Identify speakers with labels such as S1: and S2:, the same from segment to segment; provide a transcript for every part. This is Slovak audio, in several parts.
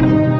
S1: Thank you.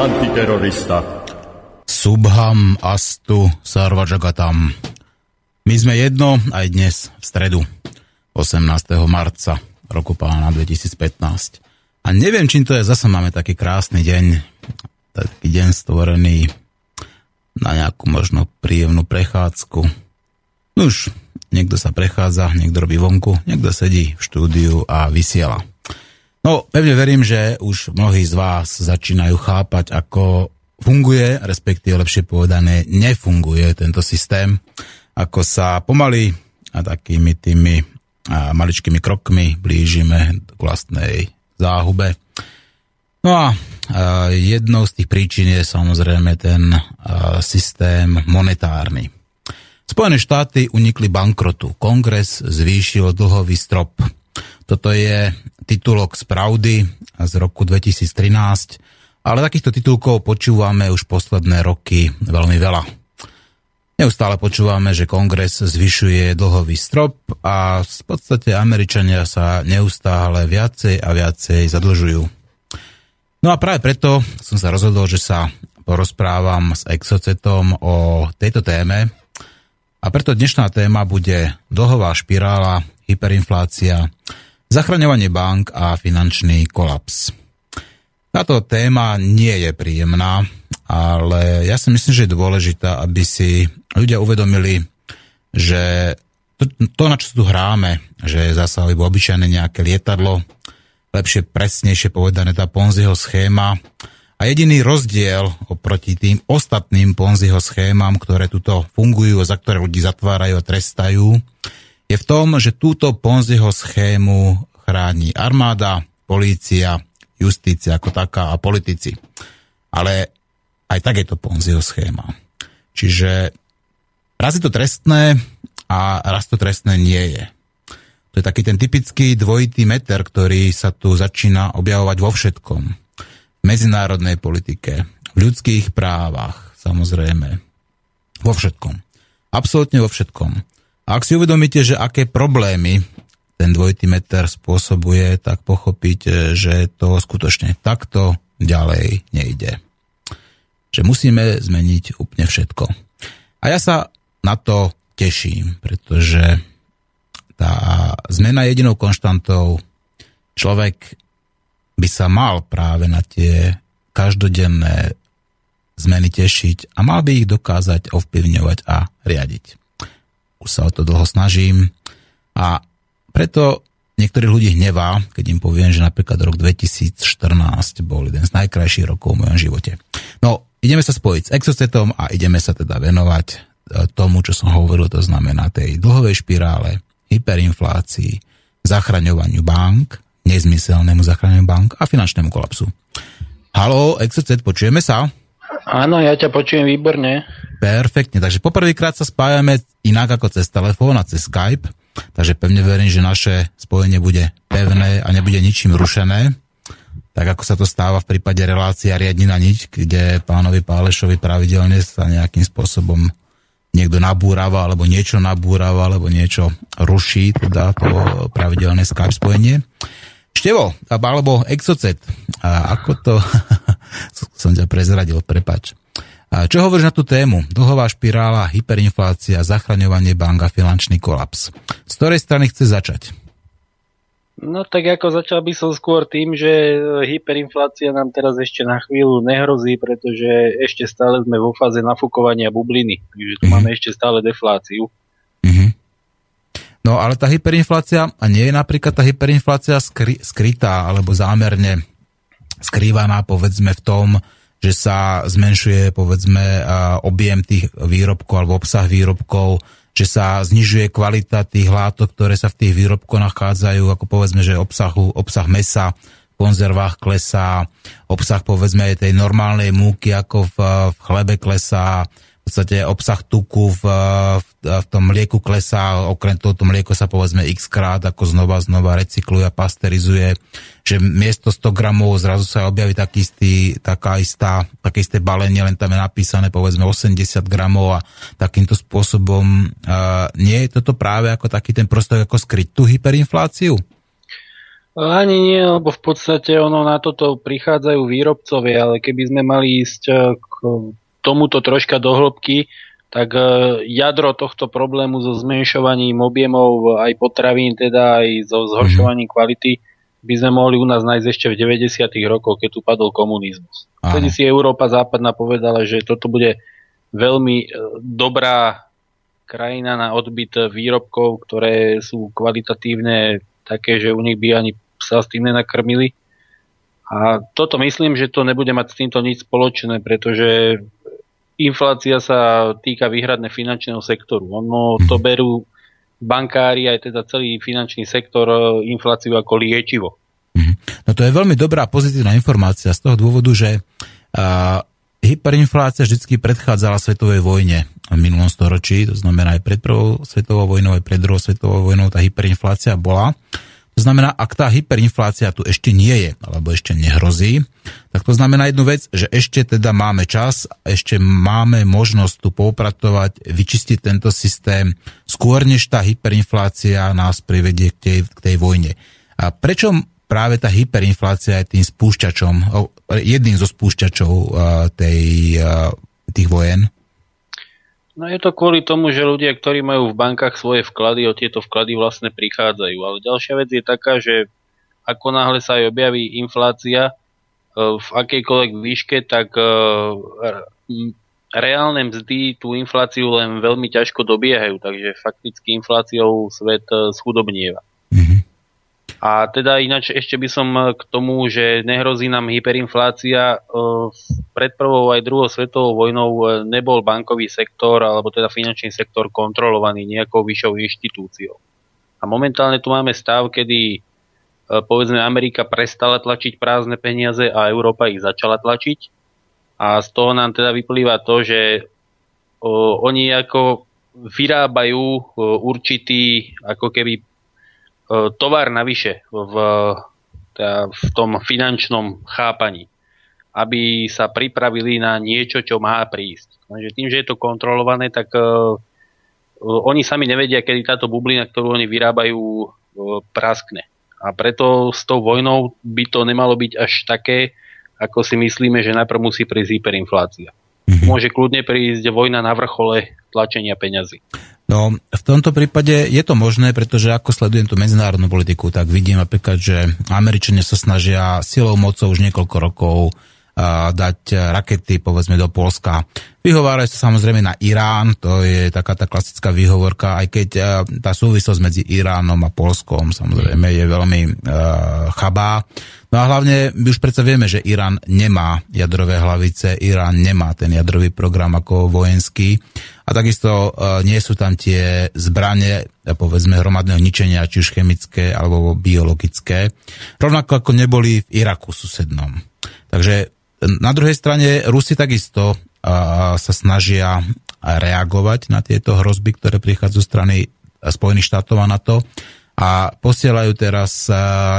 S1: antiterorista.
S2: Subham Astu Sarvajagatam. My sme jedno aj dnes v stredu 18. marca roku pána 2015. A neviem, čím to je, zase máme taký krásny deň, taký deň stvorený na nejakú možno príjemnú prechádzku. Už niekto sa prechádza, niekto robí vonku, niekto sedí v štúdiu a vysiela. No, pevne verím, že už mnohí z vás začínajú chápať, ako funguje, respektíve lepšie povedané, nefunguje tento systém, ako sa pomaly a takými tými a maličkými krokmi blížime k vlastnej záhube. No a jednou z tých príčin je samozrejme ten systém monetárny. Spojené štáty unikli bankrotu. Kongres zvýšil dlhový strop. Toto je titulok z Pravdy z roku 2013, ale takýchto titulkov počúvame už posledné roky veľmi veľa. Neustále počúvame, že kongres zvyšuje dlhový strop a v podstate Američania sa neustále viacej a viacej zadlžujú. No a práve preto som sa rozhodol, že sa porozprávam s Exocetom o tejto téme a preto dnešná téma bude dlhová špirála, hyperinflácia, Zachraňovanie bank a finančný kolaps. Táto téma nie je príjemná, ale ja si myslím, že je dôležitá, aby si ľudia uvedomili, že to, to na čo tu hráme, že je zasa alebo obyčajné nejaké lietadlo, lepšie, presnejšie povedané tá Ponziho schéma. A jediný rozdiel oproti tým ostatným Ponziho schémam, ktoré tuto fungujú a za ktoré ľudí zatvárajú a trestajú, je v tom, že túto Ponziho schému chráni armáda, polícia, justícia ako taká a politici. Ale aj tak je to Ponziho schéma. Čiže raz je to trestné a raz to trestné nie je. To je taký ten typický dvojitý meter, ktorý sa tu začína objavovať vo všetkom. V medzinárodnej politike, v ľudských právach, samozrejme. Vo všetkom. Absolutne vo všetkom. Ak si uvedomíte, že aké problémy ten dvojitý meter spôsobuje, tak pochopiť, e, že to skutočne takto ďalej nejde. Že musíme zmeniť úplne všetko. A ja sa na to teším, pretože tá zmena jedinou konštantou človek by sa mal práve na tie každodenné zmeny tešiť a mal by ich dokázať ovplyvňovať a riadiť už sa o to dlho snažím a preto niektorých ľudí hnevá, keď im poviem, že napríklad rok 2014 bol jeden z najkrajších rokov v mojom živote. No, ideme sa spojiť s Exocetom a ideme sa teda venovať e, tomu, čo som hovoril, to znamená tej dlhovej špirále, hyperinflácii, zachraňovaniu bank, nezmyselnému zachraňovaniu bank a finančnému kolapsu. Halo, Exocet, počujeme sa?
S3: Áno, ja ťa počujem výborne.
S2: Perfektne, takže poprvýkrát sa spájame inak ako cez telefón a cez Skype, takže pevne verím, že naše spojenie bude pevné a nebude ničím rušené, tak ako sa to stáva v prípade relácia riadni na niť, kde pánovi Pálešovi pravidelne sa nejakým spôsobom niekto nabúrava, alebo niečo nabúrava, alebo niečo ruší, teda to pravidelné Skype spojenie. Števo, alebo Exocet, a ako to som ťa prezradil, prepač. A čo hovoríš na tú tému? Dlhová špirála, hyperinflácia, zachraňovanie bank a finančný kolaps. Z ktorej strany chce začať?
S3: No tak ako začal by som skôr tým, že hyperinflácia nám teraz ešte na chvíľu nehrozí, pretože ešte stále sme vo fáze nafúkovania bubliny. Takže tu mm-hmm. máme ešte stále defláciu.
S2: No ale tá hyperinflácia, a nie je napríklad tá hyperinflácia skry, skrytá alebo zámerne skrývaná povedzme v tom, že sa zmenšuje povedzme objem tých výrobkov alebo obsah výrobkov, že sa znižuje kvalita tých látok, ktoré sa v tých výrobkoch nachádzajú, ako povedzme, že obsahu, obsah mesa v konzervách klesá, obsah povedzme tej normálnej múky ako v, v chlebe klesá, podstate obsah tuku v, v, v tom mlieku klesá, okrem toho to mlieko sa povedzme x krát ako znova znova recykluje a pasterizuje, že miesto 100 gramov zrazu sa objaví taký istý, taká istá, také isté balenie, len tam je napísané povedzme 80 gramov a takýmto spôsobom uh, nie je toto práve ako taký ten prostor ako skryť tú hyperinfláciu?
S3: Ani nie, lebo v podstate ono na toto prichádzajú výrobcovia, ale keby sme mali ísť k tomuto troška do hĺbky, tak e, jadro tohto problému so zmenšovaním objemov aj potravín, teda aj so zhoršovaním mhm. kvality, by sme mohli u nás nájsť ešte v 90. rokoch, keď tu padol komunizmus. Vtedy si Európa západná povedala, že toto bude veľmi e, dobrá krajina na odbyt výrobkov, ktoré sú kvalitatívne také, že u nich by ani sa s tým nenakrmili. A toto myslím, že to nebude mať s týmto nič spoločné, pretože inflácia sa týka výhradne finančného sektoru. Ono to mhm. berú bankári aj teda celý finančný sektor e, infláciu ako liečivo.
S2: Mhm. No to je veľmi dobrá pozitívna informácia z toho dôvodu, že uh, hyperinflácia vždy predchádzala svetovej vojne v minulom storočí, to znamená aj pred prvou svetovou vojnou, aj pred druhou svetovou vojnou tá hyperinflácia bola. To znamená, ak tá hyperinflácia tu ešte nie je, alebo ešte nehrozí, tak to znamená jednu vec, že ešte teda máme čas, ešte máme možnosť tu poupratovať, vyčistiť tento systém skôr, než tá hyperinflácia nás privedie k tej, k tej vojne. A prečo práve tá hyperinflácia je tým spúšťačom, jedným zo spúšťačov tej, tých vojen?
S3: No je to kvôli tomu, že ľudia, ktorí majú v bankách svoje vklady, o tieto vklady vlastne prichádzajú. Ale ďalšia vec je taká, že ako náhle sa aj objaví inflácia e, v akejkoľvek výške, tak e, reálne mzdy tú infláciu len veľmi ťažko dobiehajú, takže fakticky infláciou svet e, schudobnieva. A teda ináč ešte by som eh, k tomu, že nehrozí nám hyperinflácia. Eh, pred prvou aj druhou svetovou vojnou eh, nebol bankový sektor alebo teda finančný sektor kontrolovaný nejakou vyššou inštitúciou. A momentálne tu máme stav, kedy povedzme Amerika prestala tlačiť prázdne peniaze a Európa ich začala tlačiť. A z toho nám teda vyplýva to, že oni ako vyrábajú určitý ako keby tovar navyše v, teda v tom finančnom chápaní, aby sa pripravili na niečo, čo má prísť. Takže tým, že je to kontrolované, tak uh, oni sami nevedia, kedy táto bublina, ktorú oni vyrábajú, uh, praskne. A preto s tou vojnou by to nemalo byť až také, ako si myslíme, že najprv musí prísť hyperinflácia. Mm-hmm. Môže kľudne prísť vojna na vrchole tlačenia peňazí.
S2: No, v tomto prípade je to možné, pretože ako sledujem tú medzinárodnú politiku, tak vidím napríklad, že Američania sa snažia silou mocou už niekoľko rokov dať rakety, povedzme, do Polska. Vyhovárajú sa samozrejme na Irán, to je taká tá klasická výhovorka, aj keď tá súvislosť medzi Iránom a Polskom samozrejme je veľmi uh, chabá. No a hlavne my už predsa vieme, že Irán nemá jadrové hlavice, Irán nemá ten jadrový program ako vojenský a takisto uh, nie sú tam tie zbranie, povedzme, hromadného ničenia, či už chemické alebo biologické. Rovnako ako neboli v Iraku susednom. Takže na druhej strane Rusi takisto sa snažia reagovať na tieto hrozby, ktoré prichádzajú zo strany Spojených štátov a NATO a posielajú teraz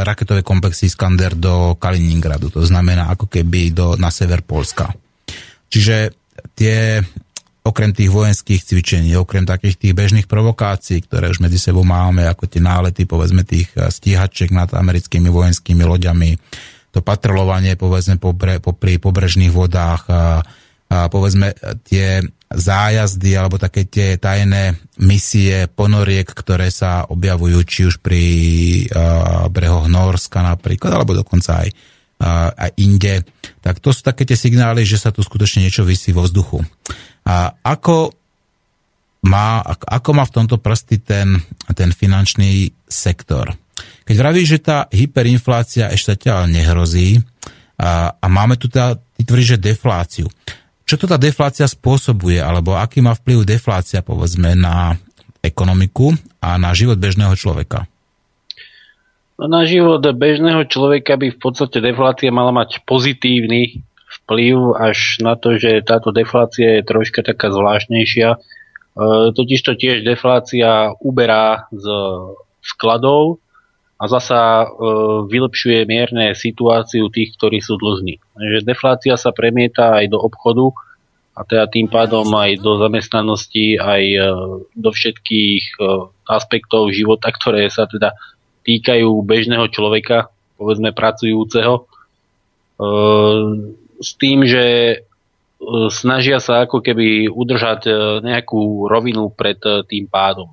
S2: raketové komplexy Iskander do Kaliningradu, to znamená ako keby do, na sever Polska. Čiže tie okrem tých vojenských cvičení, okrem takých tých bežných provokácií, ktoré už medzi sebou máme, ako tie nálety, povedzme, tých stíhačiek nad americkými vojenskými loďami, to patrolovanie povedzme po, bre, po, pri pobrežných vodách a, a povedzme tie zájazdy alebo také tie tajné misie ponoriek, ktoré sa objavujú či už pri uh, brehoch Norska napríklad, alebo dokonca aj, uh, aj inde. Tak to sú také tie signály, že sa tu skutočne niečo vysí vo vzduchu. A ako má, ako má v tomto prsty ten, ten finančný sektor? Keď vraví, že tá hyperinflácia ešte zatiaľ nehrozí a, a máme tu teda tvrdíš, že defláciu. Čo to tá deflácia spôsobuje, alebo aký má vplyv deflácia, povedzme, na ekonomiku a na život bežného človeka?
S3: No, na život bežného človeka by v podstate deflácia mala mať pozitívny vplyv až na to, že táto deflácia je troška taká zvláštnejšia. E, totiž to tiež deflácia uberá z skladov a zasa e, vylepšuje mierne situáciu tých, ktorí sú dlžní. Takže deflácia sa premieta aj do obchodu a teda tým pádom aj do zamestnanosti, aj e, do všetkých e, aspektov života, ktoré sa teda týkajú bežného človeka, povedzme pracujúceho, e, s tým, že snažia sa ako keby udržať nejakú rovinu pred tým pádom.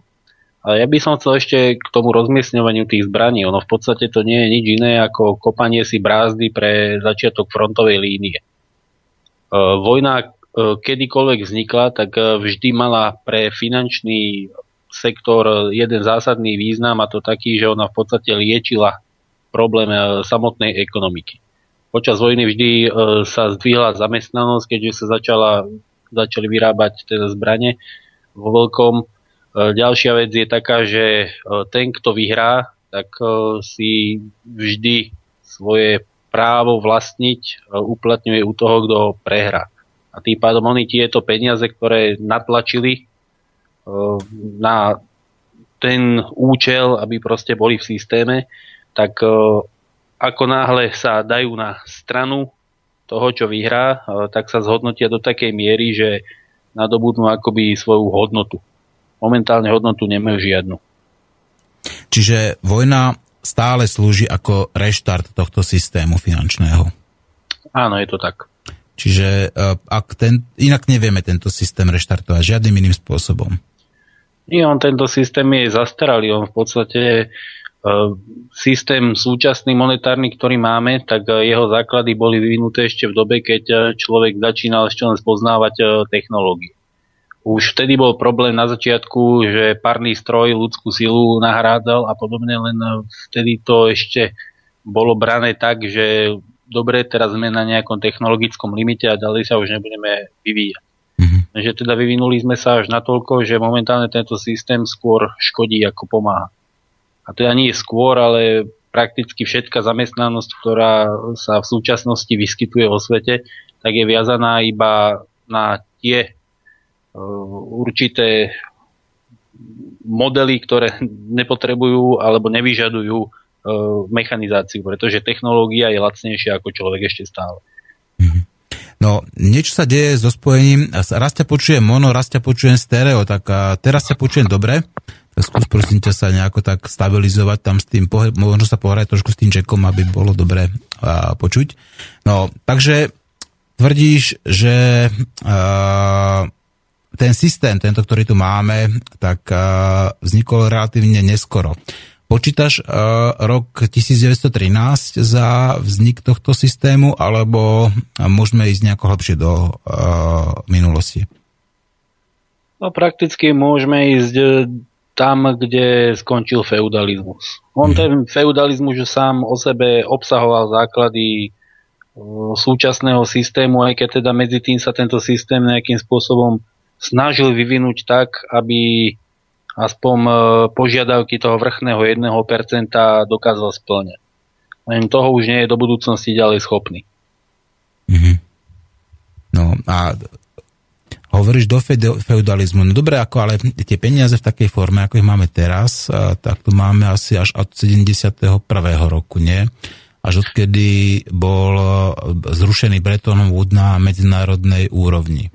S3: A ja by som chcel ešte k tomu rozmiestňovaniu tých zbraní. Ono v podstate to nie je nič iné ako kopanie si brázdy pre začiatok frontovej línie. Vojna kedykoľvek vznikla, tak vždy mala pre finančný sektor jeden zásadný význam a to taký, že ona v podstate liečila problém e, samotnej ekonomiky. Počas vojny vždy e, sa zdvihla zamestnanosť, keďže sa začala, začali vyrábať teda zbranie vo veľkom. E, ďalšia vec je taká, že ten, kto vyhrá, tak si vždy svoje právo vlastniť uplatňuje u toho, kto prehrá. A tým pádom oni tieto peniaze, ktoré natlačili na ten účel, aby proste boli v systéme, tak ako náhle sa dajú na stranu toho, čo vyhrá, tak sa zhodnotia do takej miery, že nadobudnú akoby svoju hodnotu. Momentálne hodnotu nemajú žiadnu.
S2: Čiže vojna stále slúži ako reštart tohto systému finančného.
S3: Áno, je to tak.
S2: Čiže ak ten, inak nevieme tento systém reštartovať žiadnym iným spôsobom.
S3: Nie, on tento systém je zastaralý. On v podstate e, systém súčasný monetárny, ktorý máme, tak e, jeho základy boli vyvinuté ešte v dobe, keď e, človek začínal ešte len spoznávať technológie. Už vtedy bol problém na začiatku, že párny stroj ľudskú silu nahrádzal a podobne, len vtedy to ešte bolo brané tak, že dobre, teraz sme na nejakom technologickom limite a ďalej sa už nebudeme vyvíjať. Mm-hmm. Že teda vyvinuli sme sa až natoľko, že momentálne tento systém skôr škodí ako pomáha. A teda nie skôr, ale prakticky všetká zamestnanosť, ktorá sa v súčasnosti vyskytuje vo svete, tak je viazaná iba na tie určité modely, ktoré nepotrebujú alebo nevyžadujú uh, mechanizáciu, pretože technológia je lacnejšia ako človek ešte stále.
S2: Mm-hmm. No, niečo sa deje so spojením, raz ťa počujem mono, raz ťa počujem stereo, tak teraz ťa počujem dobre, tak skús prosím ťa sa nejako tak stabilizovať tam s tým, možno sa pohrať trošku s tým čekom, aby bolo dobre počuť. No, takže tvrdíš, že a, ten systém, tento, ktorý tu máme, tak a, vznikol relatívne neskoro. Počítaš uh, rok 1913 za vznik tohto systému, alebo môžeme ísť nejako hlbšie do uh, minulosti?
S3: No prakticky môžeme ísť tam, kde skončil feudalizmus. On hmm. ten feudalizmus už sám o sebe obsahoval základy súčasného systému, aj keď teda medzi tým sa tento systém nejakým spôsobom snažil vyvinúť tak, aby aspoň e, požiadavky toho vrchného 1% dokázal splňať. Len toho už nie je do budúcnosti ďalej schopný.
S2: Mm-hmm. No a hovoríš do feudalizmu. No dobre, ako ale tie peniaze v takej forme, ako ich máme teraz, tak tu máme asi až od 71. roku, nie? Až odkedy bol e, zrušený Bretton Wood na medzinárodnej úrovni.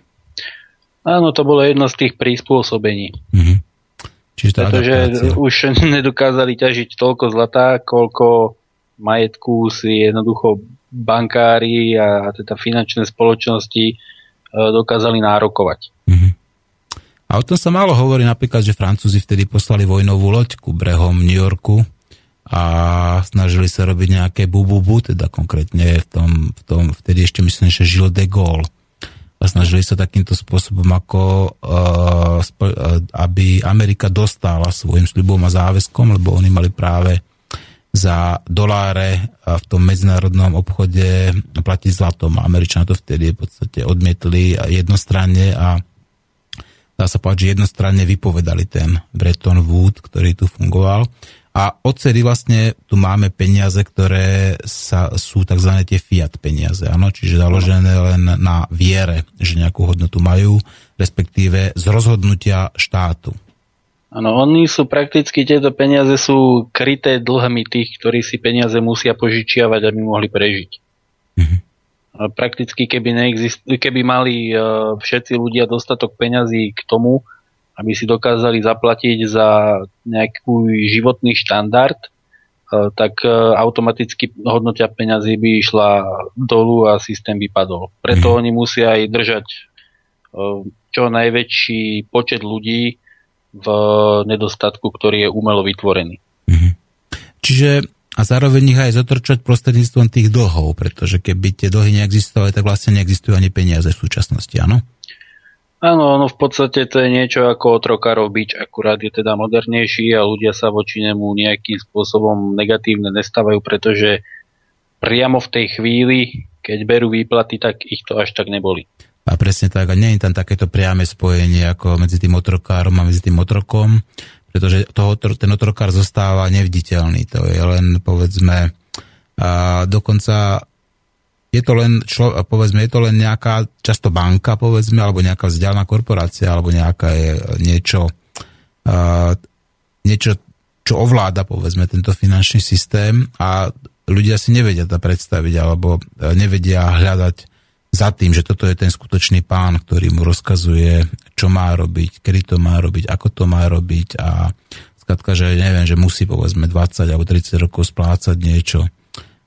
S3: Áno, to bolo jedno z tých prispôsobení. Mm-hmm. Čiže Pretože adaptácia. už nedokázali ťažiť toľko zlata, koľko majetku si jednoducho bankári a teda finančné spoločnosti e, dokázali nárokovať. Mm-hmm.
S2: A o tom sa málo hovorí napríklad, že Francúzi vtedy poslali vojnovú loď ku brehom New Yorku a snažili sa robiť nejaké bububu, teda konkrétne v tom, v tom vtedy ešte myslím, že Gilles de Gaulle a snažili sa takýmto spôsobom, ako uh, aby Amerika dostala svojim sľubom a záväzkom, lebo oni mali práve za doláre v tom medzinárodnom obchode platiť zlatom. Američania to vtedy v podstate odmietli jednostranne a dá sa povedať, že jednostranne vypovedali ten Bretton Wood, ktorý tu fungoval. A odtedy vlastne tu máme peniaze, ktoré sa, sú tzv. tie fiat peniaze, áno, čiže založené len na viere, že nejakú hodnotu majú, respektíve z rozhodnutia štátu.
S3: Áno, oni sú prakticky, tieto peniaze sú kryté dlhmi tých, ktorí si peniaze musia požičiavať, aby mohli prežiť. A prakticky, keby, neexist- keby mali uh, všetci ľudia dostatok peňazí k tomu, aby si dokázali zaplatiť za nejaký životný štandard, uh, tak uh, automaticky hodnotia peňazí by išla dolu a systém by padol. Preto mm. oni musia aj držať čo najväčší počet ľudí v nedostatku, ktorý je umelo vytvorený. Mm-hmm.
S2: Čiže a zároveň ich aj zotrčať prostredníctvom tých dlhov, pretože keby tie dlhy neexistovali, tak vlastne neexistujú ani peniaze v súčasnosti, áno?
S3: Áno, no v podstate to je niečo ako otrokárov byč, akurát je teda modernejší a ľudia sa voči nemu nejakým spôsobom negatívne nestávajú, pretože priamo v tej chvíli, keď berú výplaty, tak ich to až tak neboli.
S2: A presne tak, a nie je tam takéto priame spojenie ako medzi tým otrokárom a medzi tým otrokom, pretože toho, ten otrokár zostáva nevditeľný. To je len, povedzme, a dokonca je to len, člo, povedzme, je to len nejaká často banka, povedzme, alebo nejaká vzdialená korporácia, alebo nejaká je niečo, a, niečo, čo ovláda, povedzme, tento finančný systém a ľudia si nevedia to predstaviť, alebo nevedia hľadať za tým, že toto je ten skutočný pán, ktorý mu rozkazuje, čo má robiť, kedy to má robiť, ako to má robiť a skratka, že neviem, že musí povedzme 20 alebo 30 rokov splácať niečo.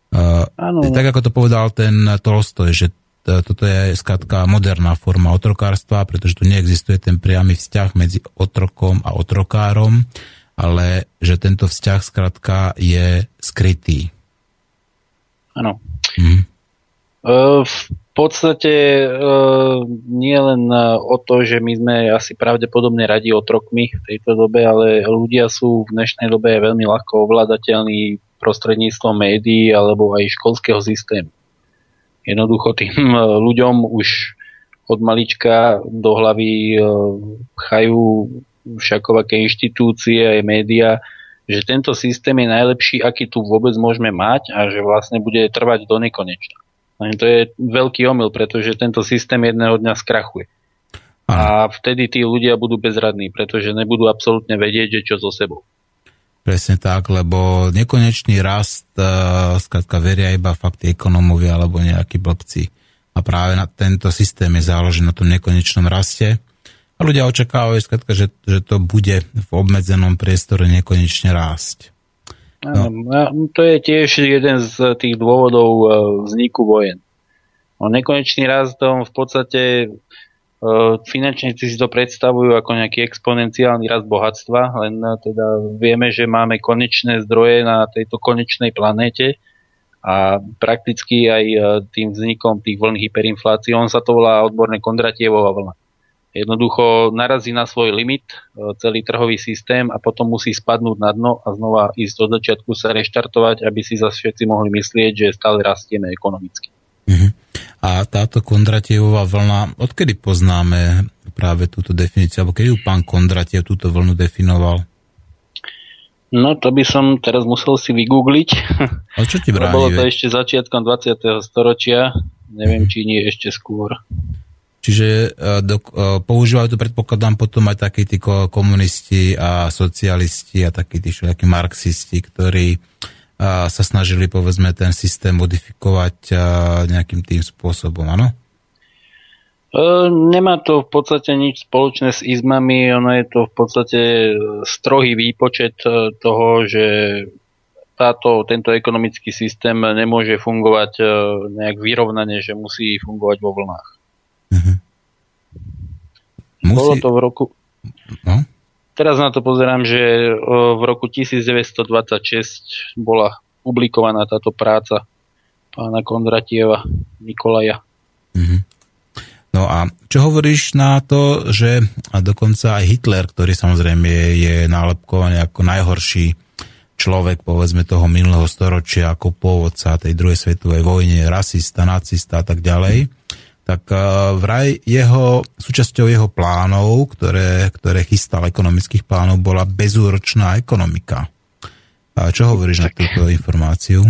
S2: Uh, tak ako to povedal ten Tolstoj, že toto je skratka moderná forma otrokárstva, pretože tu neexistuje ten priamy vzťah medzi otrokom a otrokárom, ale že tento vzťah skratka je skrytý.
S3: Áno. Mm. V podstate nie len o to, že my sme asi pravdepodobne radi otrokmi v tejto dobe, ale ľudia sú v dnešnej dobe veľmi ľahko ovládateľní prostredníctvom médií alebo aj školského systému. Jednoducho tým ľuďom už od malička do hlavy chajú všakovaké inštitúcie aj médiá, že tento systém je najlepší, aký tu vôbec môžeme mať a že vlastne bude trvať do nekonečna. To je veľký omyl, pretože tento systém jedného dňa skrachuje. A vtedy tí ľudia budú bezradní, pretože nebudú absolútne vedieť, že čo so sebou.
S2: Presne tak, lebo nekonečný rast, uh, skladka veria iba fakt ekonomovia alebo nejakí blbci. A práve na tento systém je založený na tom nekonečnom raste. A ľudia očakávajú, skladka, že, že to bude v obmedzenom priestore nekonečne rásť.
S3: No. To je tiež jeden z tých dôvodov e, vzniku vojen. No, nekonečný rast v podstate e, finančníci si to predstavujú ako nejaký exponenciálny rast bohatstva, len e, teda vieme, že máme konečné zdroje na tejto konečnej planéte a prakticky aj tým vznikom tých vln hyperinflácií, on sa to volá odborné Kondratievová vlna jednoducho narazí na svoj limit e, celý trhový systém a potom musí spadnúť na dno a znova ísť od začiatku sa reštartovať, aby si zase všetci mohli myslieť, že stále rastieme ekonomicky.
S2: Uh-huh. A táto Kondratievová vlna, odkedy poznáme práve túto definíciu, alebo kedy ju pán Kondratiev túto vlnu definoval?
S3: No to by som teraz musel si vygoogliť.
S2: A čo ti bráni?
S3: Bolo to ešte začiatkom 20. storočia, neviem, či nie ešte skôr.
S2: Čiže e, do, e, používajú to, predpokladám, potom aj takí tí komunisti a socialisti a takí tí všelijakí marxisti, ktorí e, sa snažili, povedzme, ten systém modifikovať nejakým tým spôsobom, áno?
S3: Nemá to v podstate nič spoločné s izmami, ono je to v podstate strohý výpočet toho, že táto, tento ekonomický systém nemôže fungovať nejak vyrovnane, že musí fungovať vo vlnách. Uh-huh. Musí... Bolo to v roku... No? Teraz na to pozerám, že v roku 1926 bola publikovaná táto práca pána Kondratieva Nikolaja. Uh-huh.
S2: No a čo hovoríš na to, že a dokonca aj Hitler, ktorý samozrejme je, je nálepkovaný ako najhorší človek, povedzme, toho minulého storočia ako pôvodca tej druhej svetovej vojne, rasista, nacista a tak ďalej, tak uh, vraj jeho, súčasťou jeho plánov, ktoré, ktoré chystal ekonomických plánov, bola bezúročná ekonomika. A čo hovoríš na túto informáciu?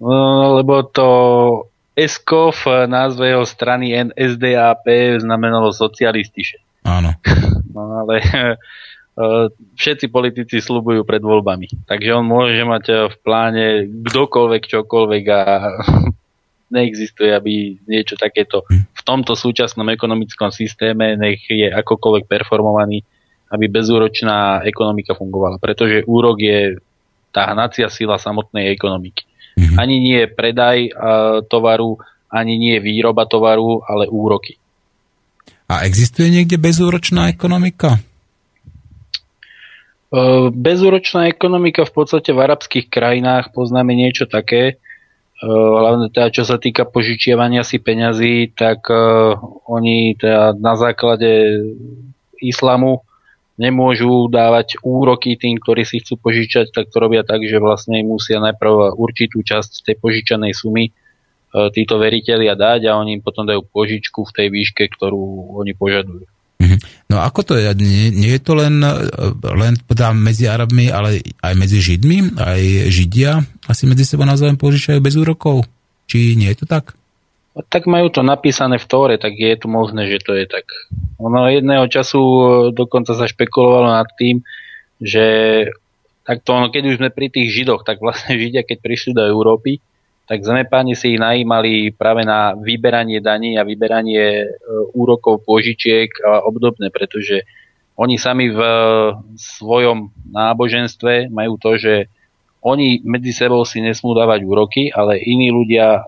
S3: No, lebo to ESCO v názve jeho strany NSDAP znamenalo socialistiše.
S2: Áno.
S3: No ale všetci politici slubujú pred voľbami. Takže on môže mať v pláne kdokoľvek, čokoľvek a neexistuje, aby niečo takéto v tomto súčasnom ekonomickom systéme nech je akokoľvek performovaný, aby bezúročná ekonomika fungovala. Pretože úrok je tá hnacia sila samotnej ekonomiky. Mm-hmm. Ani nie predaj uh, tovaru, ani nie výroba tovaru, ale úroky.
S2: A existuje niekde bezúročná ekonomika?
S3: Bezúročná ekonomika v podstate v arabských krajinách poznáme niečo také, Eh, hlavne teda čo sa týka požičiavania si peňazí, tak uh, oni teda na základe islamu nemôžu dávať úroky tým, ktorí si chcú požičať, tak to robia tak, že vlastne musia najprv určitú časť tej požičanej sumy uh, títo veriteľia dať a oni im potom dajú požičku v tej výške, ktorú oni požadujú.
S2: No ako to je? Nie, nie je to len, len teda medzi Arabmi, ale aj medzi Židmi? Aj Židia asi medzi sebou navzájom požičajú bez úrokov? Či nie je to tak?
S3: Tak majú to napísané v Tóre, tak je to možné, že to je tak. Ono jedného času dokonca sa špekulovalo nad tým, že takto, ono, keď už sme pri tých Židoch, tak vlastne Židia, keď prišli do Európy, tak zemepáni si ich najímali práve na vyberanie daní a vyberanie e, úrokov požičiek a obdobné, pretože oni sami v svojom náboženstve majú to, že oni medzi sebou si nesmú dávať úroky, ale iní ľudia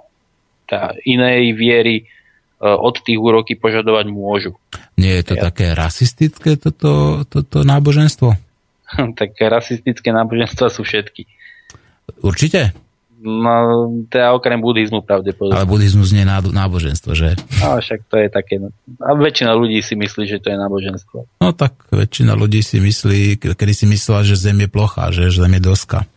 S3: tá inej viery e, od tých úroky požadovať môžu.
S2: Nie je to ja. také rasistické toto, toto náboženstvo?
S3: tak rasistické náboženstva sú všetky.
S2: Určite?
S3: No, teda okrem buddhizmu pravdepodobne.
S2: Ale buddhizmus nie je náboženstvo, že?
S3: No, však to je také... No. A väčšina ľudí si myslí, že to je náboženstvo.
S2: No tak väčšina ľudí si myslí, kedy si myslela, že Zem je plochá, že Zem je doska.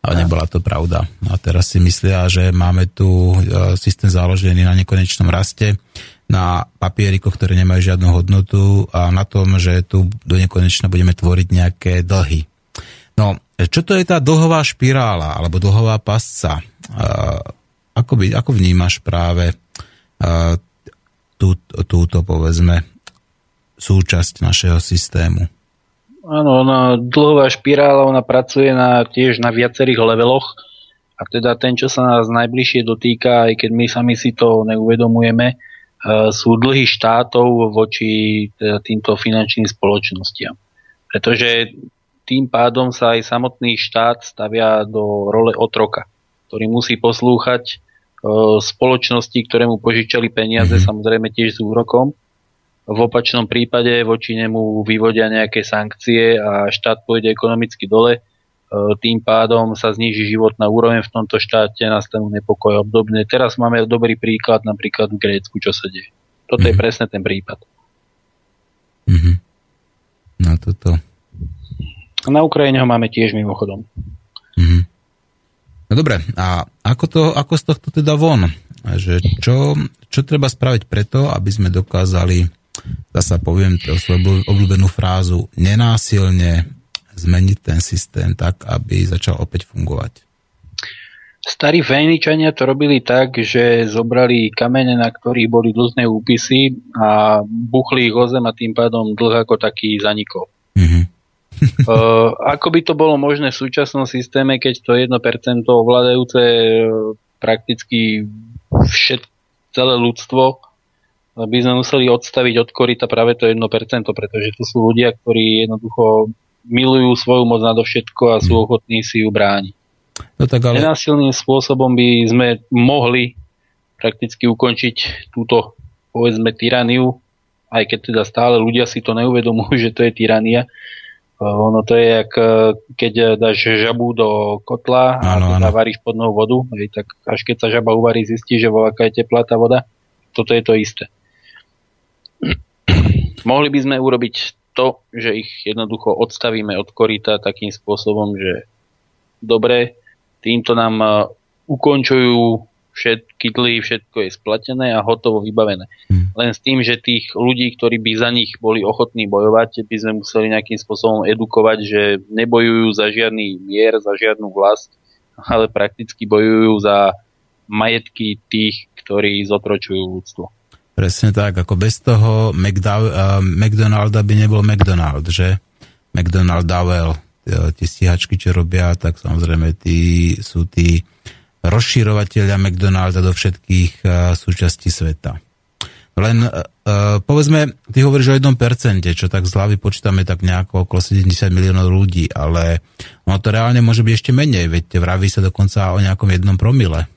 S2: Ale nebola to pravda. A teraz si myslia, že máme tu e, systém založený na nekonečnom raste, na papierikoch, ktoré nemajú žiadnu hodnotu a na tom, že tu do nekonečna budeme tvoriť nejaké dlhy. No, čo to je tá dlhová špirála alebo dlhová pasca? Ako, by, ako vnímaš práve tú, túto, povedzme, súčasť našeho systému?
S3: Áno, ona dlhová špirála, ona pracuje na, tiež na viacerých leveloch a teda ten, čo sa nás najbližšie dotýka, aj keď my sami si to neuvedomujeme, sú dlhy štátov voči teda týmto finančným spoločnostiam. Pretože tým pádom sa aj samotný štát stavia do role otroka, ktorý musí poslúchať e, spoločnosti, ktoré mu požičali peniaze, mm-hmm. samozrejme tiež s úrokom. V opačnom prípade voči nemu vyvodia nejaké sankcie a štát pôjde ekonomicky dole. E, tým pádom sa zníži životná úroveň v tomto štáte, nastanú nepokoje obdobné. Teraz máme dobrý príklad napríklad v Grécku, čo sa deje. Toto mm-hmm. je mhm. presne ten prípad.
S2: Mm-hmm. No toto
S3: na Ukrajine ho máme tiež mimochodom.
S2: Mm-hmm. No dobre, a ako, to, ako z tohto teda von? Že čo, čo treba spraviť preto, aby sme dokázali, zasa poviem svoju obľúbenú frázu, nenásilne zmeniť ten systém tak, aby začal opäť fungovať?
S3: Starí Fejničania to robili tak, že zobrali kamene, na ktorých boli dlhné úpisy a buchli ich o zem a tým pádom dlh ako taký zanikol. Mm-hmm. Uh, ako by to bolo možné v súčasnom systéme, keď to 1% ovládajúce uh, prakticky všet, celé ľudstvo by sme museli odstaviť od korita práve to 1%, pretože to sú ľudia, ktorí jednoducho milujú svoju moc nadovšetko a sú mhm. ochotní si ju brániť. No tak ale... Nenásilným spôsobom by sme mohli prakticky ukončiť túto povedzme tyraniu, aj keď teda stále ľudia si to neuvedomujú, že to je tyrania, ono to je, jak keď dáš žabu do kotla a ano, teda varíš podnou vodu, hej, tak až keď sa žaba uvarí, zistí, že vo aká je teplá tá voda. Toto je to isté. Mohli by sme urobiť to, že ich jednoducho odstavíme od korita takým spôsobom, že dobre, týmto nám ukončujú všetky dlhy, všetko je splatené a hotovo vybavené. Hmm. Len s tým, že tých ľudí, ktorí by za nich boli ochotní bojovať, by sme museli nejakým spôsobom edukovať, že nebojujú za žiadny mier, za žiadnu vlast, ale prakticky bojujú za majetky tých, ktorí zotročujú ľudstvo.
S2: Presne tak, ako bez toho McDowell, uh, McDonalda by nebol McDonald, že? McDonald Dowell, tie stíhačky, čo robia, tak samozrejme tí sú tí rozširovateľia McDonalda do všetkých uh, súčastí sveta. Len uh, povedzme, ty hovoríš o jednom percente, čo tak z hlavy počítame tak nejako okolo 70 miliónov ľudí, ale ono to reálne môže byť ešte menej, veď vraví sa dokonca o nejakom jednom promile.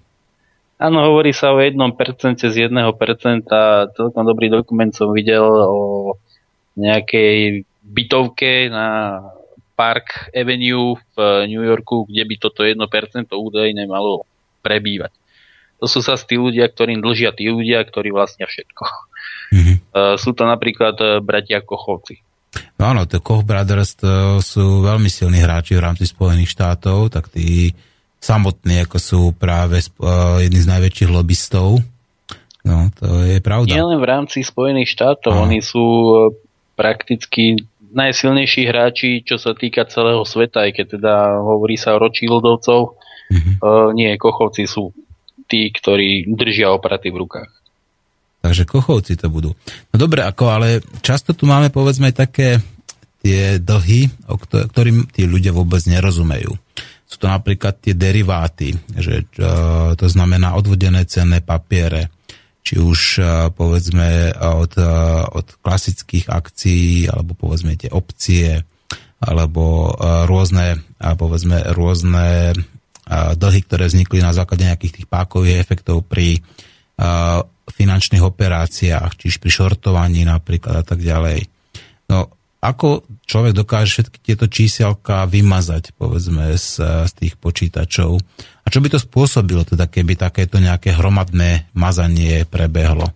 S3: Áno, hovorí sa o jednom percente z jedného percenta. Celkom dobrý dokument som videl o nejakej bytovke na Park Avenue v New Yorku, kde by toto 1% údajne malo prebývať. To sú sa tí ľudia, ktorým dlžia tí ľudia, ktorí vlastnia všetko. Mm-hmm. Sú to napríklad e, bratia Kochovci.
S2: No áno, to Koch Brothers to sú veľmi silní hráči v rámci Spojených štátov, tak tí samotní ako sú práve uh, jedni z najväčších lobbystov. No, to je pravda.
S3: Nie len v rámci Spojených štátov, Aha. oni sú prakticky najsilnejší hráči, čo sa týka celého sveta, aj keď teda hovorí sa o Rothschildovcov, Mm-hmm. Uh, nie, kochovci sú tí, ktorí držia opraty v rukách.
S2: Takže kochovci to budú. No dobre, ako ale často tu máme povedzme také tie dlhy, o ktorým tí ľudia vôbec nerozumejú. Sú to napríklad tie deriváty, že uh, to znamená odvodené cenné papiere, či už uh, povedzme od, od klasických akcií, alebo povedzme tie opcie, alebo rôzne, povedzme rôzne dlhy, ktoré vznikli na základe nejakých tých pákových efektov pri finančných operáciách, čiže pri šortovaní napríklad a tak ďalej. No, ako človek dokáže všetky tieto číselka vymazať, povedzme, z, z tých počítačov? A čo by to spôsobilo, teda, keby takéto nejaké hromadné mazanie prebehlo?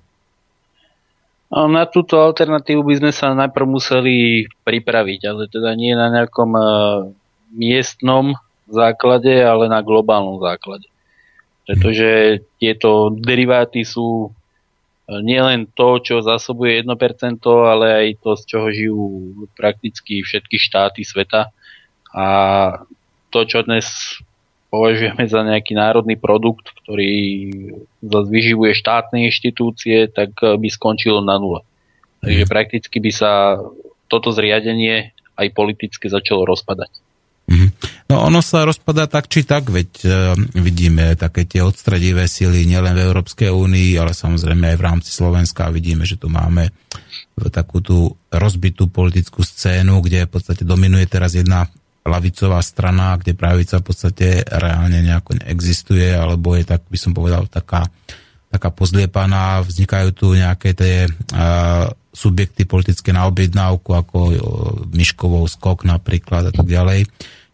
S3: Na túto alternatívu by sme sa najprv museli pripraviť, ale teda nie na nejakom uh, miestnom základe, ale na globálnom základe. Pretože tieto deriváty sú e, nielen to, čo zásobuje 1%, ale aj to, z čoho žijú prakticky všetky štáty sveta. A to, čo dnes považujeme za nejaký národný produkt, ktorý zase vyživuje štátne inštitúcie, tak e, by skončilo na nule. Takže mhm. prakticky by sa toto zriadenie aj politicky začalo rozpadať.
S2: Mhm. No ono sa rozpadá tak či tak, veď e, vidíme také tie odstredivé sily nielen v Európskej únii, ale samozrejme aj v rámci Slovenska vidíme, že tu máme takú tú rozbitú politickú scénu, kde v podstate dominuje teraz jedna lavicová strana, kde pravica v podstate reálne nejako neexistuje, alebo je tak, by som povedal, taká, taká pozliepaná, vznikajú tu nejaké tie uh, subjekty politické na objednávku, ako uh, Myškovou skok napríklad a tak ďalej.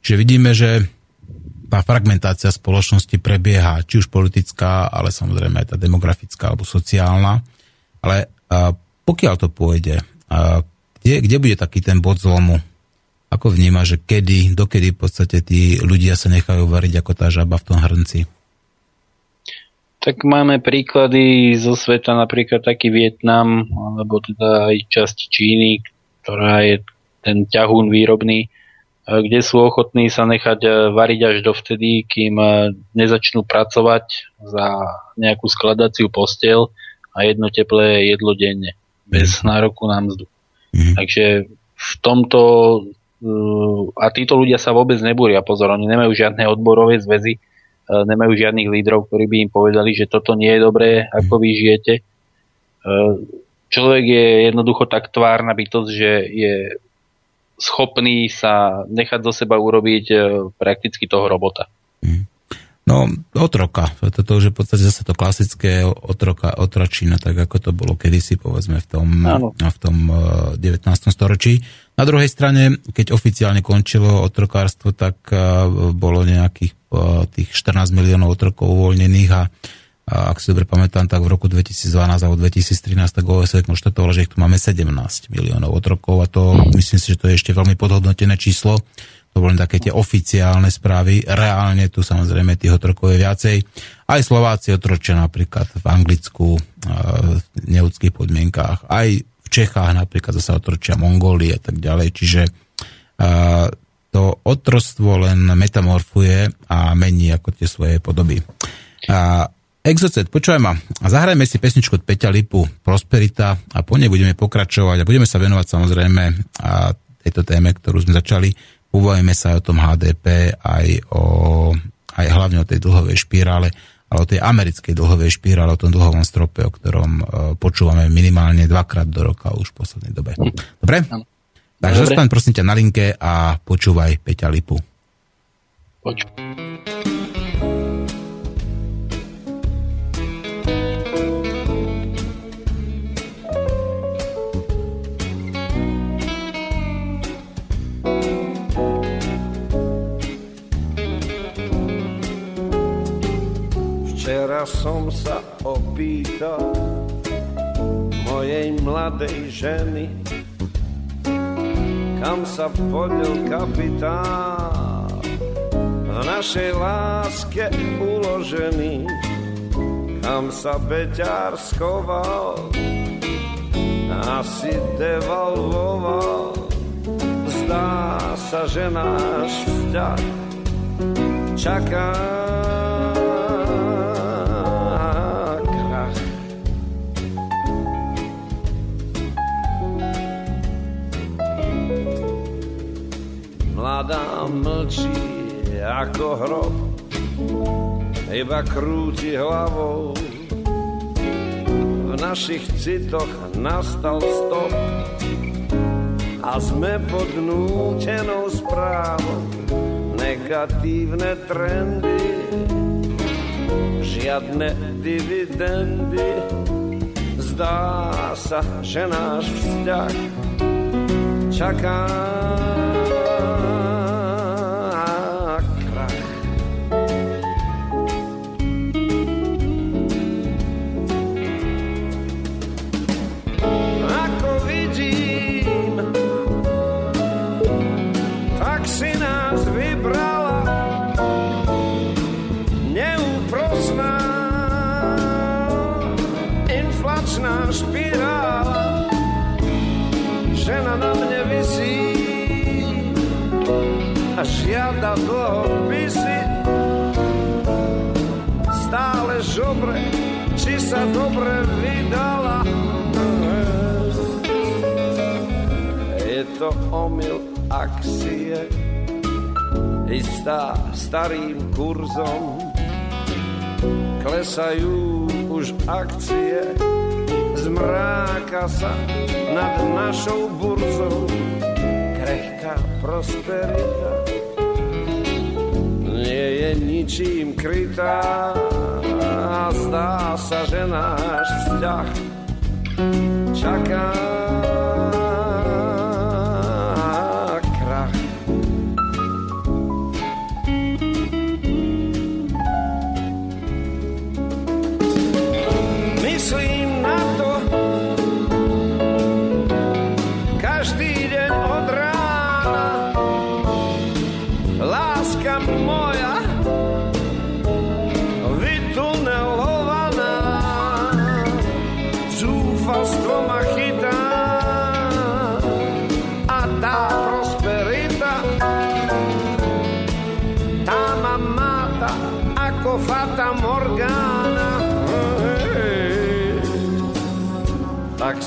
S2: Čiže vidíme, že tá fragmentácia spoločnosti prebieha, či už politická, ale samozrejme aj tá demografická alebo sociálna. Ale a, pokiaľ to pôjde, a, kde, kde bude taký ten bod zlomu? Ako vníma, že kedy, dokedy v podstate tí ľudia sa nechajú variť ako tá žaba v tom hrnci?
S3: Tak máme príklady zo sveta, napríklad taký Vietnam, alebo teda aj časť Číny, ktorá je ten ťahún výrobný, E, kde sú ochotní sa nechať e, variť až dovtedy, kým e, nezačnú pracovať za nejakú skladaciu postel a jedno teplé jedlo denne, bez mhm. nároku na mzdu. Mm. Takže v tomto a títo ľudia sa vôbec nebúria, pozor, oni nemajú žiadne odborové zväzy, nemajú žiadnych lídrov, ktorí by im povedali, že toto nie je dobré, ako vy žijete. Človek je jednoducho tak tvárna bytosť, že je schopný sa nechať zo seba urobiť e, prakticky toho robota.
S2: Mhm. No, otroka. Toto už je v podstate zase to klasické otroka, otročina, tak ako to bolo kedysi, povedzme, v tom, v tom 19. E, storočí. Na druhej strane, keď oficiálne končilo otrokárstvo, tak e, bolo nejakých tých 14 miliónov otrokov uvoľnených a a ak si dobre pamätám, tak v roku 2012 alebo 2013 tak OSN konštatovalo, že ich tu máme 17 miliónov otrokov a to myslím si, že to je ešte veľmi podhodnotené číslo. to boli také tie oficiálne správy, reálne tu samozrejme tých otrokov je viacej. Aj Slováci otročia napríklad v Anglicku v neudských podmienkách, aj v Čechách napríklad zase otročia Mongólie a tak ďalej, čiže to otrostvo len metamorfuje a mení ako tie svoje podoby. A Exocet, počúvaj ma, zahrajme si pesničku od Peťa Lipu, Prosperita a po nej budeme pokračovať a budeme sa venovať samozrejme a tejto téme, ktorú sme začali. Ubavíme sa aj o tom HDP, aj, o, aj hlavne o tej dlhovej špirále, ale o tej americkej dlhovej špirále, o tom dlhovom strope, o ktorom uh, počúvame minimálne dvakrát do roka už v poslednej dobe. Dobre? Takže zostaň prosím ťa na linke a počúvaj Peťa Lipu. Počúvaj.
S4: Včera som sa opýtal mojej mladej ženy, kam sa podel kapitál v našej láske uložený, kam sa Beťar schoval, asi devalvoval. Zdá sa, že náš vzťah čaká mladá mlčí ako hrob, iba krúti hlavou. V našich citoch nastal stop a sme pod nútenou správou. Negatívne trendy, žiadne dividendy. Zdá sa, že náš vzťah čaká sa dobre vydala. Je to omyl akcie, istá starým kurzom, klesajú už akcie, zmráka sa nad našou burzou krehká prosperita. Nie je ničím krytá a zdá sa, že náš vzťah čaká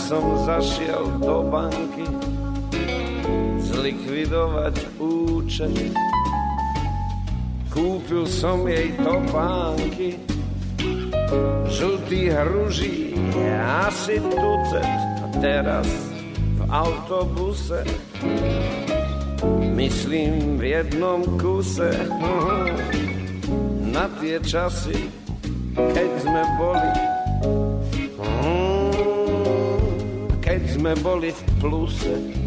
S4: som zašiel do banky zlikvidovať účet. Kúpil som jej topánky, žltý hruží, asi tucet. A teraz v autobuse, myslím v jednom kuse, na tie časy, keď sme boli sme boli v pluse.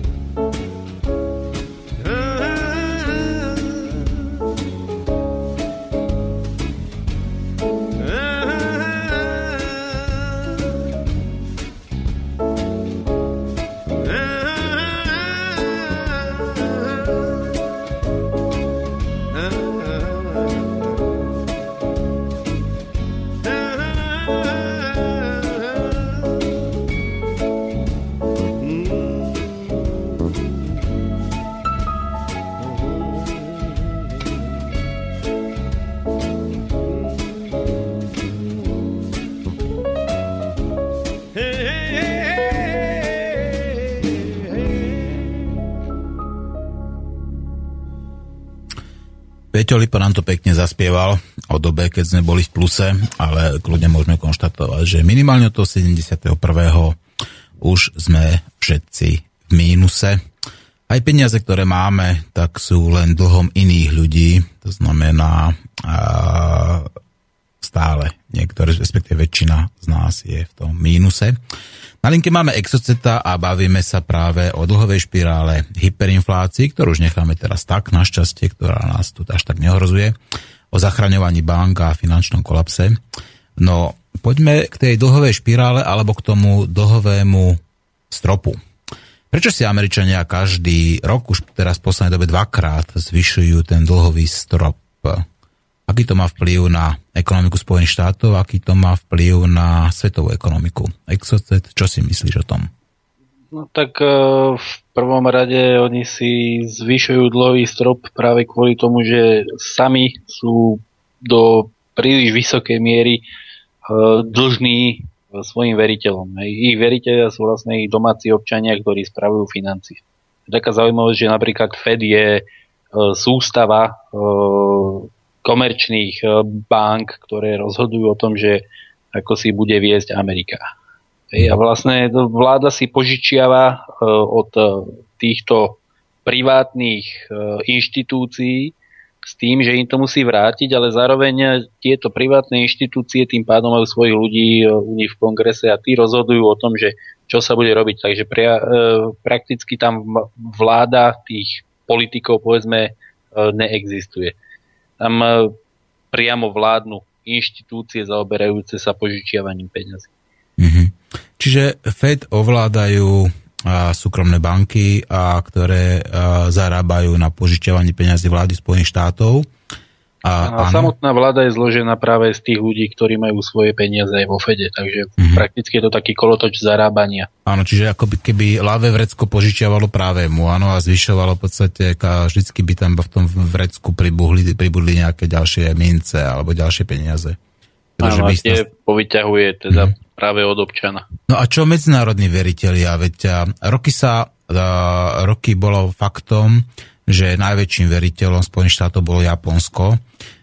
S2: Peťo Lipa nám to pekne zaspieval o dobe, keď sme boli v pluse, ale kľudne môžeme konštatovať, že minimálne od toho 71. už sme všetci v mínuse. Aj peniaze, ktoré máme, tak sú len dlhom iných ľudí, to znamená a, stále niektoré, respektíve väčšina z nás je v tom mínuse. Na linke máme Exoceta a bavíme sa práve o dlhovej špirále hyperinflácii, ktorú už necháme teraz tak, našťastie, ktorá nás tu až tak neohrozuje, o zachraňovaní bank a finančnom kolapse. No, poďme k tej dlhovej špirále alebo k tomu dlhovému stropu. Prečo si Američania každý rok, už teraz v poslednej dobe dvakrát, zvyšujú ten dlhový strop? Aký to má vplyv na ekonomiku Spojených štátov, aký to má vplyv na svetovú ekonomiku? Exocet, čo si myslíš o tom?
S3: No tak e, v prvom rade oni si zvyšujú dlhový strop práve kvôli tomu, že sami sú do príliš vysokej miery e, dlžní svojim veriteľom. Ich veriteľia sú vlastne ich domáci občania, ktorí spravujú financie. Taká zaujímavosť, že napríklad Fed je e, sústava komerčných eh, bank, ktoré rozhodujú o tom, že ako si bude viesť Amerika. A vlastne vláda si požičiava eh, od eh, týchto privátnych inštitúcií s tým, že im to musí vrátiť, ale zároveň tieto privátne inštitúcie tým pádom majú svojich ľudí u nich v kongrese a tí rozhodujú o tom, že čo sa bude robiť. Takže pra, prakticky tam vláda tých politikov povedzme neexistuje. Tam e, priamo vládnu inštitúcie zaoberajúce sa požičiavaním peňazí.
S2: Mm-hmm. Čiže Fed ovládajú a, súkromné banky, a, ktoré a, zarábajú na požičiavaní peňazí vlády Spojených štátov
S3: a, a samotná vláda je zložená práve z tých ľudí, ktorí majú svoje peniaze aj vo Fede, takže mm-hmm. prakticky je to taký kolotoč zarábania.
S2: Áno, čiže ako by, keby ľavé vrecko požičiavalo mu, áno, a zvyšovalo v podstate, a vždycky by tam v tom vrecku pribudli, pribudli nejaké ďalšie mince alebo ďalšie peniaze.
S3: Áno, a tie povyťahuje teda mm-hmm. práve od občana.
S2: No a čo medzinárodní veriteľia? Veď roky sa, roky bolo faktom, že najväčším veriteľom Spojených štátov bolo Japonsko.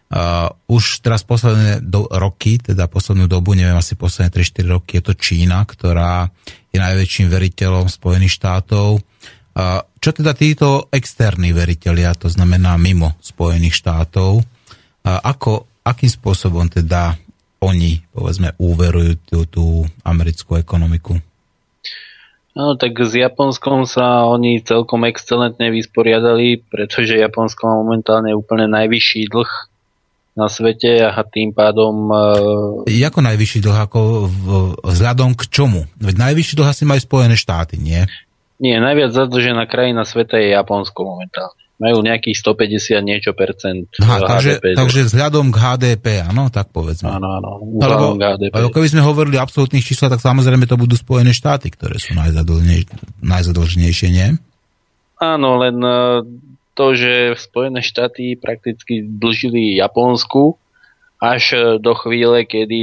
S2: Uh, už teraz posledné do, roky, teda poslednú dobu, neviem, asi posledné 3-4 roky, je to Čína, ktorá je najväčším veriteľom Spojených štátov. Uh, čo teda títo externí veriteľia, to znamená mimo Spojených štátov, uh, ako, akým spôsobom teda oni, povedzme, úverujú tú, tú americkú ekonomiku?
S3: No tak s Japonskom sa oni celkom excelentne vysporiadali, pretože Japonsko má momentálne úplne najvyšší dlh na svete a tým pádom...
S2: Uh... Ako najvyšší dlh? Ako v, vzhľadom k čomu? Veď najvyšší dlh asi majú Spojené štáty, nie?
S3: Nie, najviac zadlžená krajina sveta je Japonsko momentálne majú nejakých 150 niečo percent
S2: Aha, takže, HDP. Takže vzhľadom k HDP, áno, tak povedzme.
S3: Áno, áno,
S2: Lebo, HDP. Lebo keby sme hovorili o absolútnych číslach, tak samozrejme to budú Spojené štáty, ktoré sú najzadlženejšie, nie?
S3: Áno, len e, to, že Spojené štáty prakticky dlžili Japonsku až e, do chvíle, kedy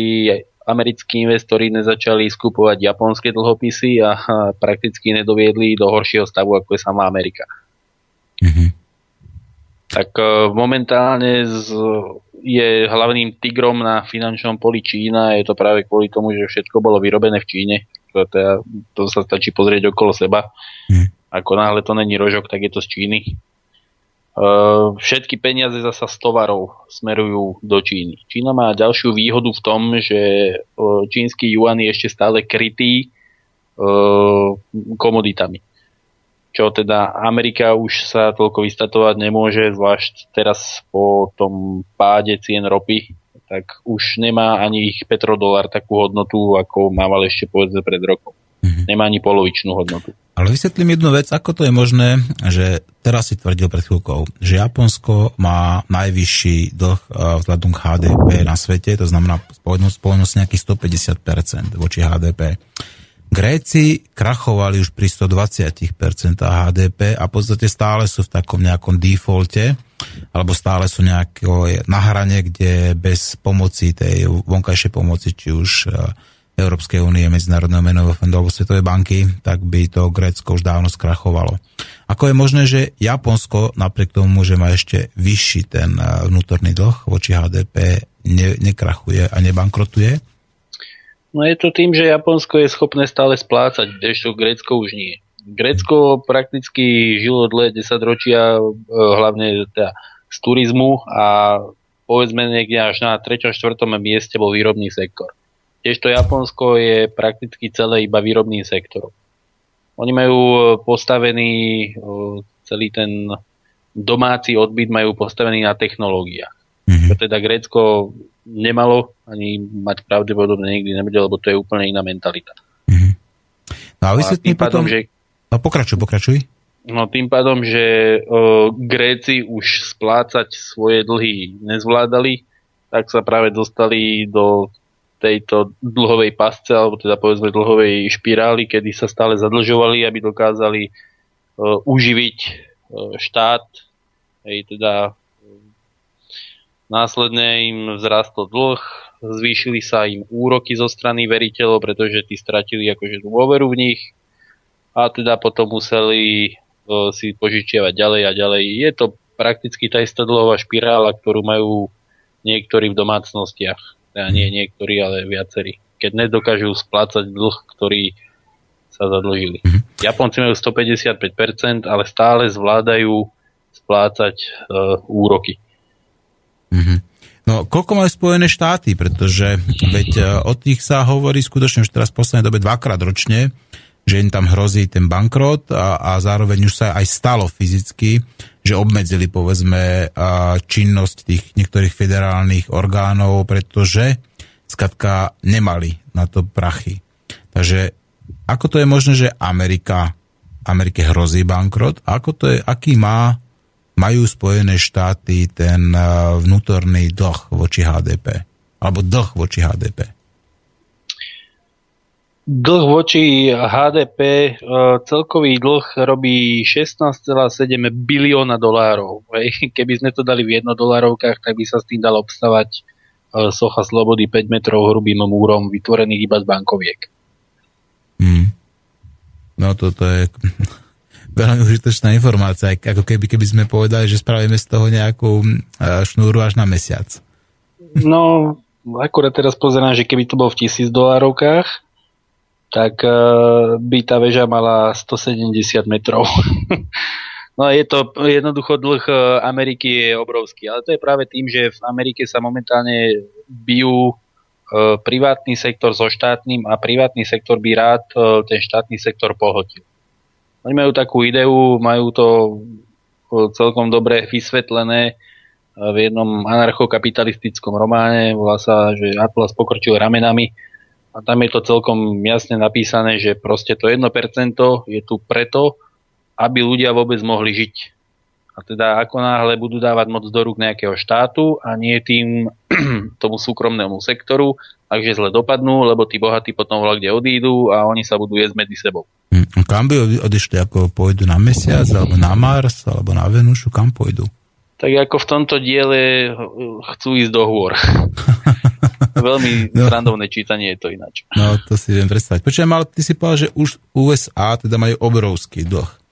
S3: americkí investori nezačali skupovať japonské dlhopisy a prakticky nedoviedli do horšieho stavu, ako je sama Amerika. Mm-hmm tak e, momentálne je hlavným tigrom na finančnom poli Čína. Je to práve kvôli tomu, že všetko bolo vyrobené v Číne. To, teda, to sa stačí pozrieť okolo seba. Hmm. Ako náhle to není rožok, tak je to z Číny. Uh, všetky peniaze zasa z tovarov smerujú do Číny. Čína má ďalšiu výhodu v tom, že uh, čínsky yuan je ešte stále krytý uh, komoditami čo teda Amerika už sa toľko vystatovať nemôže, zvlášť teraz po tom páde cien ropy, tak už nemá ani ich petrodolár takú hodnotu, ako mával ešte povedzme pred rokom. Mm-hmm. Nemá ani polovičnú hodnotu.
S2: Ale vysvetlím jednu vec, ako to je možné, že teraz si tvrdil pred chvíľkou, že Japonsko má najvyšší dlh eh, vzhľadom k HDP na svete, to znamená spoločnosť nejakých 150% voči HDP. Gréci krachovali už pri 120% HDP a v podstate stále sú v takom nejakom defaulte, alebo stále sú nejako na hrane, kde bez pomoci tej vonkajšej pomoci, či už e, Európskej únie, Medzinárodného menového fondu alebo Svetovej banky, tak by to Grécko už dávno skrachovalo. Ako je možné, že Japonsko napriek tomu, že má ešte vyšší ten vnútorný dlh voči HDP, ne, nekrachuje a nebankrotuje?
S3: No je to tým, že Japonsko je schopné stále splácať, kdežto Grécko už nie. Grécko prakticky žilo dlhé 10 ročia, hlavne teda z turizmu a povedzme niekde až na 3. 4. mieste bol výrobný sektor. Tiež to Japonsko je prakticky celé iba výrobným sektorom. Oni majú e, postavený e, celý ten domáci odbyt majú postavený na technológiách. Mm-hmm. Čo teda Grécko nemalo ani mať pravdepodobne nikdy nebude, lebo to je úplne iná mentalita.
S2: Mm-hmm. No a vysvetlí potom... Pádom, že... No pokračuj, pokračuj.
S3: No tým pádom, že o, Gréci už splácať svoje dlhy nezvládali, tak sa práve dostali do tejto dlhovej pasce, alebo teda povedzme dlhovej špirály, kedy sa stále zadlžovali, aby dokázali o, uživiť o, štát. Hej, teda následne im vzrastol dlh, zvýšili sa im úroky zo strany veriteľov, pretože tí stratili akože dôveru v nich a teda potom museli si požičiavať ďalej a ďalej. Je to prakticky tá istá dlhová špirála, ktorú majú niektorí v domácnostiach. Teda nie niektorí, ale viacerí. Keď nedokážu splácať dlh, ktorý sa zadlžili. Mm-hmm. Japonci majú 155%, ale stále zvládajú splácať uh, úroky.
S2: Mm-hmm. No, koľko majú Spojené štáty? Pretože veď uh, o tých sa hovorí skutočne už teraz v poslednej dobe dvakrát ročne že im tam hrozí ten bankrot a, a zároveň už sa aj stalo fyzicky, že obmedzili povedzme činnosť tých niektorých federálnych orgánov, pretože skratka nemali na to prachy. Takže ako to je možné, že Amerika, Amerike hrozí bankrot? Ako to je, aký má, majú Spojené štáty ten vnútorný dlh voči HDP? Alebo dlh voči HDP?
S3: Dlh voči HDP, e, celkový dlh robí 16,7 bilióna dolárov. Keby sme to dali v jednodolárovkách, tak by sa s tým dalo obstavať e, socha slobody 5 metrov hrubým múrom, vytvorených iba z bankoviek.
S2: Hmm. No toto je veľmi užitočná informácia, ako keby, keby sme povedali, že spravíme z toho nejakú e, šnúru až na mesiac.
S3: No, akurát teraz pozerám, že keby to bol v tisíc dolárovkách, tak uh, by tá väža mala 170 metrov. no je to jednoducho dlh e, Ameriky je obrovský, ale to je práve tým, že v Amerike sa momentálne bijú privátny sektor so štátnym a privátny sektor by rád ten štátny sektor pohotil. Oni majú takú ideu, majú to celkom dobre vysvetlené v jednom anarchokapitalistickom románe, volá sa, že Atlas pokrčil ramenami, a tam je to celkom jasne napísané, že proste to 1% je tu preto, aby ľudia vôbec mohli žiť. A teda ako náhle budú dávať moc do rúk nejakého štátu a nie tým tomu súkromnému sektoru, takže zle dopadnú, lebo tí bohatí potom voľa kde odídu a oni sa budú jesť medzi sebou.
S2: Hm, kam by odišli? Ako pôjdu na Mesiac, alebo na Mars, alebo na Venušu? Kam pôjdu?
S3: Tak ako v tomto diele chcú ísť do hôr. Veľmi no. randovné čítanie je to ináč.
S2: No, to si viem predstaviť. Počujem, ale ty si povedal, že už USA teda majú obrovský dlh.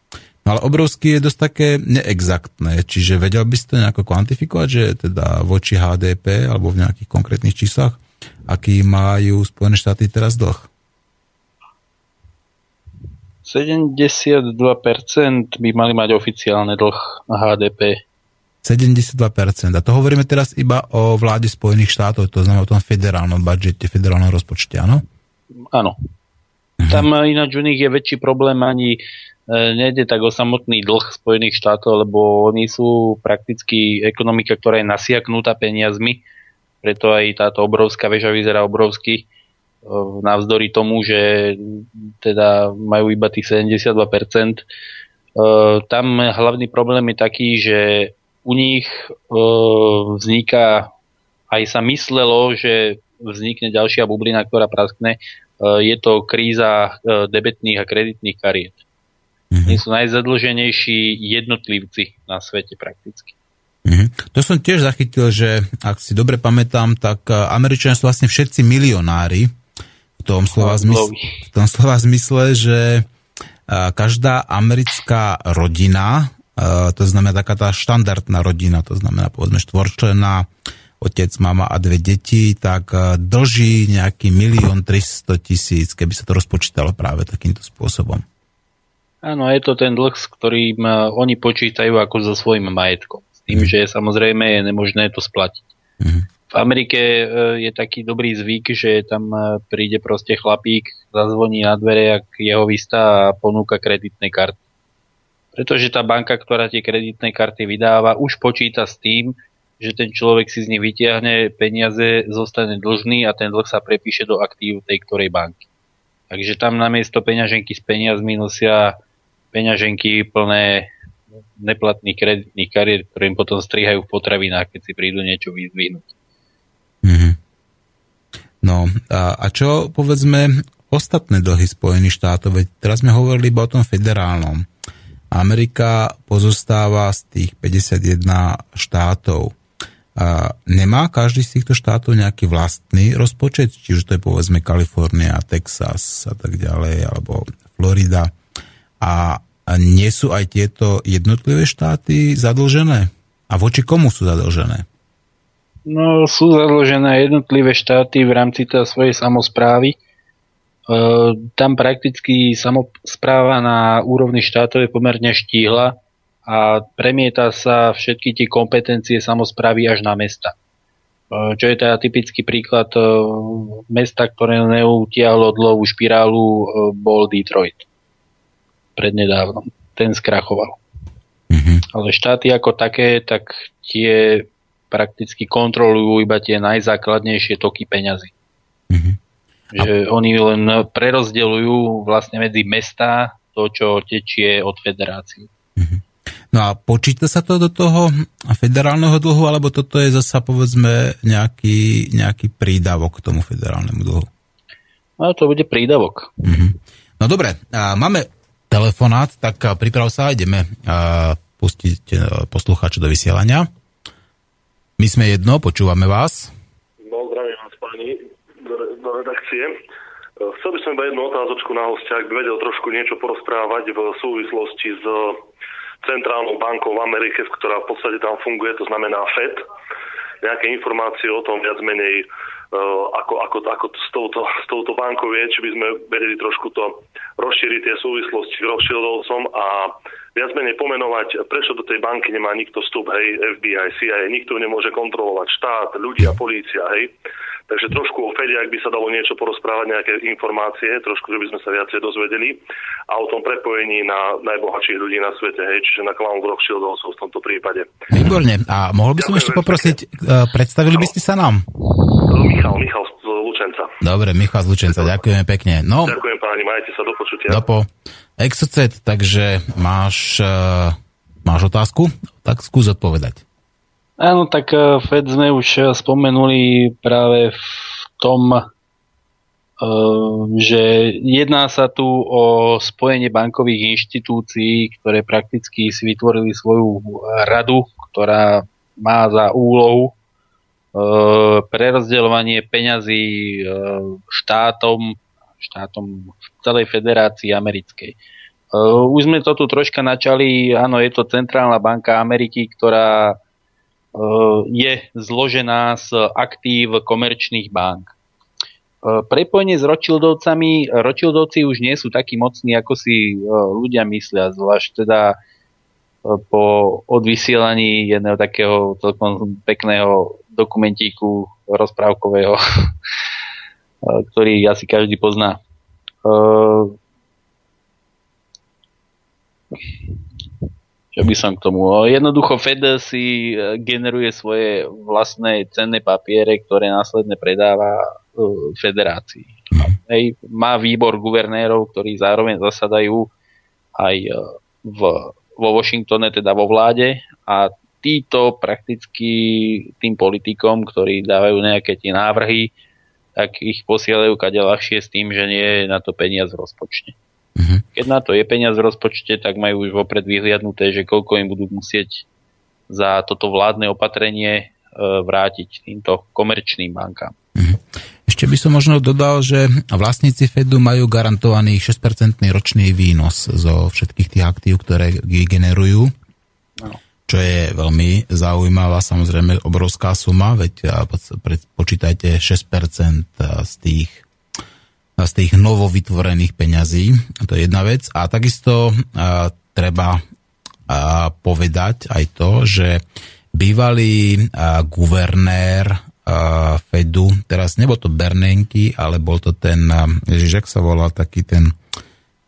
S2: Ale obrovský je dosť také neexaktné, čiže vedel by to nejako kvantifikovať, že teda voči HDP alebo v nejakých konkrétnych číslach, aký majú Spojené štáty teraz dlh?
S3: 72% by mali mať oficiálne dlh HDP.
S2: 72%. A to hovoríme teraz iba o vláde Spojených štátov, to znamená o tom federálnom budžete, federálnom rozpočte, áno?
S3: Áno. Mhm. Tam ináč u nich je väčší problém ani nejde tak o samotný dlh Spojených štátov, lebo oni sú prakticky ekonomika, ktorá je nasiaknutá peniazmi, preto aj táto obrovská väža vyzerá obrovsky, e, navzdory tomu, že teda majú iba tých 72%. E, tam hlavný problém je taký, že u nich e, vzniká, aj sa myslelo, že vznikne ďalšia bublina, ktorá praskne. E, je to kríza e, debetných a kreditných kariet. Mm-hmm. Oni sú najzadlženejší jednotlivci na svete prakticky.
S2: Mm-hmm. To som tiež zachytil, že ak si dobre pamätám, tak Američania sú vlastne všetci milionári v tom slova, zmysle, v tom slova zmysle, že každá americká rodina, to znamená taká tá štandardná rodina, to znamená povedzme štvorčlená, otec, mama a dve deti, tak dlží nejaký milión 300 tisíc, keby sa to rozpočítalo práve takýmto spôsobom.
S3: Áno, je to ten dlh, s ktorým oni počítajú ako so svojím majetkom. S tým, mm. že samozrejme je nemožné to splatiť. Mm v Amerike e, je taký dobrý zvyk, že tam e, príde proste chlapík, zazvoní na dvere, ak jeho vystá a ponúka kreditné karty. Pretože tá banka, ktorá tie kreditné karty vydáva, už počíta s tým, že ten človek si z nich vytiahne peniaze, zostane dlžný a ten dlh sa prepíše do aktív tej ktorej banky. Takže tam namiesto peňaženky s peniazmi nosia peňaženky plné neplatných kreditných kariet, ktoré im potom strihajú v potravinách, keď si prídu niečo vyzvihnúť.
S2: Mm-hmm. No a, a čo povedzme ostatné dlhy Spojených štátov? Veď teraz sme hovorili iba o tom federálnom. Amerika pozostáva z tých 51 štátov. A nemá každý z týchto štátov nejaký vlastný rozpočet, čiže to je povedzme Kalifornia, Texas a tak ďalej, alebo Florida. A nie sú aj tieto jednotlivé štáty zadlžené? A voči komu sú zadlžené?
S3: No, sú zadlžené jednotlivé štáty v rámci teda svojej samozprávy. E, tam prakticky samozpráva na úrovni štátov je pomerne štíhla a premieta sa všetky tie kompetencie samozprávy až na mesta. E, čo je teda typický príklad e, mesta, ktoré neutiahlo dlhovú špirálu, e, bol Detroit prednedávnom. Ten skrachoval. Mm-hmm. Ale štáty ako také, tak tie prakticky kontrolujú iba tie najzákladnejšie toky peňazí. Mm-hmm. Že a... oni len prerozdeľujú vlastne medzi mesta to, čo tečie od federácie. Mm-hmm.
S2: No a počíta sa to do toho federálneho dlhu, alebo toto je zasa povedzme nejaký, nejaký prídavok k tomu federálnemu dlhu?
S3: No to bude prídavok.
S2: Mm-hmm. No dobre, a máme telefonát, tak priprav sa, ideme pustiť e, poslucháča do vysielania. My sme jedno, počúvame vás.
S5: No, zdravím vás páni do, redakcie. Chcel by som iba jednu otázočku na hostia, ak by vedel trošku niečo porozprávať v súvislosti s Centrálnou bankou v Amerike, ktorá v podstate tam funguje, to znamená FED. Nejaké informácie o tom viac menej, ako, ako, ako s, touto, s touto bankou je, či by sme vedeli trošku to rozšíriť tie súvislosti s Rothschildovcom a viac menej pomenovať, prečo do tej banky nemá nikto vstup, hej, FBI, CIA, nikto nemôže kontrolovať štát, ľudia, polícia, hej. Takže trošku o Fede, ak by sa dalo niečo porozprávať, nejaké informácie, trošku, že by sme sa viacej dozvedeli a o tom prepojení na najbohatších ľudí na svete, hej, čiže na Clown Rothschildovcov v tomto prípade.
S2: Výborne. A mohol by som Ďakujem ešte poprosiť, uh, predstavili by ste sa nám?
S5: Michal, Michal z Lučenca.
S2: Dobre, Michal z Lučenca, ďakujeme pekne. No,
S5: Ďakujem páni, majte sa, do počutia.
S2: Dopo. Exocet, takže máš, uh, máš otázku? Tak skús odpovedať.
S3: Áno, tak uh, Fed sme už uh, spomenuli práve v tom, uh, že jedná sa tu o spojenie bankových inštitúcií, ktoré prakticky si vytvorili svoju radu, ktorá má za úlohu prerozdeľovanie peňazí štátom štátom v celej federácii americkej. Uh, už sme to tu troška načali, áno, je to Centrálna banka Ameriky, ktorá je zložená z aktív komerčných bank. Prepojenie s Rothschildovcami, Rothschildovci už nie sú takí mocní, ako si ľudia myslia, zvlášť teda po odvysielaní jedného takého celkom pekného dokumentíku rozprávkového ktorý asi každý pozná. Čo by som k tomu? Jednoducho Fed si e, generuje svoje vlastné cenné papiere, ktoré následne predáva e, federácii. Hej, má výbor guvernérov, ktorí zároveň zasadajú aj e, v, vo Washingtone, teda vo vláde a títo prakticky tým politikom, ktorí dávajú nejaké tie návrhy, tak ich posielajú kade ľahšie s tým, že nie je na to peniaz v rozpočte. Uh-huh. Keď na to je peniaz v rozpočte, tak majú už vopred vyhliadnuté, že koľko im budú musieť za toto vládne opatrenie e, vrátiť týmto komerčným bankám.
S2: Ešte Ešte by som možno dodal, že vlastníci Fedu majú garantovaný 6% ročný výnos zo všetkých tých aktív, ktoré generujú. Čo je veľmi zaujímavá, samozrejme obrovská suma, veď počítajte 6% z tých z tých novovytvorených peňazí. To je jedna vec. A takisto treba povedať aj to, že bývalý guvernér Fedu, teraz nebol to Bernenky, ale bol to ten, ježiš, sa volal taký ten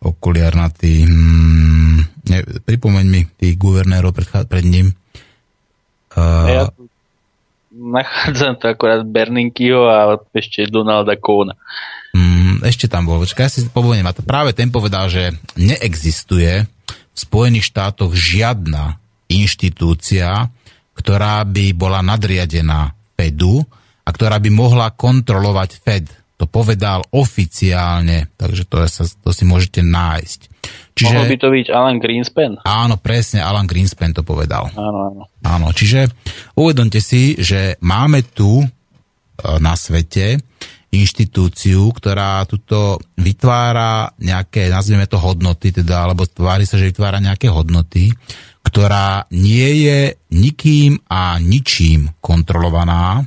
S2: okuliarnatý, ne, pripomeň mi tých guvernérov pred, pred ním.
S3: Uh, ja nachádzam to akorát Bernenkyho a ešte Donalda Kóna.
S2: Hmm, ešte tam bol, počkaj, ja si povedem, a to práve ten povedal, že neexistuje v Spojených štátoch žiadna inštitúcia, ktorá by bola nadriadená Fedu a ktorá by mohla kontrolovať Fed. To povedal oficiálne, takže to, sa, to si môžete nájsť.
S3: Čiže, Mohol by to byť Alan Greenspan?
S2: Áno, presne, Alan Greenspan to povedal.
S3: Áno, áno.
S2: Áno, čiže uvedomte si, že máme tu e, na svete inštitúciu, ktorá tuto vytvára nejaké, nazvieme to hodnoty, teda, alebo tvári sa, že vytvára nejaké hodnoty, ktorá nie je nikým a ničím kontrolovaná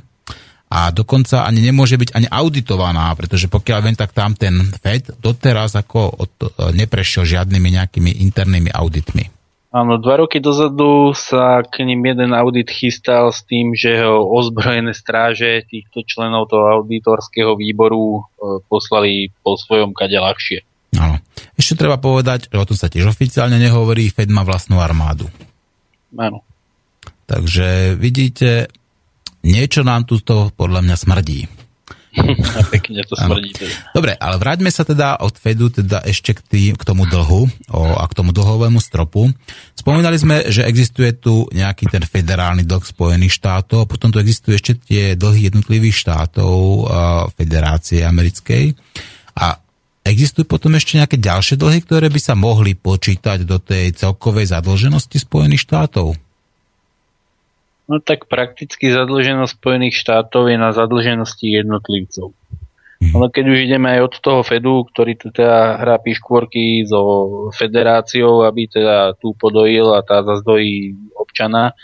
S2: a dokonca ani nemôže byť ani auditovaná, pretože pokiaľ viem, tak tam ten FED doteraz ako od, neprešiel žiadnymi nejakými internými auditmi.
S3: Áno, dva roky dozadu sa k ním jeden audit chystal s tým, že ho ozbrojené stráže týchto členov toho auditorského výboru e, poslali po svojom kade ľahšie.
S2: Áno. Ešte treba povedať, že o tom sa tiež oficiálne nehovorí, Fed má vlastnú armádu.
S3: Áno.
S2: Takže vidíte, niečo nám tu to podľa mňa smrdí.
S3: A pekne to smrdí.
S2: Teda. Dobre, ale vráťme sa teda od Fedu teda ešte k, tým, k tomu dlhu o, a k tomu dlhovému stropu. Spomínali sme, že existuje tu nejaký ten federálny dlh Spojených štátov, potom tu existujú ešte tie dlhy jednotlivých štátov a, Federácie americkej. A Existujú potom ešte nejaké ďalšie dlhy, ktoré by sa mohli počítať do tej celkovej zadlženosti Spojených štátov?
S3: No tak prakticky zadlženosť Spojených štátov je na zadlženosti jednotlivcov. Ale keď už ideme aj od toho Fedu, ktorý tu teda hrá piškvorky so federáciou, aby teda tu podojil a tá zazdojí občana,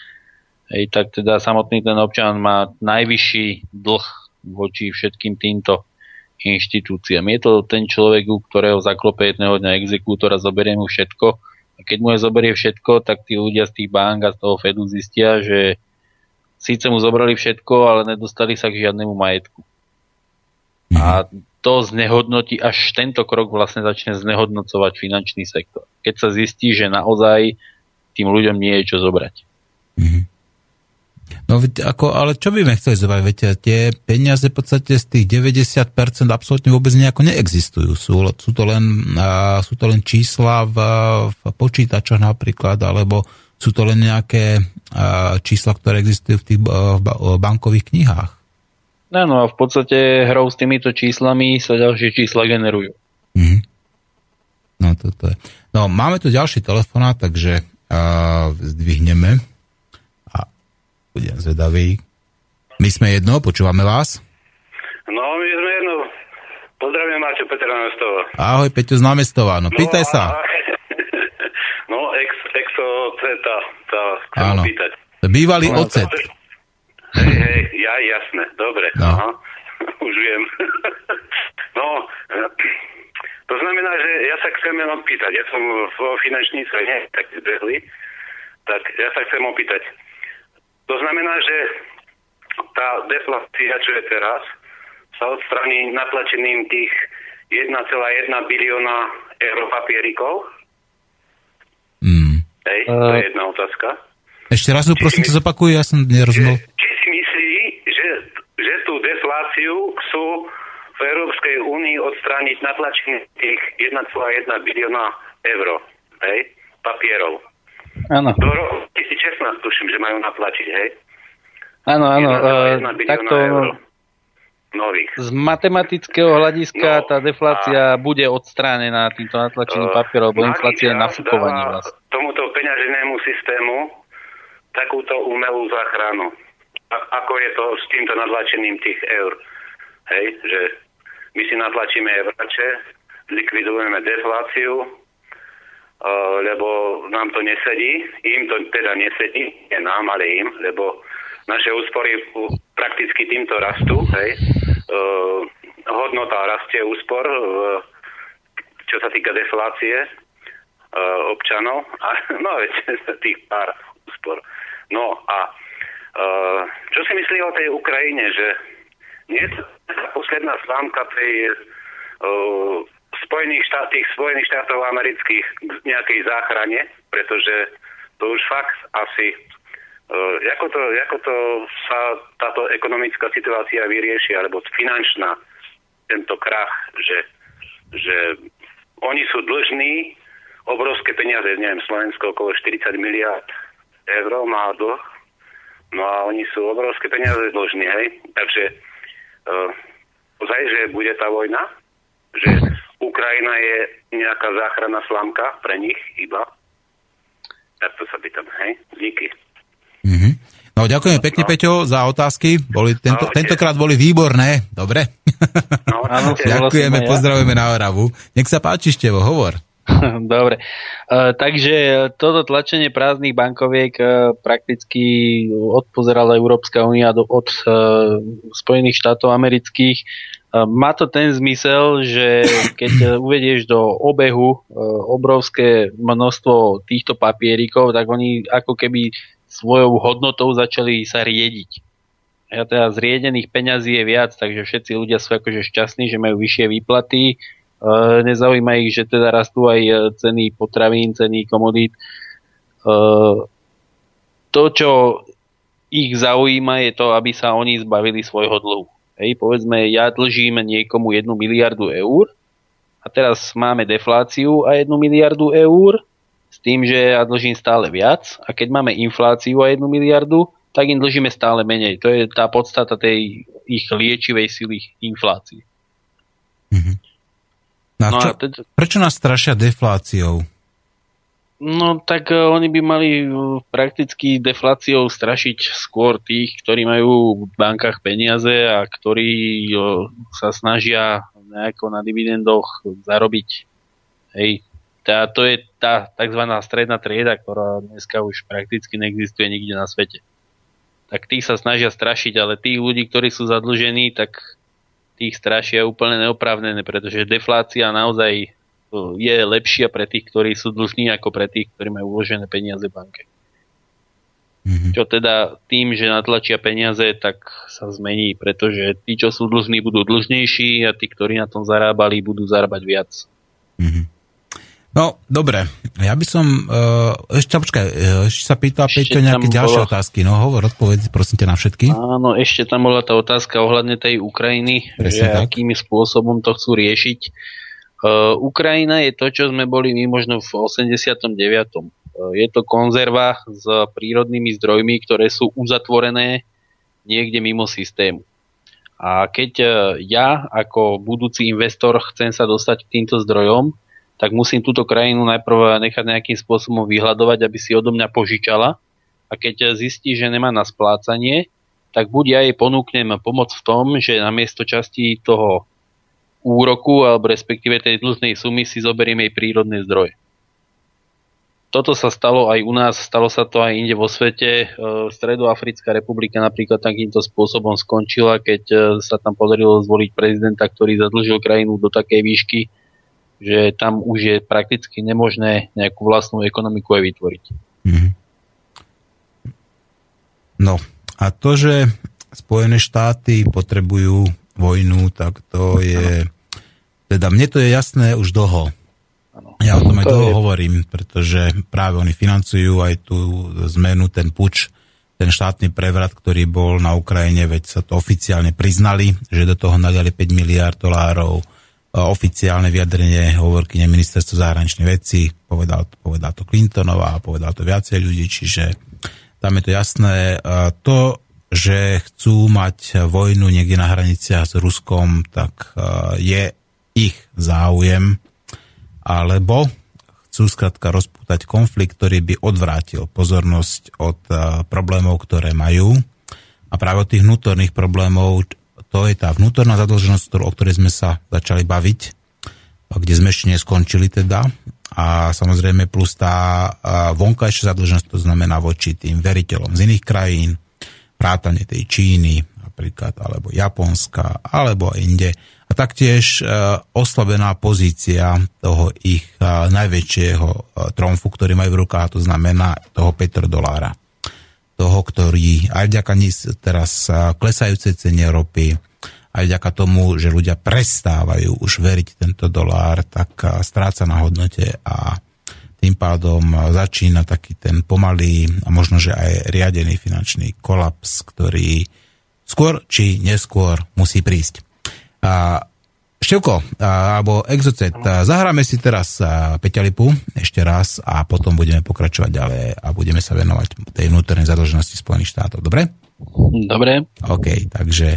S3: hej, tak teda samotný ten občan má najvyšší dlh voči všetkým týmto inštitúciám. Je to ten človek, u ktorého zaklope jedného dňa exekútora, zoberie mu všetko. A keď mu je zoberie všetko, tak tí ľudia z tých bank a z toho Fedu zistia, že síce mu zobrali všetko, ale nedostali sa k žiadnemu majetku. Mhm. A to znehodnotí, až tento krok vlastne začne znehodnocovať finančný sektor. Keď sa zistí, že naozaj tým ľuďom nie je čo zobrať. Mm-hmm.
S2: No ako, ale čo by sme chceli zobrať? Viete, tie peniaze v podstate z tých 90% absolútne vôbec nejako neexistujú. Sú, sú, to, len, uh, sú to len čísla v, v počítačoch napríklad, alebo sú to len nejaké uh, čísla, ktoré existujú v tých uh, bankových knihách.
S3: Áno, a v podstate hrou s týmito číslami sa ďalšie čísla generujú. Mm-hmm.
S2: No, toto je. No, máme tu ďalší telefonát, takže uh, zdvihneme budem zvedavý. My sme jedno, počúvame vás.
S6: No, my sme jedno. Pozdravím Máčo, Peter Námestova.
S2: Ahoj, Peťo z Námestova, no, no pýtaj sa.
S6: no, ex, exo tá, tá chcem
S2: Áno.
S6: pýtať.
S2: Bývalý no, ocet.
S6: Hej, hej, ja, jasné, dobre. No. Aha, už viem. no, to znamená, že ja sa chcem jenom pýtať, ja som vo finančníctve nie tak zbehli, tak ja sa chcem opýtať, to znamená, že tá deflácia, čo je teraz, sa odstraní natlačením tých 1,1 bilióna eur papierikov? Mm. Hej, to je jedna otázka.
S2: Ešte raz to prosím sa zopakuj, ja som nerozumel.
S6: Či si myslí, že, že tú defláciu chcú v Európskej únii odstrániť natlačením tých 1,1 bilióna eur, hej, papierov.
S3: Áno.
S6: Do roku 2016 tuším, že majú naplatiť, hej?
S3: Áno, áno. Uh, takto
S6: nových.
S3: Z matematického hľadiska tá deflácia uh, bude odstránená týmto natlačením uh, papierov, lebo inflácia je nafúkovanie vlastne.
S6: Tomuto peňaženému systému takúto umelú záchranu. A, ako je to s týmto nadlačením tých eur. hej, že my si natlačíme evrače, likvidujeme defláciu, uh, lebo nám to nesedí, im to teda nesedí, nie nám, ale im, lebo naše úspory prakticky týmto rastú, hej. Uh, hodnota rastie úspor, uh, čo sa týka deflácie občanov, a, no veď tých pár úspor. No a uh, čo si myslí o tej Ukrajine, že nie je posledná slámka tej uh, Spojených štát, tých Spojených štátov amerických k nejakej záchrane, pretože to už fakt asi uh, ako, to, ako to sa táto ekonomická situácia vyrieši, alebo finančná, tento krach, že, že oni sú dlžní obrovské peniaze, neviem, Slovensko okolo 40 miliard eur má dlh, no a oni sú obrovské peniaze dlžní, hej, takže uh, ozaj, že bude tá vojna, že Ukrajina je nejaká záchranná slamka pre nich iba. Tak to sa pýtam, hej? Díky.
S2: Mm-hmm. No ďakujem pekne, no. Peťo, za otázky. Boli, tento, no, tentokrát boli výborné. Dobre. No, Ďakujeme, pozdravujeme na Oravu. Nech sa páči, Števo, hovor.
S3: Dobre. Uh, takže toto tlačenie prázdnych bankoviek uh, prakticky odpozerala Európska únia od uh, Spojených štátov amerických má to ten zmysel, že keď uvedieš do obehu e, obrovské množstvo týchto papierikov, tak oni ako keby svojou hodnotou začali sa riediť. A teda zriedených peňazí je viac, takže všetci ľudia sú akože šťastní, že majú vyššie výplaty. E, nezaujíma ich, že teda rastú aj e, ceny potravín, ceny komodít. To, čo ich zaujíma, je to, aby sa oni zbavili svojho dlhu. Hej, povedzme, ja dlžím niekomu 1 miliardu eur a teraz máme defláciu a 1 miliardu eur s tým, že ja dlžím stále viac a keď máme infláciu a 1 miliardu, tak im dlžíme stále menej. To je tá podstata tej ich liečivej sily inflácie.
S2: Mm-hmm. No, no čo, teď... Prečo nás strašia defláciou?
S3: No tak uh, oni by mali uh, prakticky defláciou strašiť skôr tých, ktorí majú v bankách peniaze a ktorí uh, sa snažia nejako na dividendoch zarobiť. Hej, tá, to je tá tzv. stredná trieda, ktorá dneska už prakticky neexistuje nikde na svete. Tak tí sa snažia strašiť, ale tých ľudí, ktorí sú zadlžení, tak tých strašia úplne neoprávnené, pretože deflácia naozaj je lepšia pre tých, ktorí sú dlžní, ako pre tých, ktorí majú uložené peniaze v banke. Mm-hmm. Čo teda tým, že natlačia peniaze, tak sa zmení, pretože tí, čo sú dlžní, budú dlžnejší a tí, ktorí na tom zarábali, budú zarábať viac.
S2: Mm-hmm. No, dobre. Ja by som... Uh, ešte, počkaj, e, ešte sa pýtal Peťo nejaké ďalšie bola... otázky. No, hovor, odpovedz prosím ťa na všetky.
S3: Áno, ešte tam bola tá otázka ohľadne tej Ukrajiny, Presne že tak. akými spôsobom to chcú riešiť. Uh, Ukrajina je to, čo sme boli my možno v 89. Uh, je to konzerva s prírodnými zdrojmi, ktoré sú uzatvorené niekde mimo systému. A keď ja ako budúci investor chcem sa dostať k týmto zdrojom, tak musím túto krajinu najprv nechať nejakým spôsobom vyhľadovať, aby si odo mňa požičala. A keď zistí, že nemá na splácanie, tak buď ja jej ponúknem pomoc v tom, že namiesto časti toho úroku alebo respektíve tej dlžnej sumy si zoberiem jej prírodné zdroje. Toto sa stalo aj u nás, stalo sa to aj inde vo svete. E, Stredoafrická republika napríklad takýmto spôsobom skončila, keď e, sa tam podarilo zvoliť prezidenta, ktorý zadlžil krajinu do takej výšky, že tam už je prakticky nemožné nejakú vlastnú ekonomiku aj vytvoriť. Mm-hmm.
S2: No a to, že Spojené štáty potrebujú vojnu, tak to je... Teda mne to je jasné už dlho. Ja o tom aj dlho hovorím, pretože práve oni financujú aj tú zmenu, ten puč, ten štátny prevrat, ktorý bol na Ukrajine, veď sa to oficiálne priznali, že do toho nadali 5 miliard dolárov. Oficiálne vyjadrenie hovorkyne ministerstvo zahraničných vecí, povedal, povedal to Clintonová, povedal to viacej ľudí, čiže tam je to jasné. To že chcú mať vojnu niekde na hraniciach s Ruskom, tak e, je ich záujem, alebo chcú skrátka rozpútať konflikt, ktorý by odvrátil pozornosť od e, problémov, ktoré majú. A práve od tých vnútorných problémov to je tá vnútorná zadlženosť, o ktorej sme sa začali baviť, kde sme ešte neskončili teda. A samozrejme plus tá vonkajšia zadlženosť, to znamená voči tým veriteľom z iných krajín, vrátane tej Číny napríklad, alebo Japonska, alebo inde. A taktiež oslabená pozícia toho ich najväčšieho tromfu, ktorý majú v rukách, to znamená toho petrodolára toho, ktorý aj vďaka teraz klesajúcej cene ropy, aj vďaka tomu, že ľudia prestávajú už veriť tento dolár, tak stráca na hodnote a tým pádom začína taký ten pomalý a možno, že aj riadený finančný kolaps, ktorý skôr či neskôr musí prísť. A Števko, alebo Exocet, zahráme si teraz Peťalipu ešte raz a potom budeme pokračovať ďalej a budeme sa venovať tej vnútornej zadlženosti Spojených štátov. Dobre?
S3: Dobre.
S2: OK, takže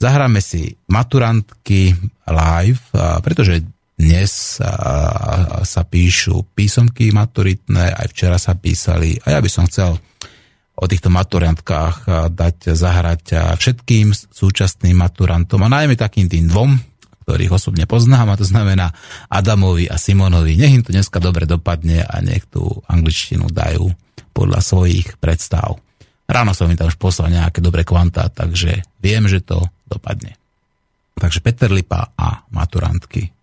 S2: zahráme si maturantky live, pretože dnes sa píšu písomky maturitné, aj včera sa písali a ja by som chcel o týchto maturantkách dať zahrať všetkým súčasným maturantom a najmä takým tým dvom, ktorých osobne poznám, a to znamená Adamovi a Simonovi. Nech im to dneska dobre dopadne a nech tú angličtinu dajú podľa svojich predstav. Ráno som im tam už poslal nejaké dobré kvantá, takže viem, že to dopadne. Takže Peter Lipa a maturantky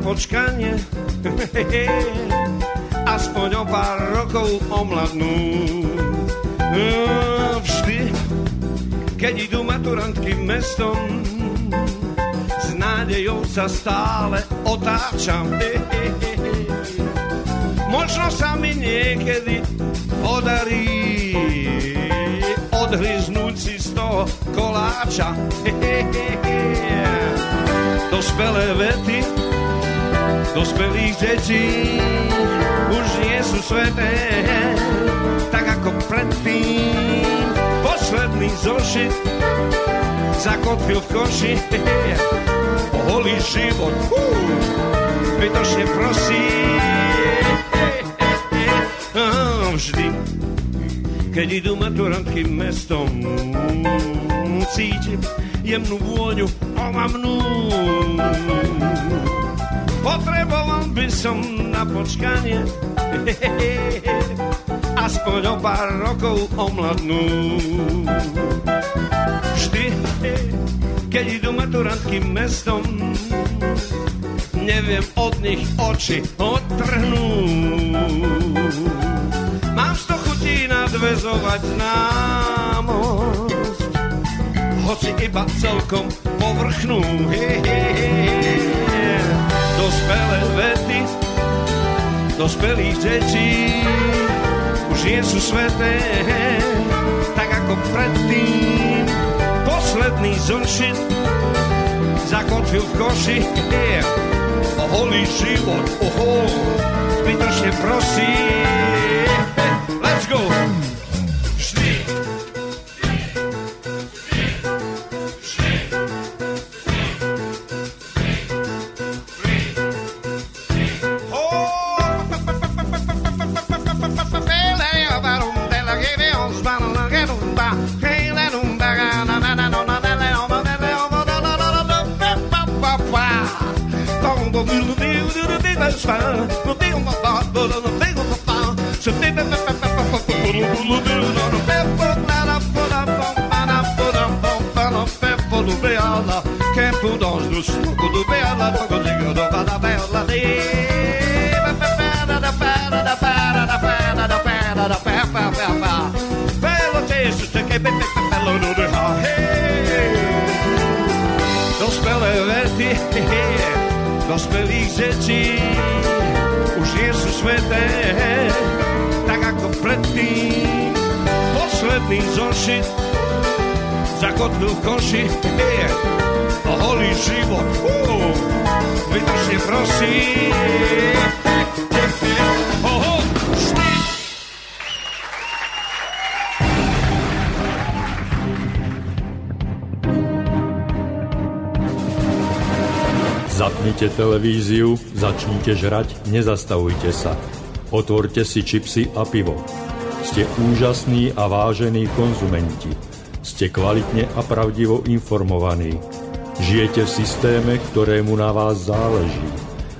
S4: počkanie aspoň o pár rokov omladnú. Vždy, keď idú maturantky mestom, s nádejou sa stále otáčam. Možno sa mi niekedy podarí odhryznúť si z toho koláča. Dospelé vety dospelých detí už nie sú sveté, tak ako predtým. Posledný zošit zakotvil v koši, holý život, zbytočne prosím vždy, keď idú maturantky mestom, cítim jemnú vôňu omamnú. Potreboval by som na počkanie aspoň o pár rokov omladnú. Vždy, keď idú maturantky mestom, neviem od nich oči odtrhnúť Mám sto chutí nadvezovať známosť, hoci iba celkom povrchnú. Dospelé vety, dospelých detí už nie sú sveté, tak ako predtým. Posledný zonšit zakotvil v koši, o holý život, oho, zbytočne prosím. Let's go! Da fera da fera da fera da fera da fera Belo texto, che che bello no de ha Do spelevety, dospelých detí už nie sú sveté, tak ako predtým. Posledný zošit zakotvil koši, a holý život. Vydržte prosím.
S1: Zapnite televíziu, začnite žrať, nezastavujte sa. Otvorte si čipsy a pivo. Ste úžasní a vážení konzumenti. Ste kvalitne a pravdivo informovaní. Žijete v systéme, ktorému na vás záleží.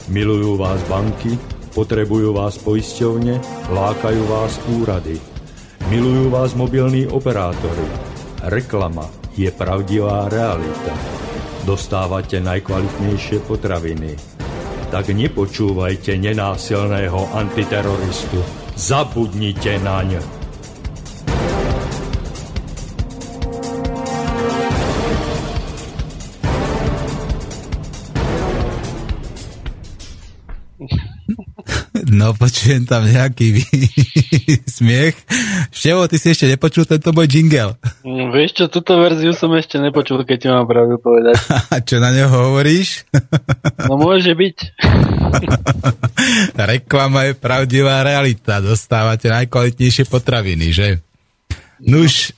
S1: Milujú vás banky, potrebujú vás poisťovne, lákajú vás úrady. Milujú vás mobilní operátori. Reklama je pravdivá realita dostávate najkvalitnejšie potraviny. Tak nepočúvajte nenásilného antiteroristu. Zabudnite naň.
S2: No, počujem tam nejaký smiech. Števo, ty si ešte nepočul tento môj jingle.
S3: Mm, vieš čo, túto verziu som ešte nepočul, keď ti mám pravdu povedať.
S2: A čo na neho hovoríš?
S3: No môže byť.
S2: Reklama je pravdivá realita. Dostávate najkvalitnejšie potraviny, že? Nuž,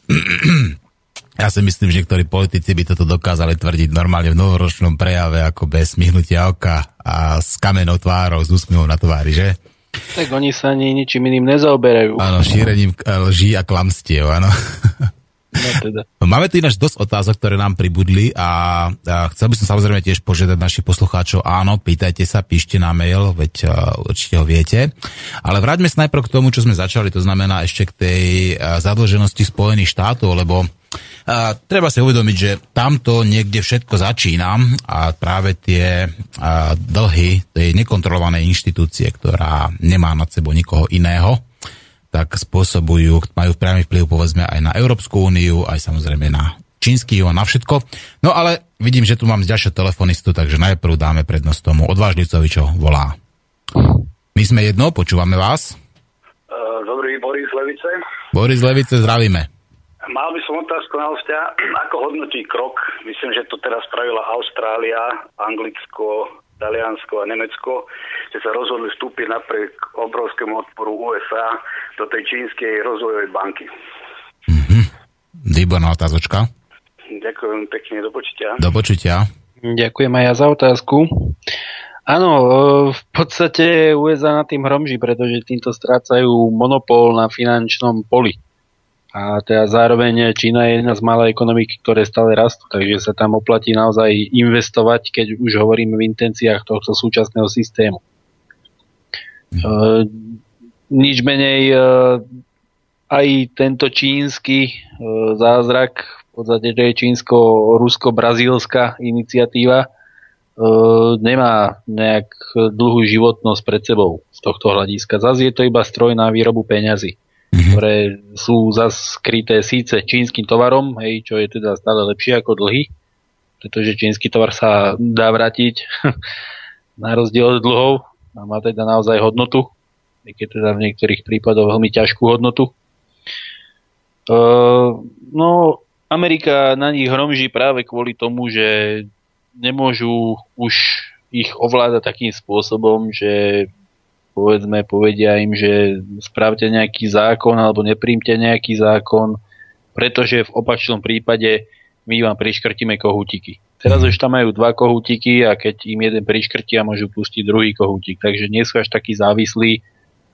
S2: ja si myslím, že niektorí politici by toto dokázali tvrdiť normálne v novoročnom prejave, ako bez smihnutia oka a s kamenou tvárou, s úsmivom na tvári, že?
S3: Tak oni sa ani ničím iným nezaoberajú.
S2: Áno, šírením lží a klamstiev, áno.
S3: No teda.
S2: Máme tu ináč dosť otázok, ktoré nám pribudli a, a chcel by som samozrejme tiež požiadať našich poslucháčov, áno, pýtajte sa, píšte na mail, veď uh, určite ho viete. Ale vráťme sa najprv k tomu, čo sme začali, to znamená ešte k tej uh, zadlženosti Spojených štátov, lebo a treba si uvedomiť, že tamto niekde všetko začína a práve tie a, dlhy tej nekontrolovanej inštitúcie, ktorá nemá nad sebou nikoho iného, tak spôsobujú, majú priamy vplyv povedzme aj na Európsku úniu, aj samozrejme na čínsky a na všetko. No ale vidím, že tu mám ďalšieho telefonistu, takže najprv dáme prednosť tomu odvážlicovi, čo volá. My sme jedno, počúvame vás.
S6: Dobrý, Boris Levice.
S2: Boris Levice, zdravíme.
S6: Mal by som otázku na hostia, ako hodnotí krok, myslím, že to teraz spravila Austrália, Anglicko, Taliansko a Nemecko, že sa rozhodli vstúpiť napriek obrovskému odporu USA do tej čínskej rozvojovej banky.
S2: Mm-hmm. Výborná otázočka.
S6: Ďakujem pekne, do počutia.
S2: Do počutia.
S3: Ďakujem aj ja za otázku. Áno, e, v podstate USA na tým hromží, pretože týmto strácajú monopol na finančnom poli. A teda zároveň Čína je jedna z malých ekonomik, ktoré stále rastú, takže sa tam oplatí naozaj investovať, keď už hovoríme v intenciách tohto súčasného systému. Mm. Uh, nič menej uh, aj tento čínsky uh, zázrak, v podstate to je čínsko-rusko-brazílska iniciatíva, uh, nemá nejak dlhú životnosť pred sebou z tohto hľadiska. Zase je to iba stroj na výrobu peňazí mm-hmm. ktoré sú zase síce čínskym tovarom, hej, čo je teda stále lepšie ako dlhy, pretože čínsky tovar sa dá vrátiť na rozdiel od dlhov a má teda naozaj hodnotu, aj keď teda v niektorých prípadoch veľmi ťažkú hodnotu. Uh, no, Amerika na nich hromží práve kvôli tomu, že nemôžu už ich ovládať takým spôsobom, že povedzme, povedia im, že spravte nejaký zákon alebo nepríjmte nejaký zákon, pretože v opačnom prípade my vám priškrtíme kohútiky. Teraz už tam majú dva kohútiky a keď im jeden priškrtia, môžu pustiť druhý kohútik. Takže nie sú až takí závislí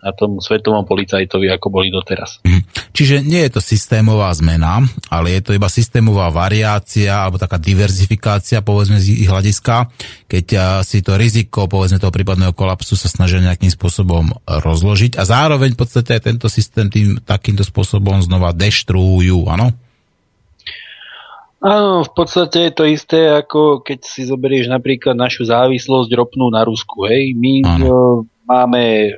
S3: na tom svetovom policajtovi, ako boli doteraz.
S2: Mhm. Čiže nie je to systémová zmena, ale je to iba systémová variácia alebo taká diverzifikácia, povedzme z ich hľadiska, keď si to riziko, povedzme toho prípadného kolapsu sa snažia nejakým spôsobom rozložiť a zároveň v podstate aj tento systém tým takýmto spôsobom znova deštruujú, áno?
S3: Áno, v podstate je to isté, ako keď si zoberieš napríklad našu závislosť ropnú na Rusku. Hej. My Áno. Máme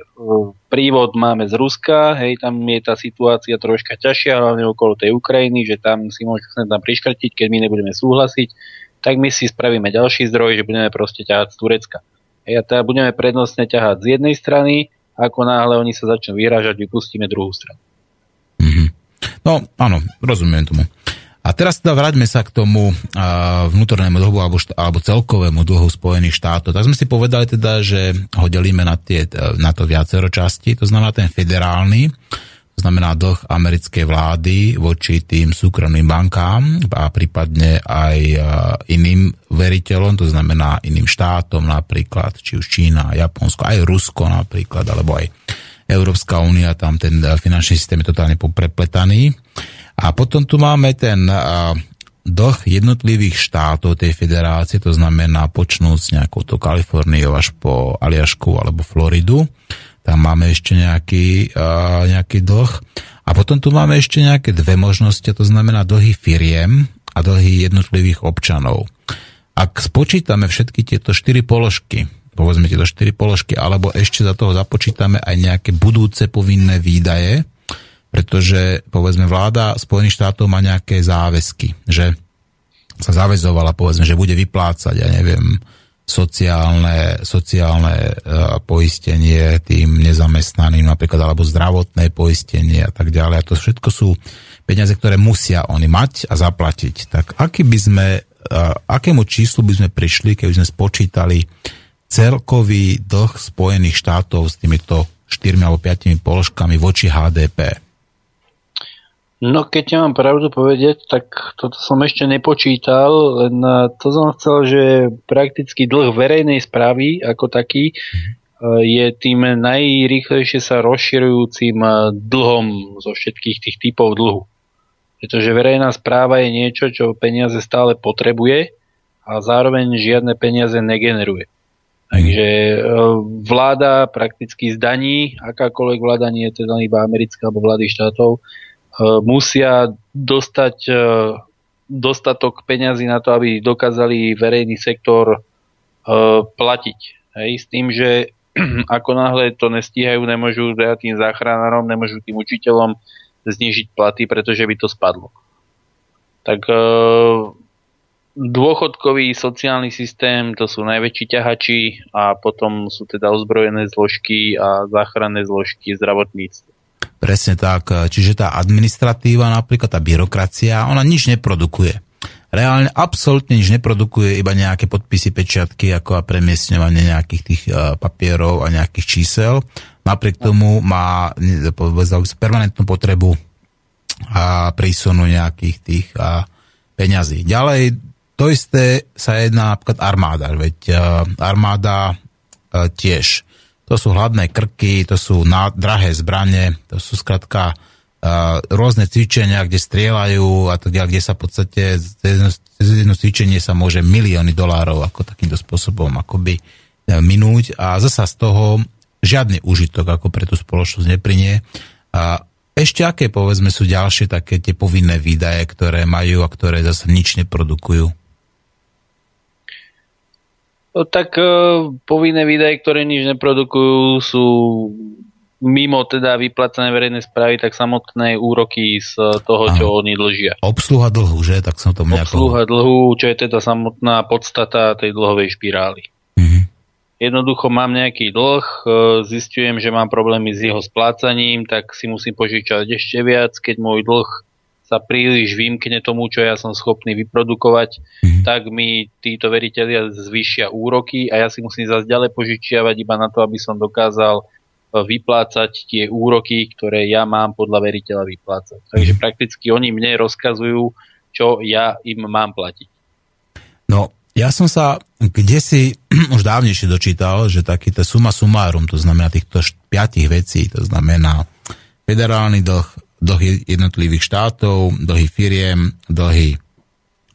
S3: prívod máme z Ruska, hej, tam je tá situácia troška ťažšia, hlavne okolo tej Ukrajiny, že tam si môžeme tam priškrtiť, keď my nebudeme súhlasiť, tak my si spravíme ďalší zdroj, že budeme proste ťahať z Turecka. Hej, a teda budeme prednostne ťahať z jednej strany, ako náhle oni sa začnú vyrážať, vypustíme druhú stranu.
S2: Mm-hmm. No, áno, rozumiem tomu. A teraz teda vráťme sa k tomu vnútornému dlhu alebo, alebo celkovému dlhu Spojených štátov. Tak sme si povedali teda, že ho delíme na, tie, na to viacero časti, to znamená ten federálny, to znamená dlh americkej vlády voči tým súkromným bankám a prípadne aj iným veriteľom, to znamená iným štátom napríklad, či už Čína, Japonsko, aj Rusko napríklad, alebo aj Európska únia, tam ten finančný systém je totálne poprepletaný. A potom tu máme ten dlh jednotlivých štátov tej federácie, to znamená počnúť nejakou to Kaliforniou až po Aliašku alebo Floridu. Tam máme ešte nejaký, nejaký dlh. A potom tu máme ešte nejaké dve možnosti, to znamená dlhy firiem a dlhy jednotlivých občanov. Ak spočítame všetky tieto štyri položky, povedzme tieto štyri položky, alebo ešte za toho započítame aj nejaké budúce povinné výdaje, pretože povedzme vláda Spojených štátov má nejaké záväzky, že sa zavezovala, povedzme, že bude vyplácať, ja neviem, sociálne, sociálne uh, poistenie tým nezamestnaným napríklad, alebo zdravotné poistenie a tak ďalej. A to všetko sú peniaze, ktoré musia oni mať a zaplatiť. Tak aký by sme, uh, akému číslu by sme prišli, keby sme spočítali celkový dlh Spojených štátov s týmito 4 alebo 5 položkami voči HDP?
S3: No keď ja mám pravdu povedať, tak toto som ešte nepočítal, len to som chcel, že prakticky dlh verejnej správy ako taký mm-hmm. je tým najrýchlejšie sa rozširujúcim eh, dlhom zo všetkých tých typov dlhu. Pretože verejná správa je niečo, čo peniaze stále potrebuje a zároveň žiadne peniaze negeneruje. Takže vláda prakticky zdaní, akákoľvek vláda nie je teda iba americká alebo vlády štátov, E, musia dostať e, dostatok peňazí na to, aby dokázali verejný sektor e, platiť. Hej, s tým, že ako náhle to nestíhajú, nemôžu tým záchranárom, nemôžu tým učiteľom znižiť platy, pretože by to spadlo. Tak dôchodkový sociálny systém, to sú najväčší ťahači a potom sú teda ozbrojené zložky a záchranné zložky zdravotníctva.
S2: Presne tak. Čiže tá administratíva, napríklad tá byrokracia, ona nič neprodukuje. Reálne absolútne nič neprodukuje, iba nejaké podpisy, pečiatky, ako a premiesňovanie nejakých tých uh, papierov a nejakých čísel. Napriek tomu má permanentnú potrebu a prísunu nejakých tých a, peňazí. Ďalej, to isté sa jedná napríklad armáda. Veď armáda tiež to sú hladné krky, to sú drahé zbranie, to sú skratka uh, rôzne cvičenia, kde strieľajú a tak ďalej, kde sa v podstate cez jedno cvičenie sa môže milióny dolárov ako takýmto spôsobom akoby uh, minúť a zasa z toho žiadny užitok ako pre tú spoločnosť neprinie. A ešte aké povedzme sú ďalšie také tie povinné výdaje, ktoré majú a ktoré zase nič neprodukujú?
S3: No, tak uh, povinné výdaje, ktoré nič neprodukujú, sú mimo teda vyplacené verejné správy, tak samotné úroky z toho, Aha. čo oni dlžia.
S2: Obsluha dlhu, že? Tak som to nejako...
S3: Obsluha dlhu, čo je teda samotná podstata tej dlhovej špirály. Mhm. Jednoducho mám nejaký dlh, e, zistujem, že mám problémy s jeho splácaním, tak si musím požičať ešte viac, keď môj dlh sa príliš vymkne tomu, čo ja som schopný vyprodukovať, mm. tak mi títo veriteľia zvýšia úroky a ja si musím zase ďalej požičiavať iba na to, aby som dokázal e, vyplácať tie úroky, ktoré ja mám podľa veriteľa vyplácať. Takže mhm. prakticky oni mne rozkazujú, čo ja im mám platiť.
S2: No, ja som sa kde si už dávnejšie dočítal, že takýto suma sumárum, to znamená týchto piatich vecí, to znamená federálny dlh, dlhy jednotlivých štátov, dlhy firiem, dlhy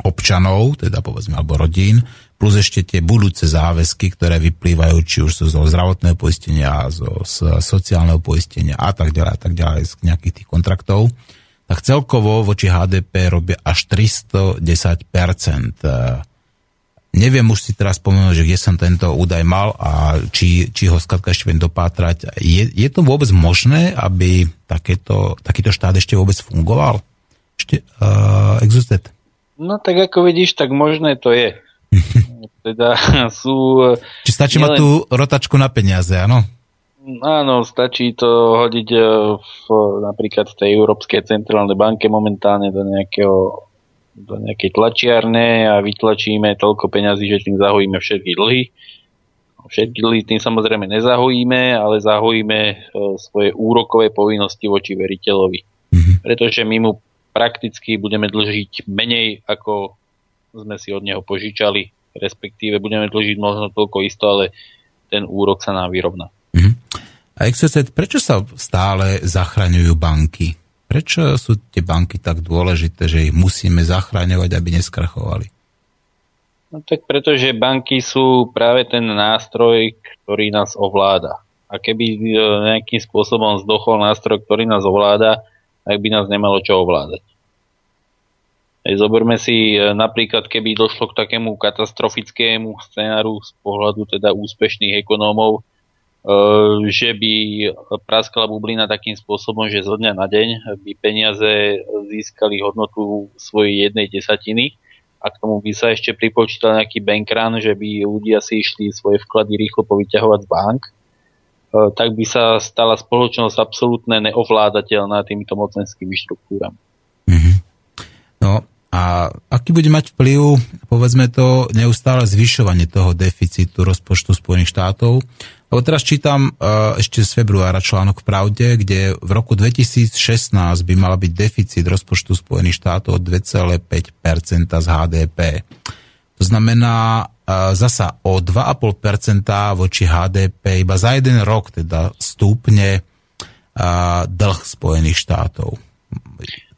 S2: občanov, teda povedzme, alebo rodín, plus ešte tie budúce záväzky, ktoré vyplývajú či už zo zdravotného poistenia, zo, z sociálneho poistenia a tak ďalej a tak ďalej z nejakých tých kontraktov, tak celkovo voči HDP robia až 310%. Neviem už si teraz spomenúť, že kde som tento údaj mal a či, či ho skladka ešte viem dopátrať. Je, je to vôbec možné, aby takéto, takýto štát ešte vôbec fungoval? Ešte, uh, existed?
S3: No tak ako vidíš, tak možné to je. teda sú...
S2: Či stačí nielen... mať tú rotačku na peniaze, áno?
S3: Áno, stačí to hodiť e, v, napríklad v tej Európskej centrálnej banke momentálne do nejakého do nejakej tlačiarne a vytlačíme toľko peňazí, že tým zahojíme všetky dlhy. Všetky dlhy tým samozrejme nezahojíme, ale zahojíme e, svoje úrokové povinnosti voči veriteľovi. Mm-hmm. Pretože my mu prakticky budeme dlžiť menej, ako sme si od neho požičali, respektíve budeme dlžiť možno toľko isto, ale ten úrok sa nám vyrovná.
S2: Uh-huh. A Exocet, prečo sa stále zachraňujú banky? Prečo sú tie banky tak dôležité, že ich musíme zachraňovať, aby neskrachovali?
S3: No tak pretože banky sú práve ten nástroj, ktorý nás ovláda. A keby e, nejakým spôsobom zdochol nástroj, ktorý nás ovláda, tak by nás nemalo čo ovládať. Zoberme si e, napríklad, keby došlo k takému katastrofickému scenáru z pohľadu teda úspešných ekonómov, že by praskala bublina takým spôsobom, že zo dňa na deň by peniaze získali hodnotu svojej jednej desatiny a k tomu by sa ešte pripočítal nejaký bankrun, že by ľudia si išli svoje vklady rýchlo povyťahovať z bank, e, tak by sa stala spoločnosť absolútne neovládateľná týmito mocenskými štruktúrami.
S2: Mm-hmm. No, a aký bude mať vplyv, povedzme to, neustále zvyšovanie toho deficitu rozpočtu Spojených štátov? Lebo teraz čítam uh, ešte z februára článok v Pravde, kde v roku 2016 by mal byť deficit rozpočtu Spojených štátov 2,5% z HDP. To znamená uh, zasa o 2,5% voči HDP iba za jeden rok teda stúpne uh, dlh Spojených štátov.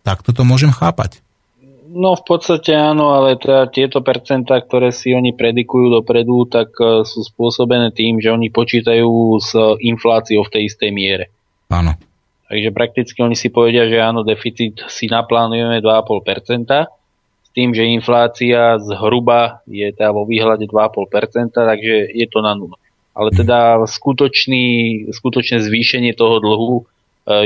S2: Tak toto môžem chápať.
S3: No v podstate áno, ale teda tieto percentá, ktoré si oni predikujú dopredu, tak e, sú spôsobené tým, že oni počítajú s infláciou v tej istej miere.
S2: Áno.
S3: Takže prakticky oni si povedia, že áno, deficit si naplánujeme 2,5%, s tým, že inflácia zhruba je teda vo výhľade 2,5%, takže je to na nula. Ale teda skutočný, skutočné zvýšenie toho dlhu e,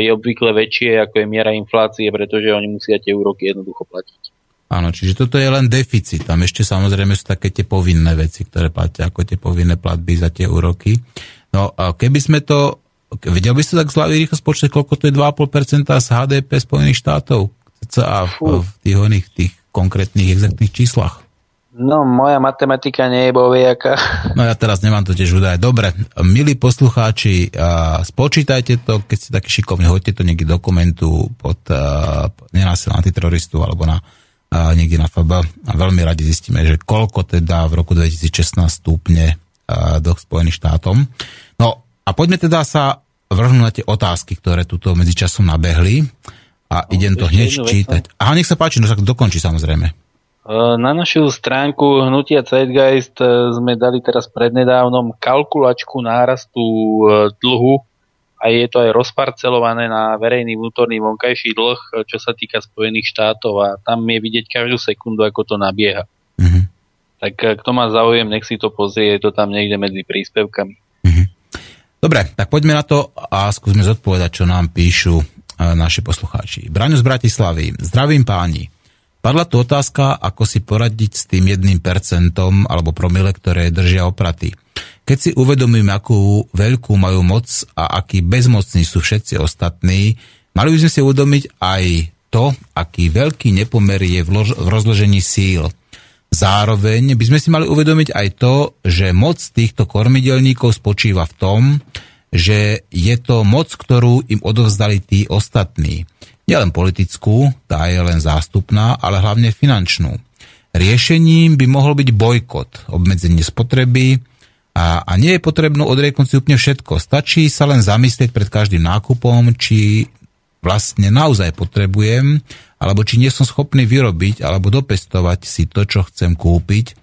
S3: je obvykle väčšie, ako je miera inflácie, pretože oni musia tie úroky jednoducho platiť.
S2: Áno, čiže toto je len deficit. Tam ešte samozrejme sú také tie povinné veci, ktoré platia, ako tie povinné platby za tie úroky. No a keby sme to, vedel by ste tak zľavý rýchlo spočítať, koľko to je 2,5% z HDP Spojených štátov? A v, v tých, oných, tých konkrétnych exaktných číslach.
S3: No, moja matematika nie je boviaká.
S2: No ja teraz nemám to tiež údaje. Dobre, milí poslucháči, spočítajte to, keď ste takí šikovní, hoďte to niekde dokumentu pod nenásil antiteroristu alebo na a niekde na FAB a veľmi radi zistíme, že koľko teda v roku 2016 stúpne do Spojených štátom. No a poďme teda sa vrhnúť na tie otázky, ktoré tuto medzičasom nabehli a no, idem to hneď čítať. Aha, nech sa páči, no sa dokončí samozrejme. E,
S3: na našu stránku Hnutia Zeitgeist e, sme dali teraz prednedávnom kalkulačku nárastu e, dlhu a je to aj rozparcelované na verejný vnútorný vonkajší dlh, čo sa týka Spojených štátov a tam je vidieť každú sekundu, ako to nabieha. Mm-hmm. Tak eh, kto má záujem, nech si to pozrie, je to tam niekde medzi príspevkami. Mm-hmm.
S2: Dobre, tak poďme na to a skúsme zodpovedať, čo nám píšu eh, naši poslucháči. Braňo z Bratislavy. Zdravím páni. Padla tu otázka, ako si poradiť s tým jedným percentom alebo promile, ktoré držia opraty. Keď si uvedomíme, akú veľkú majú moc a aký bezmocní sú všetci ostatní, mali by sme si uvedomiť aj to, aký veľký nepomer je v rozložení síl. Zároveň by sme si mali uvedomiť aj to, že moc týchto kormidelníkov spočíva v tom, že je to moc, ktorú im odovzdali tí ostatní. Nielen politickú, tá je len zástupná, ale hlavne finančnú. Riešením by mohol byť bojkot, obmedzenie spotreby, a, a nie je potrebno odrieknúť si úplne všetko. Stačí sa len zamyslieť pred každým nákupom, či vlastne naozaj potrebujem, alebo či nie som schopný vyrobiť alebo dopestovať si to, čo chcem kúpiť,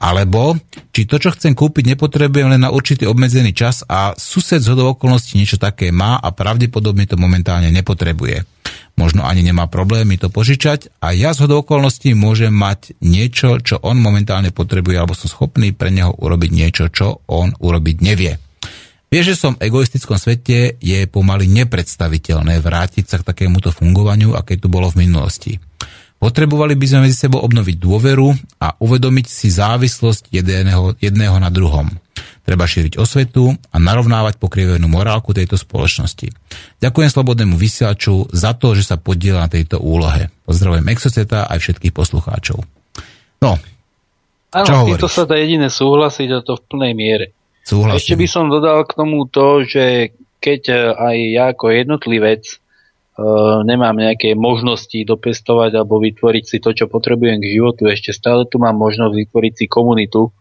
S2: alebo či to, čo chcem kúpiť, nepotrebujem len na určitý obmedzený čas a sused z hodou okolností niečo také má a pravdepodobne to momentálne nepotrebuje. Možno ani nemá problémy to požičať a ja z hodou okolností môžem mať niečo, čo on momentálne potrebuje alebo som schopný pre neho urobiť niečo, čo on urobiť nevie. Vie, že som v egoistickom svete je pomaly nepredstaviteľné vrátiť sa k takémuto fungovaniu, aké tu bolo v minulosti. Potrebovali by sme medzi sebou obnoviť dôveru a uvedomiť si závislosť jedného, jedného na druhom. Treba šíriť osvetu a narovnávať pokrivenú morálku tejto spoločnosti. Ďakujem slobodnému vysielaču za to, že sa podiela na tejto úlohe. Pozdravujem Exoceta aj všetkých poslucháčov. No,
S3: Áno, čo týmto sa dá jediné súhlasiť a to v plnej miere. Súhlasím. Ešte by som dodal k tomu to, že keď aj ja ako jednotlivec Eh, nemám nejaké možnosti dopestovať alebo vytvoriť si to, čo potrebujem k životu. Ešte stále tu mám možnosť vytvoriť si komunitu,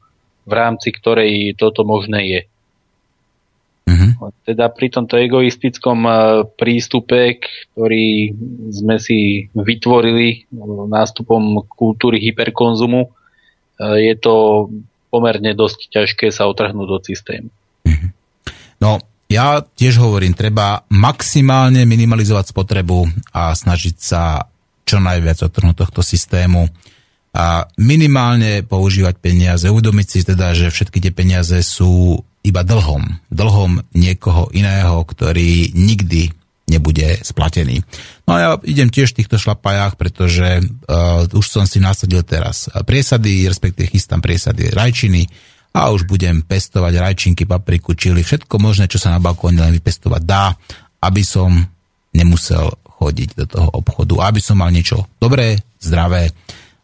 S3: v rámci ktorej toto možné je. Uh-huh. Teda pri tomto egoistickom eh, prístupe, ktorý sme si vytvorili nástupom kultúry hyperkonzumu, eh, je to pomerne dosť ťažké sa otrhnúť do systému. Uh-huh.
S2: No, ja tiež hovorím, treba maximálne minimalizovať spotrebu a snažiť sa čo najviac odtrhnúť tohto systému a minimálne používať peniaze, uvedomiť si teda, že všetky tie peniaze sú iba dlhom. Dlhom niekoho iného, ktorý nikdy nebude splatený. No a ja idem tiež v týchto šlapajách, pretože uh, už som si nasadil teraz priesady, respektíve chystám priesady rajčiny, a už budem pestovať rajčinky, papriku, čili všetko možné, čo sa na balkóne len vypestovať dá, aby som nemusel chodiť do toho obchodu, aby som mal niečo dobré, zdravé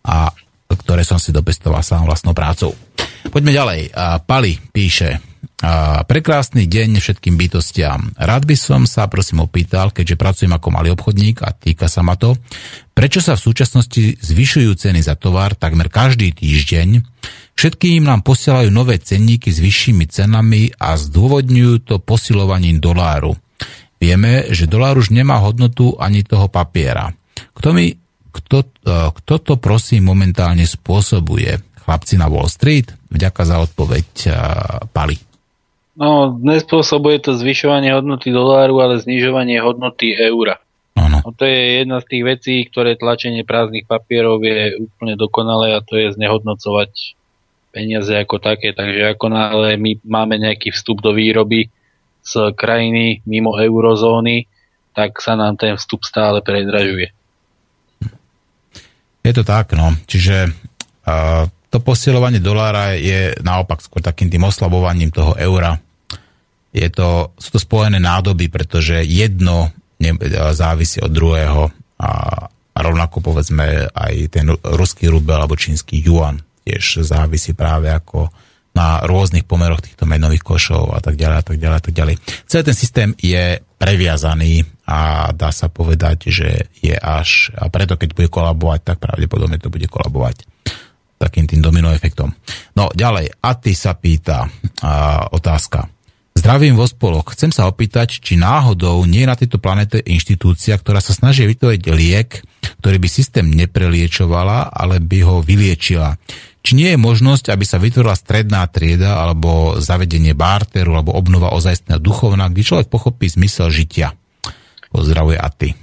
S2: a ktoré som si dopestoval sám vlastnou prácou. Poďme ďalej. Pali píše, prekrásny deň všetkým bytostiam. Rád by som sa prosím opýtal, keďže pracujem ako malý obchodník a týka sa ma to, prečo sa v súčasnosti zvyšujú ceny za tovar takmer každý týždeň, Všetkým nám posielajú nové cenníky s vyššími cenami a zdôvodňujú to posilovaním doláru. Vieme, že dolár už nemá hodnotu ani toho papiera. Kto, mi, kto, e, kto to prosím momentálne spôsobuje? Chlapci na Wall Street? Vďaka za odpoveď, uh, Pali.
S3: No, nespôsobuje to zvyšovanie hodnoty doláru, ale znižovanie hodnoty eura. Ano. No, to je jedna z tých vecí, ktoré tlačenie prázdnych papierov je úplne dokonalé a to je znehodnocovať peniaze ako také, takže ako náhle my máme nejaký vstup do výroby z krajiny mimo eurozóny, tak sa nám ten vstup stále predražuje.
S2: Je to tak, no. Čiže uh, to posilovanie dolára je naopak skôr takým tým oslabovaním toho eura. Je to, sú to spojené nádoby, pretože jedno ne, závisí od druhého a, a rovnako povedzme aj ten ruský rubel alebo čínsky yuan tiež závisí práve ako na rôznych pomeroch týchto menových košov a tak ďalej a tak ďalej a tak ďalej. Celý ten systém je previazaný a dá sa povedať, že je až, a preto keď bude kolabovať, tak pravdepodobne to bude kolabovať takým tým domino efektom. No ďalej, a ty sa pýta a, otázka. Zdravím vo spoloch. Chcem sa opýtať, či náhodou nie je na tejto planete inštitúcia, ktorá sa snaží vytvoriť liek, ktorý by systém nepreliečovala, ale by ho vyliečila. Či nie je možnosť, aby sa vytvorila stredná trieda alebo zavedenie barteru alebo obnova ozajstného duchovna, kde človek pochopí zmysel žitia? Pozdravuje a ty.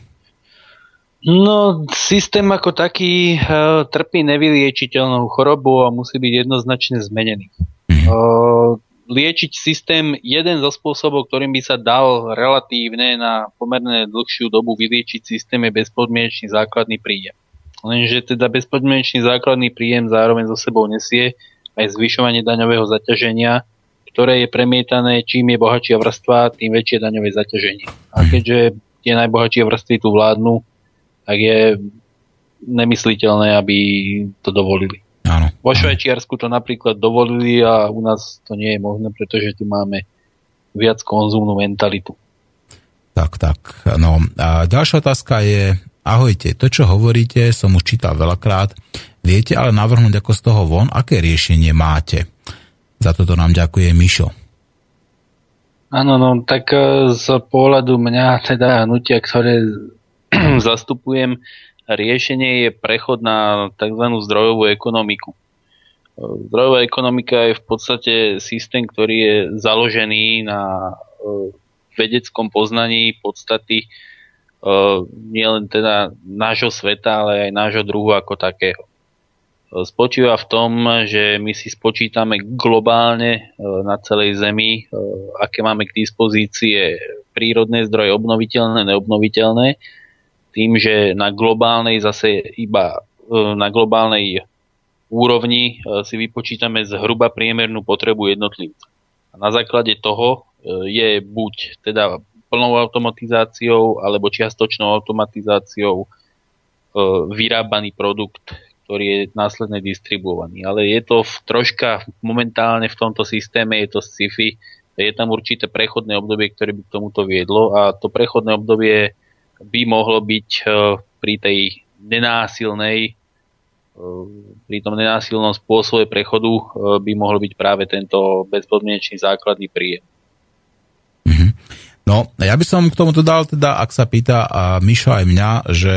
S3: No, systém ako taký uh, trpí nevyliečiteľnou chorobou a musí byť jednoznačne zmenený. Mm. Uh, liečiť systém, jeden zo spôsobov, ktorým by sa dal relatívne na pomerne dlhšiu dobu vyliečiť systém je bezpodmienečný základný príjem lenže teda bezpodmienečný základný príjem zároveň so sebou nesie aj zvyšovanie daňového zaťaženia, ktoré je premietané, čím je bohatšia vrstva, tým väčšie daňové zaťaženie. A keďže tie najbohatšie vrstvy tu vládnu, tak je nemysliteľné, aby to dovolili.
S2: Áno.
S3: Vo Švajčiarsku to napríklad dovolili a u nás to nie je možné, pretože tu máme viac konzumnú mentalitu.
S2: Tak, tak. No a ďalšia otázka je, Ahojte, to čo hovoríte som už čítal veľakrát, viete ale navrhnúť ako z toho von, aké riešenie máte. Za toto nám ďakuje Mišo.
S3: Áno, no tak e, z pohľadu mňa, teda hnutia, ktoré zastupujem, riešenie je prechod na tzv. zdrojovú ekonomiku. E, zdrojová ekonomika je v podstate systém, ktorý je založený na e, vedeckom poznaní podstaty nielen teda nášho sveta, ale aj nášho druhu ako takého spočíva v tom, že my si spočítame globálne e, na celej Zemi, e, aké máme k dispozície prírodné zdroje, obnoviteľné, neobnoviteľné, tým, že na globálnej zase iba e, na globálnej úrovni si vypočítame zhruba priemernú potrebu jednotlivca. A na základe toho je buď teda plnou automatizáciou alebo čiastočnou automatizáciou vyrábaný produkt, ktorý je následne distribuovaný. Ale je to v, troška momentálne v tomto systéme, je to sci-fi, je tam určité prechodné obdobie, ktoré by k tomuto viedlo a to prechodné obdobie by mohlo byť e, pri tej nenásilnej e, pri tom nenásilnom spôsobe prechodu e, by mohol byť práve tento bezpodmienečný základný príjem.
S2: No, ja by som k tomu dodal, teda, ak sa pýta a Mišo aj mňa, že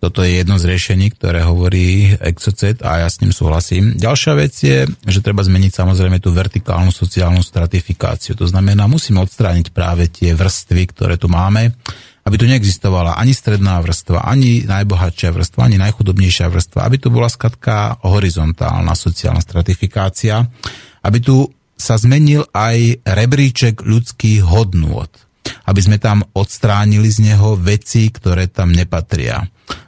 S2: toto je jedno z riešení, ktoré hovorí Exocet a ja s ním súhlasím. Ďalšia vec je, že treba zmeniť samozrejme tú vertikálnu sociálnu stratifikáciu. To znamená, musíme odstrániť práve tie vrstvy, ktoré tu máme, aby tu neexistovala ani stredná vrstva, ani najbohatšia vrstva, ani najchudobnejšia vrstva, aby tu bola skatka horizontálna sociálna stratifikácia, aby tu sa zmenil aj rebríček ľudských hodnôt aby sme tam odstránili z neho veci, ktoré tam nepatria.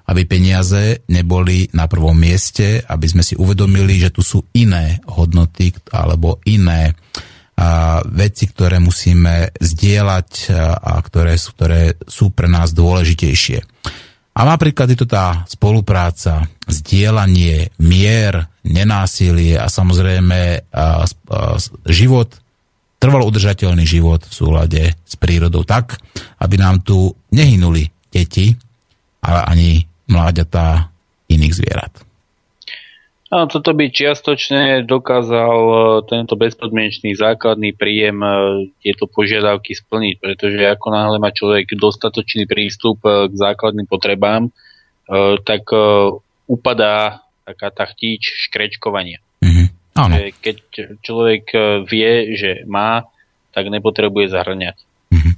S2: Aby peniaze neboli na prvom mieste, aby sme si uvedomili, že tu sú iné hodnoty alebo iné a, veci, ktoré musíme zdieľať a, ktoré, sú, ktoré sú pre nás dôležitejšie. A napríklad je to tá spolupráca, zdieľanie, mier, nenásilie a samozrejme a, a, život trvalo udržateľný život v súlade s prírodou tak, aby nám tu nehynuli deti, ale ani mláďatá iných zvierat.
S3: A toto by čiastočne dokázal e, tento bezpodmienečný základný príjem e, tieto požiadavky splniť, pretože ako náhle má človek dostatočný prístup e, k základným potrebám, tak upadá taká tá chtíč škrečkovania. Áno. Keď človek vie, že má, tak nepotrebuje zahrňať.
S2: Mhm.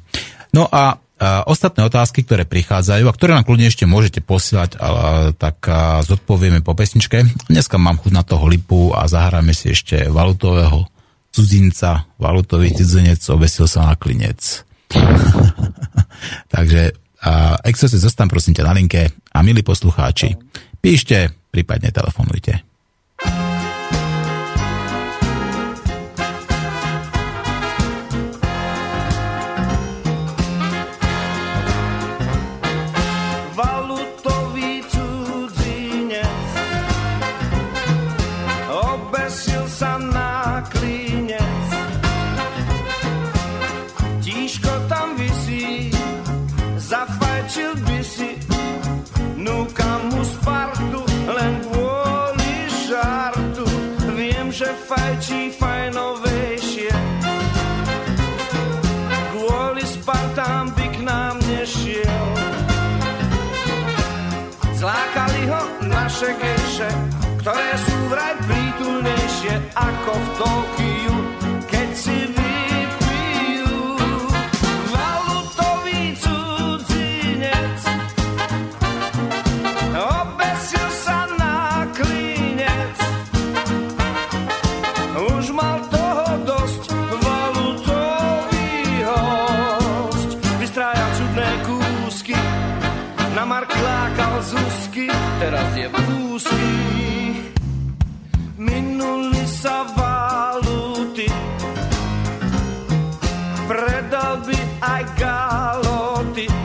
S2: No a a ostatné otázky, ktoré prichádzajú a ktoré nám kľudne ešte môžete posielať, ale, tak a, zodpovieme po pesničke. Dneska mám chuť na toho lipu a zahráme si ešte valutového cudzinca, valutový cudzinec obesil sa na klinec. Takže Exo si zostan prosím ťa na linke a milí poslucháči, píšte, prípadne telefonujte.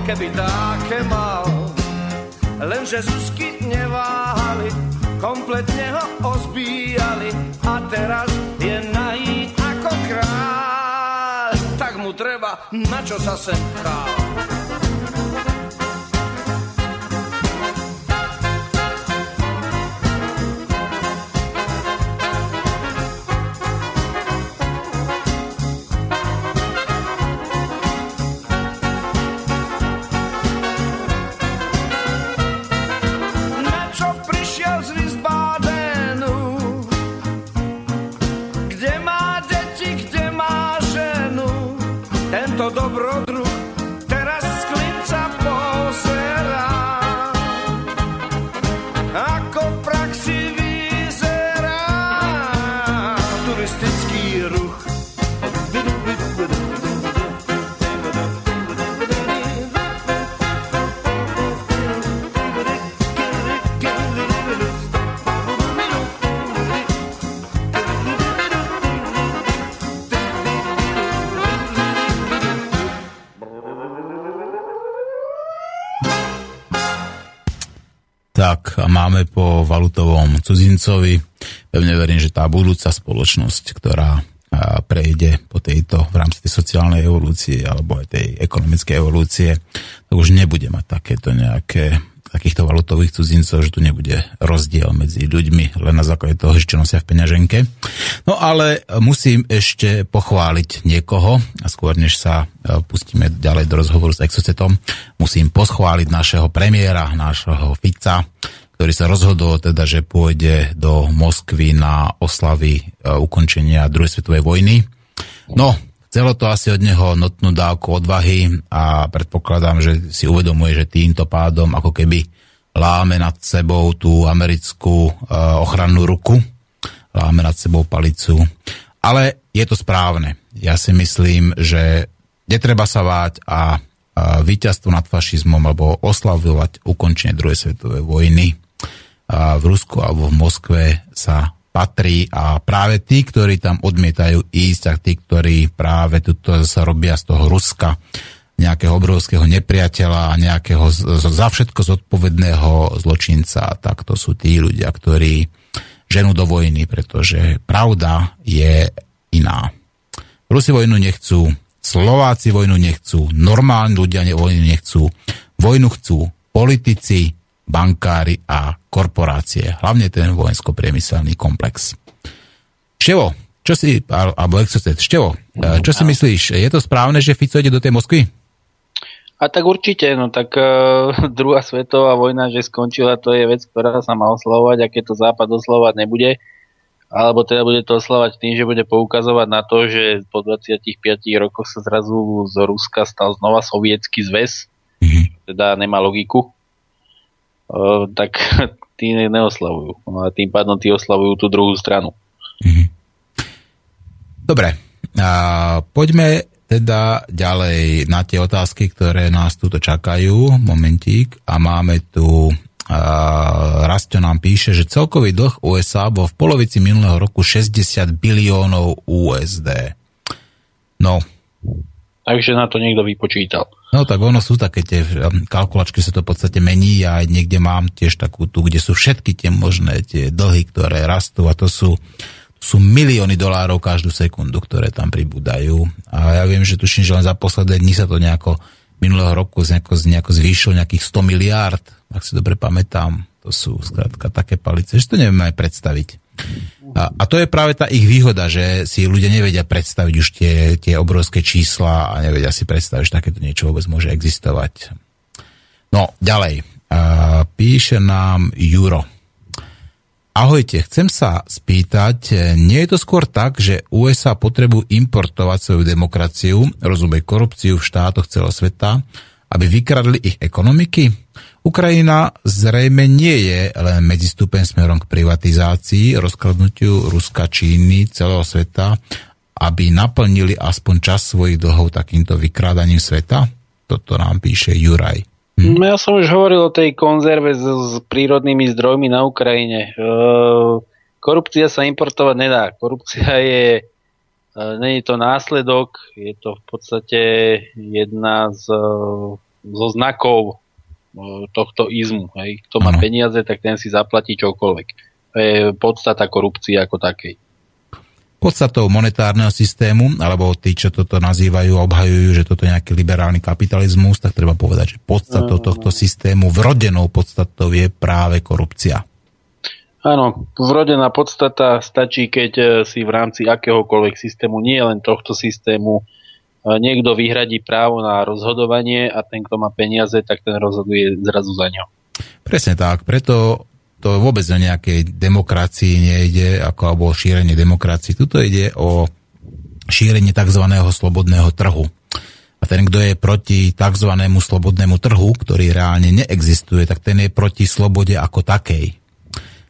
S7: Keby také mal. Lenže Zuzky neváhali, kompletne ho ozbíjali a teraz je nají ako kráľ. Tak mu treba, na čo sa sem pchal.
S2: Valutovom cudzincovi. Pevne verím, že tá budúca spoločnosť, ktorá prejde po tejto v rámci tej sociálnej evolúcie alebo aj tej ekonomickej evolúcie, to už nebude mať takéto nejaké takýchto valutových cudzincov, že tu nebude rozdiel medzi ľuďmi len na základe toho, čo nosia v peňaženke. No ale musím ešte pochváliť niekoho a skôr než sa e, pustíme ďalej do rozhovoru s Exocetom, musím poschváliť našeho premiéra, našeho Fica, ktorý sa rozhodol teda, že pôjde do Moskvy na oslavy e, ukončenia druhej svetovej vojny. No, Chcelo to asi od neho notnú dávku odvahy a predpokladám, že si uvedomuje, že týmto pádom ako keby láme nad sebou tú americkú uh, ochrannú ruku, láme nad sebou palicu. Ale je to správne. Ja si myslím, že netreba sa váť a, víťazstvo nad fašizmom alebo oslavovať ukončenie druhej svetovej vojny v Rusku alebo v Moskve sa patrí a práve tí, ktorí tam odmietajú ísť a tí, ktorí práve tuto sa robia z toho Ruska nejakého obrovského nepriateľa a nejakého za všetko zodpovedného zločinca, tak to sú tí ľudia, ktorí ženú do vojny, pretože pravda je iná. Rusi vojnu nechcú, Slováci vojnu nechcú, normálni ľudia vojnu nechcú, vojnu chcú politici, bankári a korporácie, hlavne ten vojensko-priemyselný komplex. Števo, čo si, alebo Exocet, Števo, mm, čo si myslíš, je to správne, že Fico ide do tej Moskvy?
S3: A tak určite, no tak uh, druhá svetová vojna, že skončila, to je vec, ktorá sa má oslavovať a keď to Západ oslavovať nebude, alebo teda bude to oslavať tým, že bude poukazovať na to, že po 25 rokoch sa zrazu z Ruska stal znova sovietský zväz, mm-hmm. teda nemá logiku tak tí neoslavujú. No a tým pádom tí oslavujú tú druhú stranu.
S2: Mhm. Dobre, a poďme teda ďalej na tie otázky, ktoré nás tuto čakajú. Momentík. A máme tu Rasto nám píše, že celkový dlh USA bol v polovici minulého roku 60 biliónov USD. No.
S3: Takže na to niekto vypočítal.
S2: No tak ono sú také tie um, kalkulačky, sa to v podstate mení a aj niekde mám tiež takú tu, kde sú všetky tie možné tie dlhy, ktoré rastú a to sú, sú milióny dolárov každú sekundu, ktoré tam pribúdajú. A ja viem, že tuším, že len za posledné dní sa to nejako minulého roku nejako, nejako zvýšilo nejakých 100 miliárd, ak si dobre pamätám. To sú skrátka také palice, že to nevieme aj predstaviť. A, a to je práve tá ich výhoda, že si ľudia nevedia predstaviť už tie, tie obrovské čísla a nevedia si predstaviť, že takéto niečo vôbec môže existovať. No, ďalej. A, píše nám Juro. Ahojte, chcem sa spýtať, nie je to skôr tak, že USA potrebujú importovať svoju demokraciu, rozumej korupciu v štátoch celého sveta, aby vykradli ich ekonomiky? Ukrajina zrejme nie je len medzistupeň smerom k privatizácii, rozkladnutiu Ruska, Číny, celého sveta, aby naplnili aspoň čas svojich dlhov takýmto vykrádaním sveta? Toto nám píše Juraj.
S3: Hm. No ja som už hovoril o tej konzerve s, s prírodnými zdrojmi na Ukrajine. E, korupcia sa importovať nedá. Korupcia je, e, to následok, je to v podstate jedna z, zo znakov tohto izmu. Hej. Kto má ano. peniaze, tak ten si zaplatí čokoľvek. To je podstata korupcie ako takej.
S2: Podstatou monetárneho systému, alebo tí, čo toto nazývajú a obhajujú, že toto je nejaký liberálny kapitalizmus, tak treba povedať, že podstatou tohto systému, vrodenou podstatou je práve korupcia.
S3: Áno, vrodená podstata stačí, keď eh, si v rámci akéhokoľvek systému, nie len tohto systému, niekto vyhradí právo na rozhodovanie a ten, kto má peniaze, tak ten rozhoduje zrazu za ňo.
S2: Presne tak, preto to vôbec o nejakej demokracii nejde, ako alebo o šírenie demokracii. Tuto ide o šírenie tzv. slobodného trhu. A ten, kto je proti tzv. slobodnému trhu, ktorý reálne neexistuje, tak ten je proti slobode ako takej.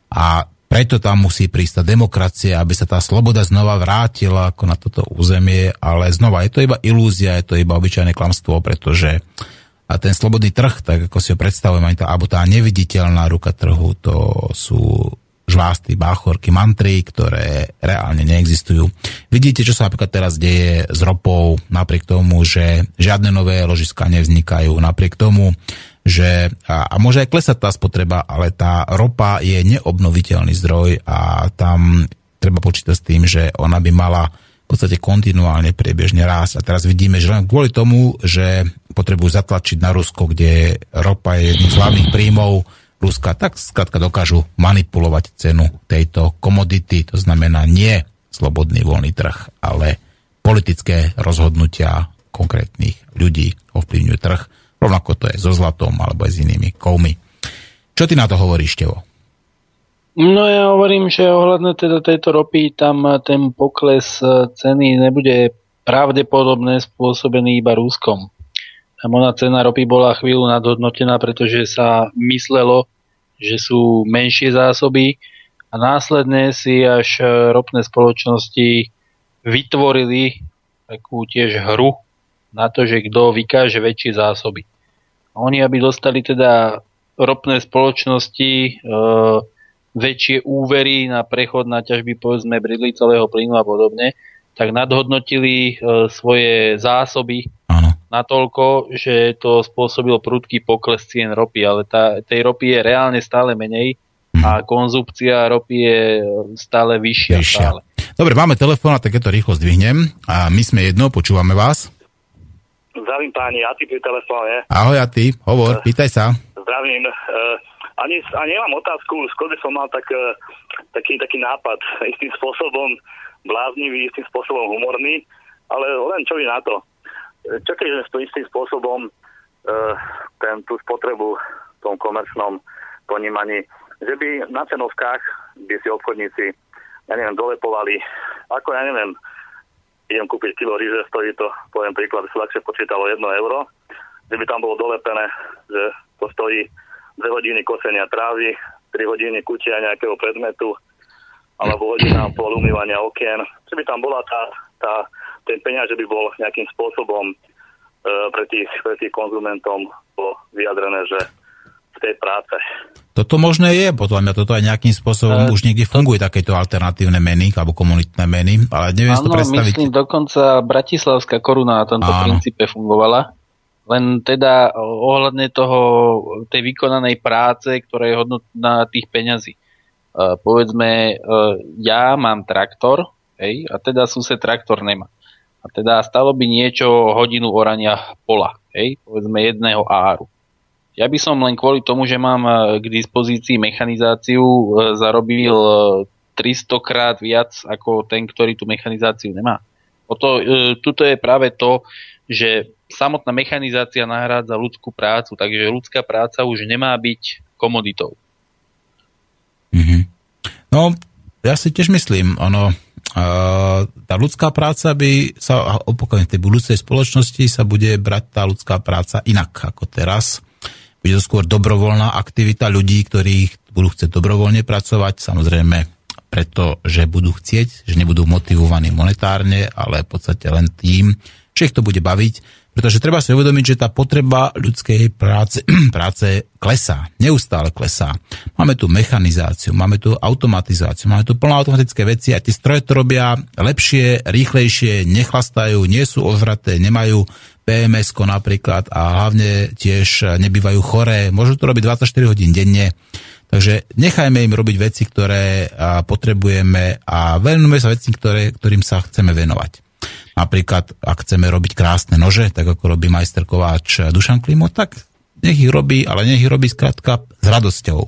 S2: A preto tam musí prísť tá demokracia, aby sa tá sloboda znova vrátila ako na toto územie, ale znova je to iba ilúzia, je to iba obyčajné klamstvo, pretože a ten slobodný trh, tak ako si ho predstavujem, alebo tá neviditeľná ruka trhu, to sú žvásty, báchorky, mantry, ktoré reálne neexistujú. Vidíte, čo sa napríklad teraz deje s ropou, napriek tomu, že žiadne nové ložiska nevznikajú, napriek tomu, že a, a môže aj klesať tá spotreba, ale tá ropa je neobnoviteľný zdroj a tam treba počítať s tým, že ona by mala v podstate kontinuálne priebežne rásť. A teraz vidíme, že len kvôli tomu, že potrebujú zatlačiť na Rusko, kde ropa je jedným z hlavných príjmov Ruska, tak skrátka dokážu manipulovať cenu tejto komodity, to znamená nie slobodný voľný trh, ale politické rozhodnutia konkrétnych ľudí ovplyvňujú trh. Rovnako to je so zlatom alebo aj s inými kovmi. Čo ty na to hovoríš, Tevo?
S3: No ja hovorím, že ohľadne teda tejto ropy tam ten pokles ceny nebude pravdepodobne spôsobený iba Ruskom. Tam ona cena ropy bola chvíľu nadhodnotená, pretože sa myslelo, že sú menšie zásoby a následne si až ropné spoločnosti vytvorili takú tiež hru na to, že kto vykáže väčšie zásoby. Oni, aby dostali teda ropné spoločnosti e, väčšie úvery na prechod na ťažby povedzme bridlicového plynu a podobne, tak nadhodnotili e, svoje zásoby natoľko, že to spôsobil prudký pokles cien ropy, ale tá, tej ropy je reálne stále menej a mhm. konzupcia ropy je stále vyššia. vyššia. Stále.
S2: Dobre, máme telefón a takéto rýchlo zdvihnem. A my sme jedno, počúvame vás.
S8: Zdravím páni, Ati pri telefóne.
S2: Ahoj Ati, hovor, uh, pýtaj sa.
S8: Zdravím. Uh, ani, ani nemám otázku, skôr by som mal tak, uh, taký, taký nápad, istým spôsobom bláznivý, istým spôsobom humorný, ale len čo vy na to čo keď sme istým spôsobom ten, tú spotrebu v tom komerčnom ponímaní, že by na cenovkách by si obchodníci, ja neviem, dolepovali, ako ja neviem, idem kúpiť kilo ríže, stojí to, poviem príklad, si ľahšie počítalo 1 euro, že by tam bolo dolepené, že to stojí 2 hodiny kosenia trávy, 3 hodiny kutia nejakého predmetu, alebo hodina pol umývania okien, že by tam bola tá, tá ten peniaz, že by bol nejakým spôsobom e, pre, tých, pre tých konzumentom bolo vyjadrené, že tej práce.
S2: Toto možné je, podľa mňa toto aj nejakým spôsobom uh, už niekde fungujú takéto alternatívne meny alebo komunitné meny, ale neviem si to predstaviť.
S3: myslím, dokonca Bratislavská koruna na tomto áno. princípe fungovala. Len teda ohľadne toho, tej vykonanej práce, ktorá je hodnotná tých peňazí. Uh, povedzme, uh, ja mám traktor, hej, a teda sused traktor nemá. A teda stalo by niečo hodinu orania pola, hej, povedzme jedného áru. Ja by som len kvôli tomu, že mám e, k dispozícii mechanizáciu, e, zarobil 300 e, krát viac ako ten, ktorý tú mechanizáciu nemá. O to, tuto je práve to, že samotná mechanizácia nahrádza ľudskú prácu, takže ľudská práca už nemá byť komoditou.
S2: Mm-hmm. No, ja si tiež myslím, ono, tá ľudská práca by sa, opakujem, v tej budúcej spoločnosti sa bude brať tá ľudská práca inak ako teraz. Bude to skôr dobrovoľná aktivita ľudí, ktorí budú chcieť dobrovoľne pracovať, samozrejme preto, že budú chcieť, že nebudú motivovaní monetárne, ale v podstate len tým, ich to bude baviť pretože treba si uvedomiť, že tá potreba ľudskej práce, práce klesá, neustále klesá. Máme tu mechanizáciu, máme tu automatizáciu, máme tu automatické veci a tie stroje to robia lepšie, rýchlejšie, nechlastajú, nie sú ozraté, nemajú PMS napríklad a hlavne tiež nebývajú choré, môžu to robiť 24 hodín denne. Takže nechajme im robiť veci, ktoré potrebujeme a venujme sa veci, ktoré, ktorým sa chceme venovať. Napríklad, ak chceme robiť krásne nože, tak ako robí majster kováč Dušan Klimo, tak nech ich robí, ale nech ich robí skrátka s radosťou.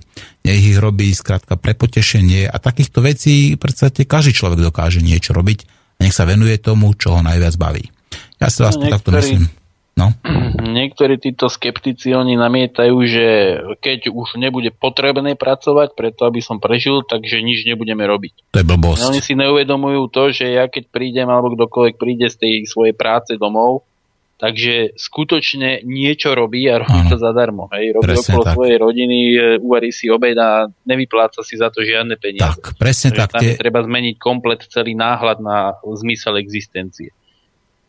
S2: Nech ich robí skrátka pre potešenie a takýchto vecí v podstate každý človek dokáže niečo robiť a nech sa venuje tomu, čo ho najviac baví. Ja si vás no, takto myslím. No.
S3: Niektorí títo skeptici, oni namietajú, že keď už nebude potrebné pracovať preto, aby som prežil, takže nič nebudeme robiť.
S2: To je blbosť.
S3: Oni si neuvedomujú to, že ja keď prídem, alebo kdokoľvek príde z tej svojej práce domov, Takže skutočne niečo robí a robí ano. to zadarmo. Hej. Robí presne okolo tak. svojej rodiny, e, uvarí si obed a nevypláca si za to žiadne peniaze.
S2: Tak, presne Takže tak.
S3: Tam tie... treba zmeniť komplet celý náhľad na zmysel existencie.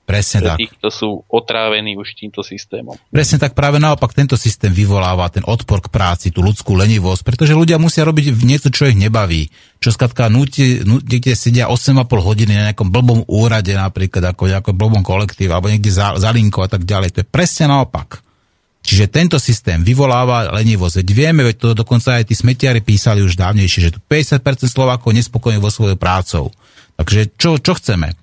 S2: Presne
S3: tak. Tých, sú otrávení už týmto systémom.
S2: Presne tak, práve naopak tento systém vyvoláva ten odpor k práci, tú ľudskú lenivosť, pretože ľudia musia robiť niečo, čo ich nebaví. Čo skratka nutí, niekde sedia 8,5 hodiny na nejakom blbom úrade napríklad, ako nejakom blbom kolektív, alebo niekde za, za linko a tak ďalej. To je presne naopak. Čiže tento systém vyvoláva lenivosť. Veď vieme, veď to dokonca aj tí smetiari písali už dávnejšie, že tu 50% Slovákov nespokojní vo svojou prácou. Takže čo, čo chceme?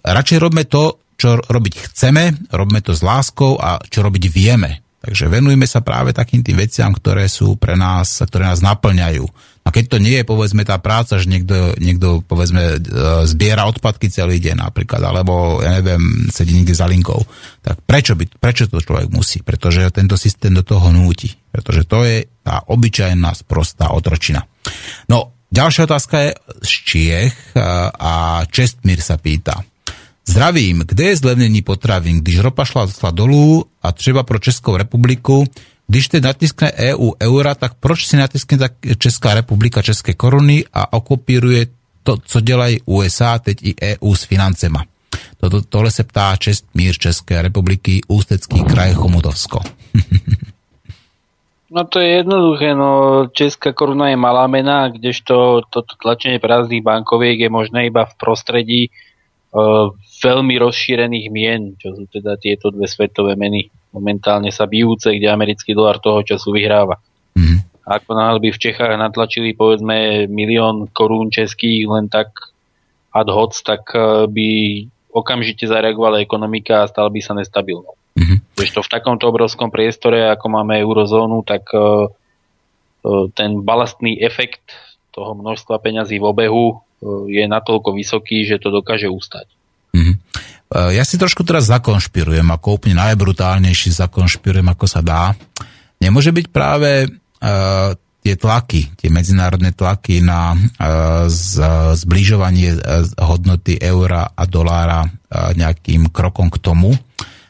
S2: Radšej robme to, čo robiť chceme, robíme to s láskou a čo robiť vieme. Takže venujme sa práve takým tým veciam, ktoré sú pre nás, ktoré nás naplňajú. A keď to nie je, povedzme, tá práca, že niekto, niekto povedzme, e, zbiera odpadky celý deň napríklad, alebo, ja neviem, sedí niekde za linkou, tak prečo, by, prečo to človek musí? Pretože tento systém do toho núti. Pretože to je tá obyčajná sprostá otročina. No, ďalšia otázka je z Čiech a Čestmír sa pýta. Zdravím, kde je zlevnení potravín, když ropa šla, šla dolů a třeba pro Českou republiku, když teď natiskne EU eura, tak proč si natiskne tak Česká republika české koruny a okopíruje to, co dělají USA, teď i EU s financema? Toto, tohle se ptá Čest mír České republiky, Ústecký kraj Chomutovsko.
S3: No to je jednoduché, no česká koruna je malá mena, kdežto toto tlačenie prázdnych bankoviek je možné iba v prostredí uh, veľmi rozšírených mien, čo sú teda tieto dve svetové meny momentálne sa bijúce, kde americký dolar toho času vyhráva. Mm. Ako náhle by v Čechách natlačili povedzme milión korún českých len tak ad hoc, tak e, by okamžite zareagovala ekonomika a stala by sa nestabilnou. Mm-hmm. to v takomto obrovskom priestore, ako máme eurozónu, tak uh, ten balastný efekt toho množstva peňazí v obehu uh, je natoľko vysoký, že to dokáže ustať.
S2: Mm-hmm. Ja si trošku teraz zakonšpirujem, ako úplne najbrutálnejší zakonšpirujem, ako sa dá. Nemôže byť práve uh, tie tlaky, tie medzinárodné tlaky na uh, z, zbližovanie hodnoty eura a dolára uh, nejakým krokom k tomu,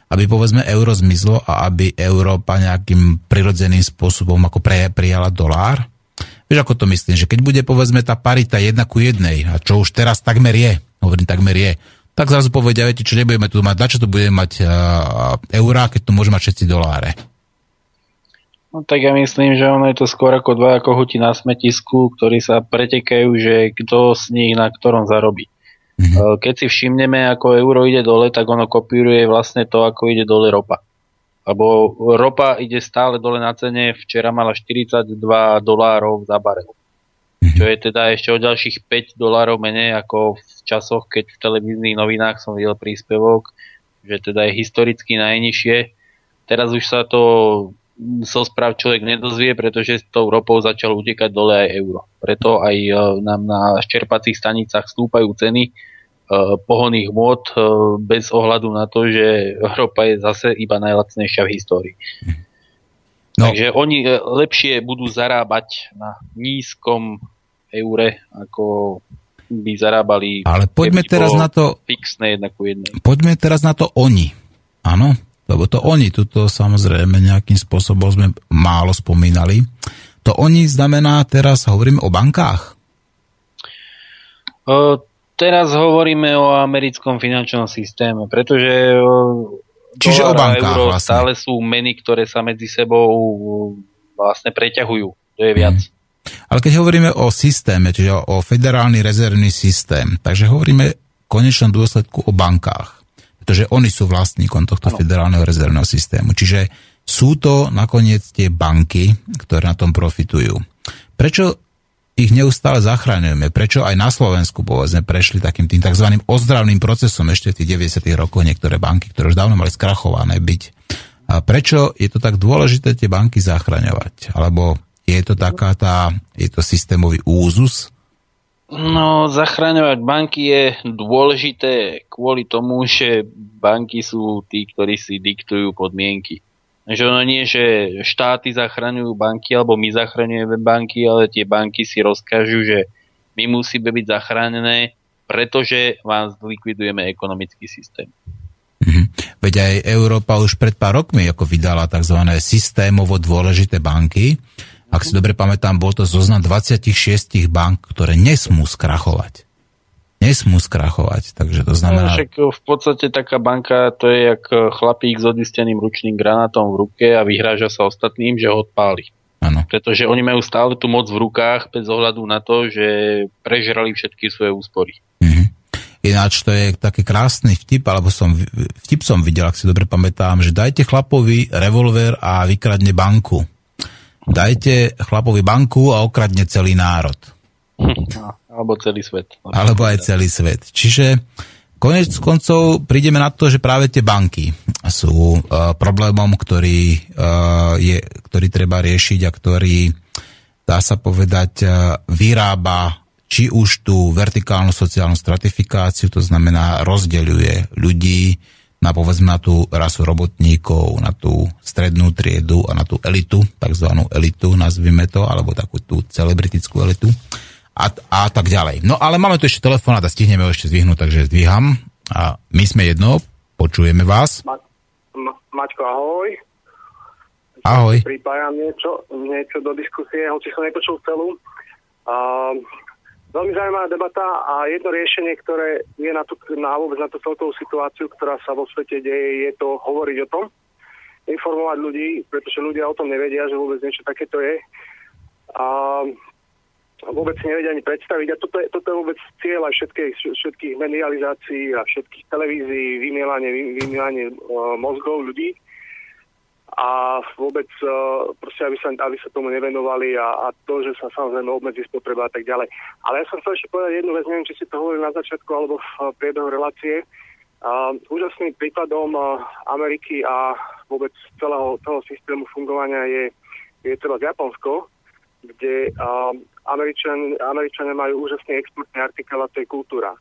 S2: aby povedzme euro zmizlo a aby Európa nejakým prirodzeným spôsobom ako pre, prijala dolár? Vieš, ako to myslím, že keď bude povedzme tá parita jedna ku jednej, a čo už teraz takmer je, hovorím takmer je, tak zrazu povedia, viete, čo nebudeme tu mať, na čo tu budeme mať uh, eurá, keď tu môžeme mať všetci doláre.
S3: No tak ja myslím, že ono je to skôr ako dva kohúti na smetisku, ktorí sa pretekajú, že kto z nich na ktorom zarobí. Mm-hmm. Keď si všimneme, ako euro ide dole, tak ono kopíruje vlastne to, ako ide dole ropa. Lebo ropa ide stále dole na cene, včera mala 42 dolárov za barel. Mm-hmm. Čo je teda ešte o ďalších 5 dolárov menej ako v časoch, keď v televíznych novinách som videl príspevok, že teda je historicky najnižšie. Teraz už sa to so správ človek nedozvie, pretože s tou ropou začal utekať dole aj euro. Preto aj e, nám na čerpacích stanicách stúpajú ceny e, pohonných môd e, bez ohľadu na to, že ropa je zase iba najlacnejšia v histórii. No. Takže oni lepšie budú zarábať na nízkom eure ako by zarábali
S2: Ale poďme teraz na to
S3: fixné jedna ku jednej.
S2: Poďme teraz na to oni. Áno, lebo to oni, tuto samozrejme nejakým spôsobom sme málo spomínali. To oni znamená, teraz hovoríme o bankách?
S3: O, teraz hovoríme o americkom finančnom systéme, pretože
S2: Čiže o bankách euro
S3: vlastne. stále sú meny, ktoré sa medzi sebou vlastne preťahujú. To je viac. Hmm.
S2: Ale keď hovoríme o systéme, čiže o federálny rezervný systém, takže hovoríme v konečnom dôsledku o bankách, pretože oni sú vlastníkom tohto ano. federálneho rezervného systému. Čiže sú to nakoniec tie banky, ktoré na tom profitujú. Prečo ich neustále zachraňujeme? Prečo aj na Slovensku povedzme prešli takým tým tzv. ozdravným procesom ešte v tých 90. rokoch niektoré banky, ktoré už dávno mali skrachované byť? A prečo je to tak dôležité tie banky zachraňovať? Alebo je to taká tá, je to systémový úzus?
S3: No, zachraňovať banky je dôležité kvôli tomu, že banky sú tí, ktorí si diktujú podmienky. Že ono nie, že štáty zachraňujú banky, alebo my zachraňujeme banky, ale tie banky si rozkážu, že my musíme byť zachránené, pretože vám zlikvidujeme ekonomický systém.
S2: Mm-hmm. Veď aj Európa už pred pár rokmi ako vydala tzv. systémovo dôležité banky. Ak si dobre pamätám, bol to zoznam 26 bank, ktoré nesmú skrachovať. Nesmú skrachovať, takže to znamená...
S3: No, však v podstate taká banka, to je jak chlapík s odisteným ručným granátom v ruke a vyhráža sa ostatným, že ho odpáli.
S2: Ano.
S3: Pretože oni majú stále tú moc v rukách bez ohľadu na to, že prežrali všetky svoje úspory.
S2: Mm-hmm. Ináč to je taký krásny vtip, alebo som, vtip som videl, ak si dobre pamätám, že dajte chlapovi revolver a vykradne banku. Dajte chlapovi banku a okradne celý národ.
S3: Alebo celý svet.
S2: Alebo aj celý svet. Čiže Konec koncov prídeme na to, že práve tie banky sú uh, problémom, ktorý, uh, je, ktorý treba riešiť a ktorý, dá sa povedať, uh, vyrába či už tú vertikálnu sociálnu stratifikáciu, to znamená rozdeľuje ľudí na povedzme na tú rasu robotníkov, na tú strednú triedu a na tú elitu, takzvanú elitu, nazvime to, alebo takú tú celebritickú elitu a, a tak ďalej. No ale máme tu ešte telefón a stihneme ho ešte zdvihnúť, takže zdvíham. A my sme jedno, počujeme vás.
S9: Ma, ma, Maťko, ahoj.
S2: Ahoj.
S9: Pripájam niečo, niečo do diskusie, hoci som nepočul celú. Uh, veľmi zaujímavá debata a jedno riešenie, ktoré je na, tú, na vôbec na tú celkovú situáciu, ktorá sa vo svete deje, je to hovoriť o tom, informovať ľudí, pretože ľudia o tom nevedia, že vôbec niečo takéto je. Uh, vôbec nevedia ani predstaviť. A toto je, toto je vôbec cieľ aj všetkých, všetkých medializácií a všetkých televízií, vymielanie, vymielanie uh, mozgov ľudí a vôbec uh, proste, aby sa, aby sa tomu nevenovali a, a to, že sa samozrejme obmedzí spotreba a tak ďalej. Ale ja som chcel ešte povedať jednu vec, neviem, či si to hovorili na začiatku alebo v uh, priebehu relácie. Uh, úžasným príkladom Ameriky a vôbec celého, celého systému fungovania je, je treba Japonsko, kde uh, Američan, Američania majú úžasný exportný artikel a to je kultúra.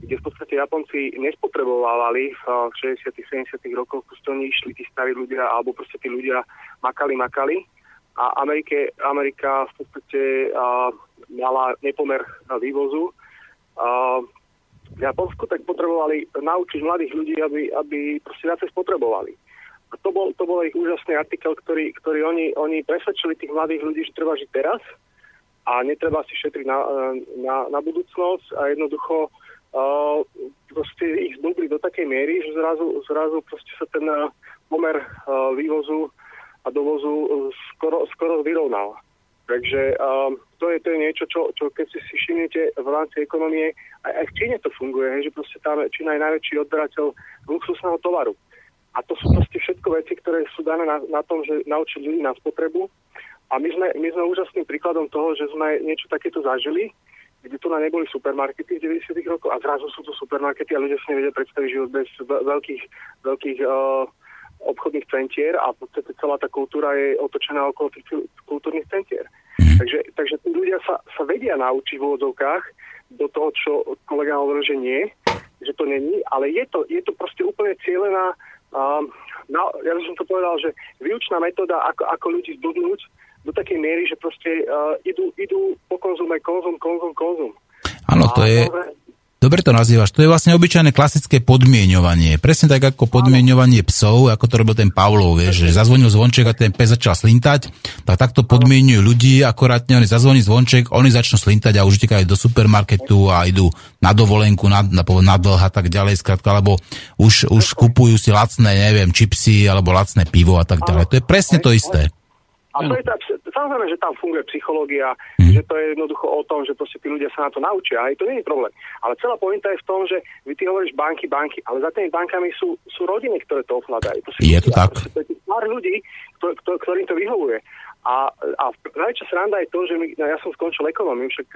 S9: Kde v podstate Japonci nespotrebovali v 60 70 rokoch, proste oni išli tí starí ľudia, alebo proste tí ľudia makali, makali. A Amerike, Amerika v podstate uh, mala nepomer vývozu. Uh, v Japonsku tak potrebovali naučiť mladých ľudí, aby, aby proste viacej spotrebovali. A to bol, to bol ich úžasný artikel, ktorý, ktorý oni, oni presvedčili tých mladých ľudí, že treba žiť teraz a netreba si šetriť na, na, na budúcnosť a jednoducho uh, proste ich zdobli do takej miery, že zrazu, zrazu proste sa ten pomer uh, vývozu a dovozu skoro, skoro vyrovnal. Takže um, to, je, to je niečo, čo, čo keď si si všimnete v rámci ekonomie, aj, aj v Číne to funguje, hej, že proste tam Čína je najväčší odberateľ luxusného tovaru. A to sú proste všetko veci, ktoré sú dané na, na tom, že naučiť ľudí na spotrebu. A my sme, my sme úžasným príkladom toho, že sme niečo takéto zažili, kde tu na neboli supermarkety v 90. rokoch a zrazu sú tu supermarkety a ľudia si nevedia predstaviť život bez veľkých, veľkých uh, obchodných centier a v podstate celá tá kultúra je otočená okolo tých kultúrnych centier. Takže, takže tí ľudia sa, sa vedia naučiť v úvodzovkách do toho, čo kolega hovoril, že nie, že to není, ale je to, je to proste úplne cieľená Um, no, ja by som to povedal, že výučná metóda, ako, ako ľudí zdudnúť do takej miery, že proste uh, idú, idú po konzume, konzum, konzum, konzum.
S2: Áno, to je... Dobre to nazývaš. To je vlastne obyčajné klasické podmienovanie. Presne tak ako podmienovanie psov, ako to robil ten Pavlov, vieš, že zazvonil zvonček a ten pes začal slintať, tak takto podmienujú ľudí, akorátne oni zazvoní zvonček, oni začnú slintať a už utekajú do supermarketu a idú na dovolenku, na, na, na dlh a tak ďalej, skrátka, alebo už, už kupujú si lacné, neviem, čipsy alebo lacné pivo a tak ďalej. To je presne to isté.
S9: A to je tá, samozrejme, že tam funguje psychológia, mm. že to je jednoducho o tom, že proste tí ľudia sa na to naučia, aj to nie je problém. Ale celá pointa je v tom, že vy ty hovoríš banky, banky, ale za tými bankami sú, sú rodiny, ktoré to ovládajú. To
S2: je to tak.
S9: To je pár ľudí, ktor, ktor, ktorým to vyhovuje. A, a najväčšia sranda je to, že my, no ja som skončil ekonómiu, však,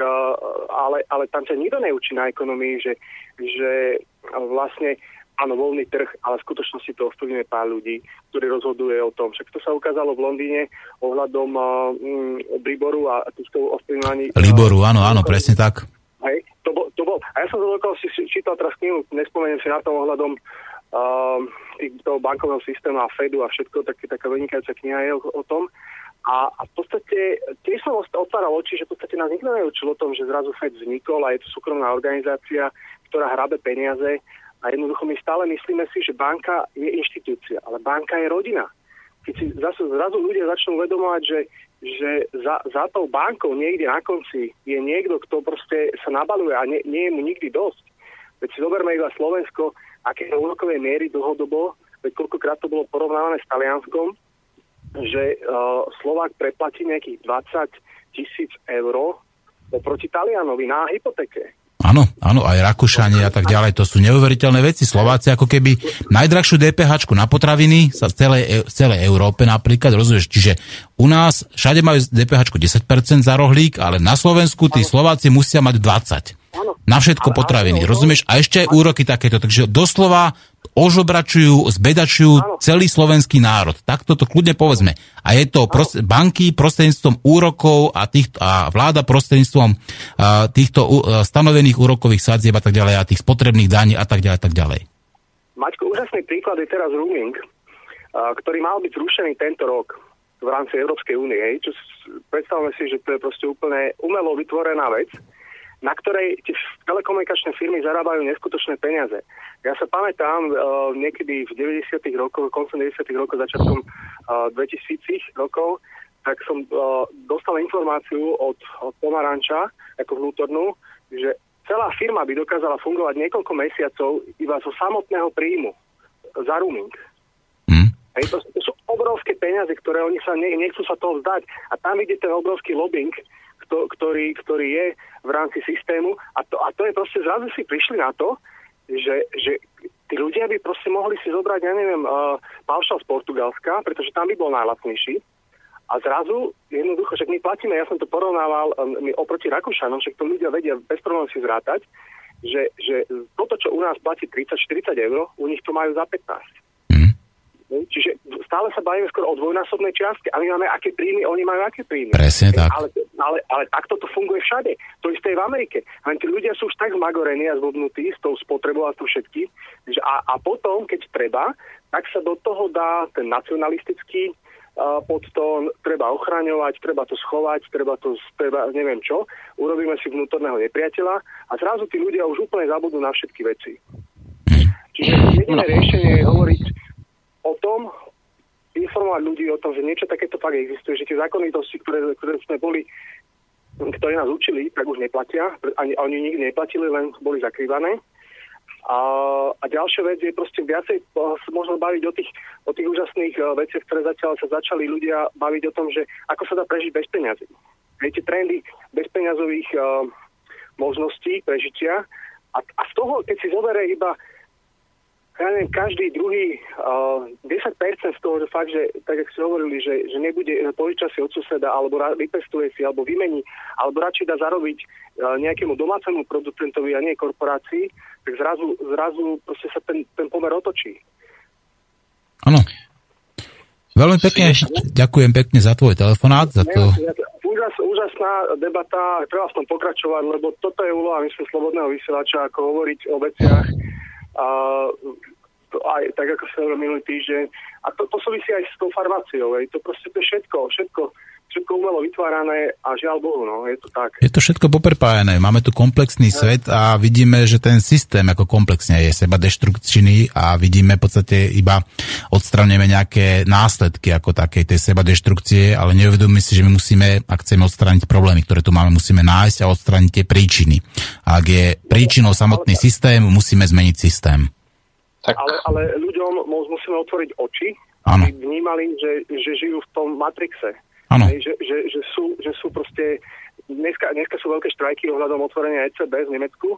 S9: ale, ale tam sa nikto neučí na ekonomii, že, že vlastne áno, voľný trh, ale v skutočnosti to ovplyvňuje pár ľudí, ktorí rozhoduje o tom. Však to sa ukázalo v Londýne ohľadom uh, a týchto ovplyvňovaní.
S2: Liboru, áno, áno, presne tak.
S9: Hej, to bol, to bol, a ja som to si čítal teraz knihu, nespomeniem si na tom ohľadom uh, toho bankového systému a Fedu a všetko, tak, taká vynikajúca kniha je o, o tom. A, a v podstate tiež som otváral oči, že v podstate nás nikto neučil o tom, že zrazu Fed vznikol a je to súkromná organizácia, ktorá hrabe peniaze A jednoducho my stále myslíme si, že banka je inštitúcia, ale banka je rodina. Keď si zase zrazu ľudia začnú uvedomovať, že, že za, za tou bankou niekde na konci je niekto, kto proste sa nabaluje a nie, nie je mu nikdy dosť. Veď si zoberme iba Slovensko, aké úrokovej miery dlhodobo, veď koľkokrát to bolo porovnávané s Talianskom, že uh, Slovák preplatí nejakých 20 tisíc eur oproti Talianovi na hypotéke.
S2: Áno, áno, aj Rakúšanie a tak ďalej, to sú neuveriteľné veci. Slováci ako keby najdrahšiu DPH na potraviny sa v celej, v celej Európe napríklad, rozumieš, čiže u nás všade majú DPH 10% za rohlík, ale na Slovensku tí Slováci musia mať 20. Na všetko potraviny, rozumieš? A ešte aj úroky takéto, takže doslova ožobračujú, zbedačujú celý slovenský národ. Tak toto kľudne povedzme. A je to prost, banky prostredníctvom úrokov a, tých, a vláda prostredníctvom a, týchto a, stanovených úrokových sadzieb a tak ďalej a tých spotrebných daní a tak ďalej a tak ďalej.
S9: Maťko, úžasný príklad je teraz rooming, a, ktorý mal byť zrušený tento rok v rámci Európskej únie. Čo predstavme si, že to je proste úplne umelo vytvorená vec, na ktorej telekomunikačné firmy zarábajú neskutočné peniaze. Ja sa pamätám uh, niekedy v 90. rokoch, koncom 90. rokov, začiatkom uh, 2000 rokov, tak som uh, dostal informáciu od, od Pomaranča ako vnútornú, že celá firma by dokázala fungovať niekoľko mesiacov iba zo samotného príjmu za rooming.
S2: Mm.
S9: Hej, to, to sú obrovské peniaze, ktoré oni sa ne, nechcú sa toho vzdať. A tam ide ten obrovský lobbying, kto, ktorý, ktorý je v rámci systému. A to, a to je proste, zrazu si prišli na to, že, že tí ľudia by proste mohli si zobrať, ja neviem, uh, paušal z Portugalska, pretože tam by bol najlacnejší. A zrazu, jednoducho, že my platíme, ja som to porovnával um, oproti Rakúšanom, že to ľudia vedia bez problémov si zrátať, že, že toto, čo u nás platí 30-40 eur, u nich to majú za 15. Čiže stále sa bavíme skoro o dvojnásobnej čiastke a my máme aké príjmy, oni majú aké príjmy.
S2: Presne tak.
S9: Ale, ale, ale takto to funguje všade. To isté je v Amerike. Len tí ľudia sú už tak zmagorení a zvodnutí s tou spotrebou a to všetky. Že a, a potom, keď treba, tak sa do toho dá ten nacionalistický uh, podtón, treba ochraňovať, treba to schovať, treba to, treba neviem čo. Urobíme si vnútorného nepriateľa a zrazu tí ľudia už úplne zabudnú na všetky veci. Čiže jediné riešenie je hovoriť o tom, informovať ľudí o tom, že niečo takéto fakt existuje, že tie zákonitosti, ktoré, ktoré sme boli, ktoré nás učili, tak už neplatia. Ani, oni nikdy neplatili, len boli zakrývané. A, a ďalšia vec je proste viacej možno baviť o tých, o tých úžasných uh, veciach, ktoré zatiaľ sa začali ľudia baviť o tom, že ako sa dá prežiť bez peňazí. Viete, trendy bezpeňazových uh, možností prežitia a, a z toho, keď si zoberie iba ja neviem, každý druhý uh, 10% z toho, že fakt, že tak, jak ste hovorili, že, že nebude požičať si od suseda, alebo ra, vypestuje si, alebo vymení, alebo radšej dá zarobiť uh, nejakému domácemu producentovi a nie korporácii, tak zrazu, zrazu proste sa ten, ten pomer otočí.
S2: Áno. Veľmi pekne, ďakujem pekne za tvoj telefonát, za to...
S9: Úžas, úžasná debata, treba v tom pokračovať, lebo toto je úloha, myslím, slobodného vysielača, ako hovoriť o veciach, a aj tak, ako sa hovoril minulý týždeň. A to, to súvisí aj s tou farmáciou. Je to proste to všetko, všetko, všetko umelo vytvárané a žiaľ Bohu, no, je to tak.
S2: Je to všetko poprepájené. Máme tu komplexný ja. svet a vidíme, že ten systém ako komplexne je seba deštrukčný a vidíme v podstate iba odstranujeme nejaké následky ako takej tej seba deštrukcie, ale neuvedomíme si, že my musíme, ak chceme odstrániť problémy, ktoré tu máme, musíme nájsť a odstrániť tie príčiny. A ak je príčinou samotný systém, musíme zmeniť systém.
S9: Tak. Ale, ale ľuďom musíme otvoriť oči, aby vnímali, že, že žijú v tom matrixe.
S2: Ano.
S9: Že, že, že, sú, že sú proste... Dneska, dneska sú veľké štrajky ohľadom otvorenia ECB v Nemecku.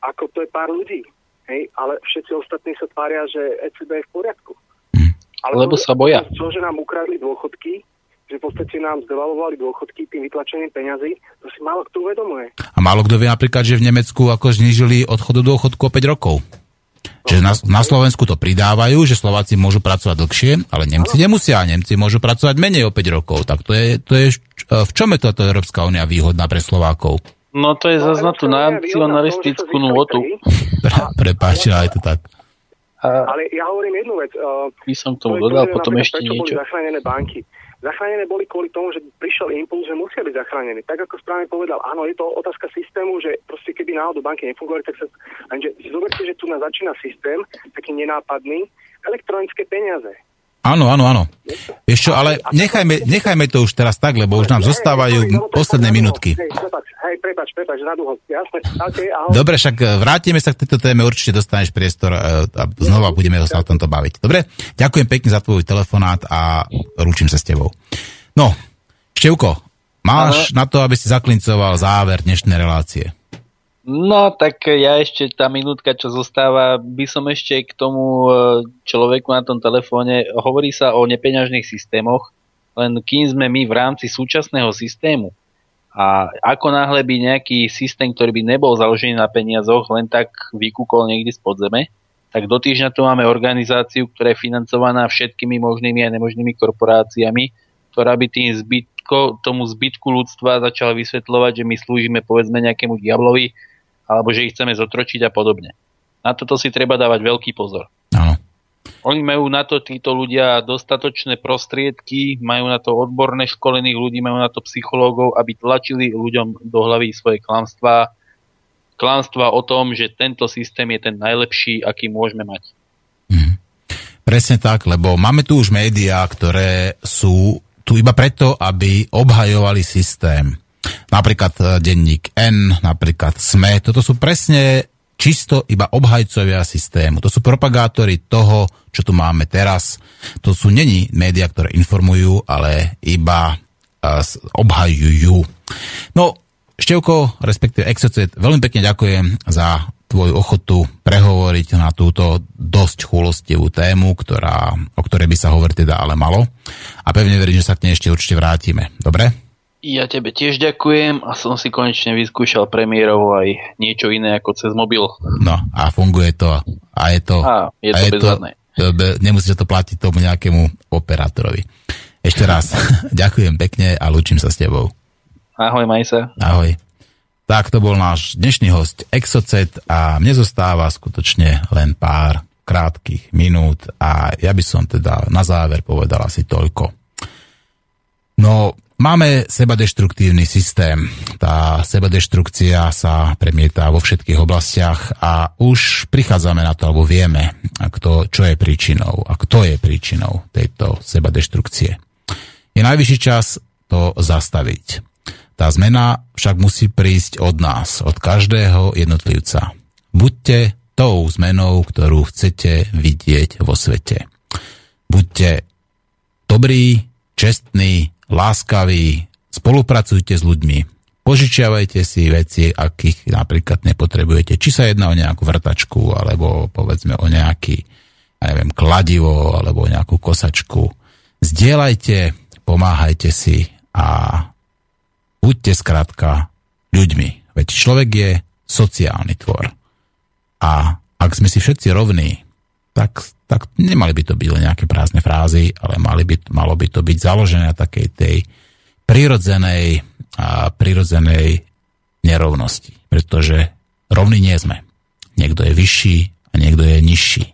S9: Ako to je pár ľudí. Hej? Ale všetci ostatní sa tvária, že ECB je v poriadku.
S2: Hm.
S3: Ale Lebo to, sa boja.
S9: To, že nám ukradli dôchodky, že v podstate nám zdevalovali dôchodky tým vytlačením peňazí, to si málo kto uvedomuje.
S2: A málo kto vie napríklad, že v Nemecku ako znížili odchod do dôchodku o 5 rokov. Že na, na Slovensku to pridávajú, že Slováci môžu pracovať dlhšie, ale Nemci nemusia. Nemci môžu pracovať menej o 5 rokov. Tak to je, to je v čom je táto Európska únia výhodná pre Slovákov?
S3: No to je zase na tú nacionalistickú nôtu.
S2: Pre, prepáčte, ale je to tak.
S9: Ale ja hovorím jednu vec. Uh,
S3: by som k tomu dodal potom ešte niečo.
S9: boli zachránené banky. Zachránené boli kvôli tomu, že prišiel impuls, že musia byť zachránení. Tak ako správne povedal, áno, je to otázka systému, že proste keby náhodou banky nefungovali, tak sa... Lenže si zoberte, že tu nás začína systém, taký nenápadný, elektronické peniaze.
S2: Áno, áno, áno. Ešte, ale nechajme, nechajme to už teraz tak, lebo už nám zostávajú posledné minútky.
S9: Hej, prepač, hej, prepač.
S2: Dobre, však e, vrátime sa k tejto téme, určite dostaneš priestor e, a znova budeme sa o tomto baviť. Dobre? Ďakujem pekne za tvoj telefonát a rúčim sa s tebou. No, Števko, máš Aha. na to, aby si zaklincoval záver dnešnej relácie.
S3: No, tak ja ešte, tá minútka, čo zostáva, by som ešte k tomu e, človeku na tom telefóne, hovorí sa o nepeňažných systémoch, len kým sme my v rámci súčasného systému. A ako náhle by nejaký systém, ktorý by nebol založený na peniazoch, len tak vykúkol niekde z podzeme, tak do týždňa tu máme organizáciu, ktorá je financovaná všetkými možnými a nemožnými korporáciami, ktorá by tým zbytko, tomu zbytku ľudstva začala vysvetľovať, že my slúžime povedzme nejakému diablovi, alebo že ich chceme zotročiť a podobne. Na toto si treba dávať veľký pozor.
S2: Áno.
S3: Oni majú na to títo ľudia dostatočné prostriedky, majú na to odborné školených ľudí, majú na to psychológov, aby tlačili ľuďom do hlavy svoje klamstvá, klamstvá o tom, že tento systém je ten najlepší, aký môžeme mať.
S2: Mm. Presne tak, lebo máme tu už médiá, ktoré sú tu iba preto, aby obhajovali systém napríklad e, denník N, napríklad SME. Toto sú presne čisto iba obhajcovia systému. To sú propagátori toho, čo tu máme teraz. To sú není médiá, ktoré informujú, ale iba uh, obhajujú. No, Števko, respektíve Exocet, veľmi pekne ďakujem za tvoju ochotu prehovoriť na túto dosť chulostivú tému, ktorá, o ktorej by sa hovoriť teda ale malo. A pevne verím, že sa k nej ešte určite vrátime. Dobre?
S3: Ja tebe tiež ďakujem a som si konečne vyskúšal premiérovo aj niečo iné ako cez mobil.
S2: No a funguje to a je to...
S3: A, je to bezvadné.
S2: Nemusíte to platiť tomu nejakému operátorovi. Ešte raz, ďakujem pekne a lúčim sa s tebou.
S3: Ahoj, maj sa.
S2: Ahoj. Tak to bol náš dnešný host Exocet a mne zostáva skutočne len pár krátkých minút a ja by som teda na záver povedal asi toľko. No, Máme sebadeštruktívny systém. Tá sebadeštrukcia sa premietá vo všetkých oblastiach a už prichádzame na to, alebo vieme, kto, čo je príčinou a kto je príčinou tejto sebadeštrukcie. Je najvyšší čas to zastaviť. Tá zmena však musí prísť od nás, od každého jednotlivca. Buďte tou zmenou, ktorú chcete vidieť vo svete. Buďte dobrí, čestní, láskaví, spolupracujte s ľuďmi, požičiavajte si veci, akých napríklad nepotrebujete. Či sa jedná o nejakú vrtačku, alebo povedzme o nejaký, ja neviem, kladivo, alebo o nejakú kosačku. Zdieľajte, pomáhajte si a buďte skrátka ľuďmi. Veď človek je sociálny tvor. A ak sme si všetci rovní, tak tak nemali by to byť len nejaké prázdne frázy, ale mali by, malo by to byť založené na takej tej prirodzenej, a prirodzenej nerovnosti. Pretože rovní nie sme. Niekto je vyšší a niekto je nižší.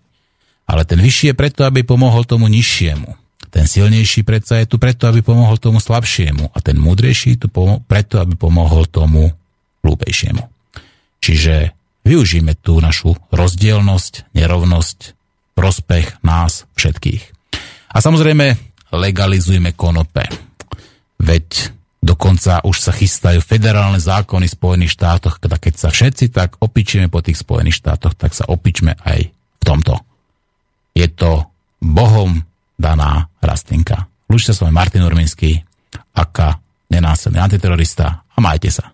S2: Ale ten vyšší je preto, aby pomohol tomu nižšiemu. Ten silnejší predsa je tu preto, aby pomohol tomu slabšiemu. A ten múdrejší tu pomo- preto, aby pomohol tomu hlúpejšiemu. Čiže využíme tú našu rozdielnosť, nerovnosť, prospech nás všetkých. A samozrejme legalizujme konope. Veď dokonca už sa chystajú federálne zákony v Spojených štátoch, teda keď sa všetci tak opičíme po tých Spojených štátoch, tak sa opičme aj v tomto. Je to Bohom daná rastlinka. Lúčte sa s Martin Urminský, aká nenásilný antiterorista a majte sa.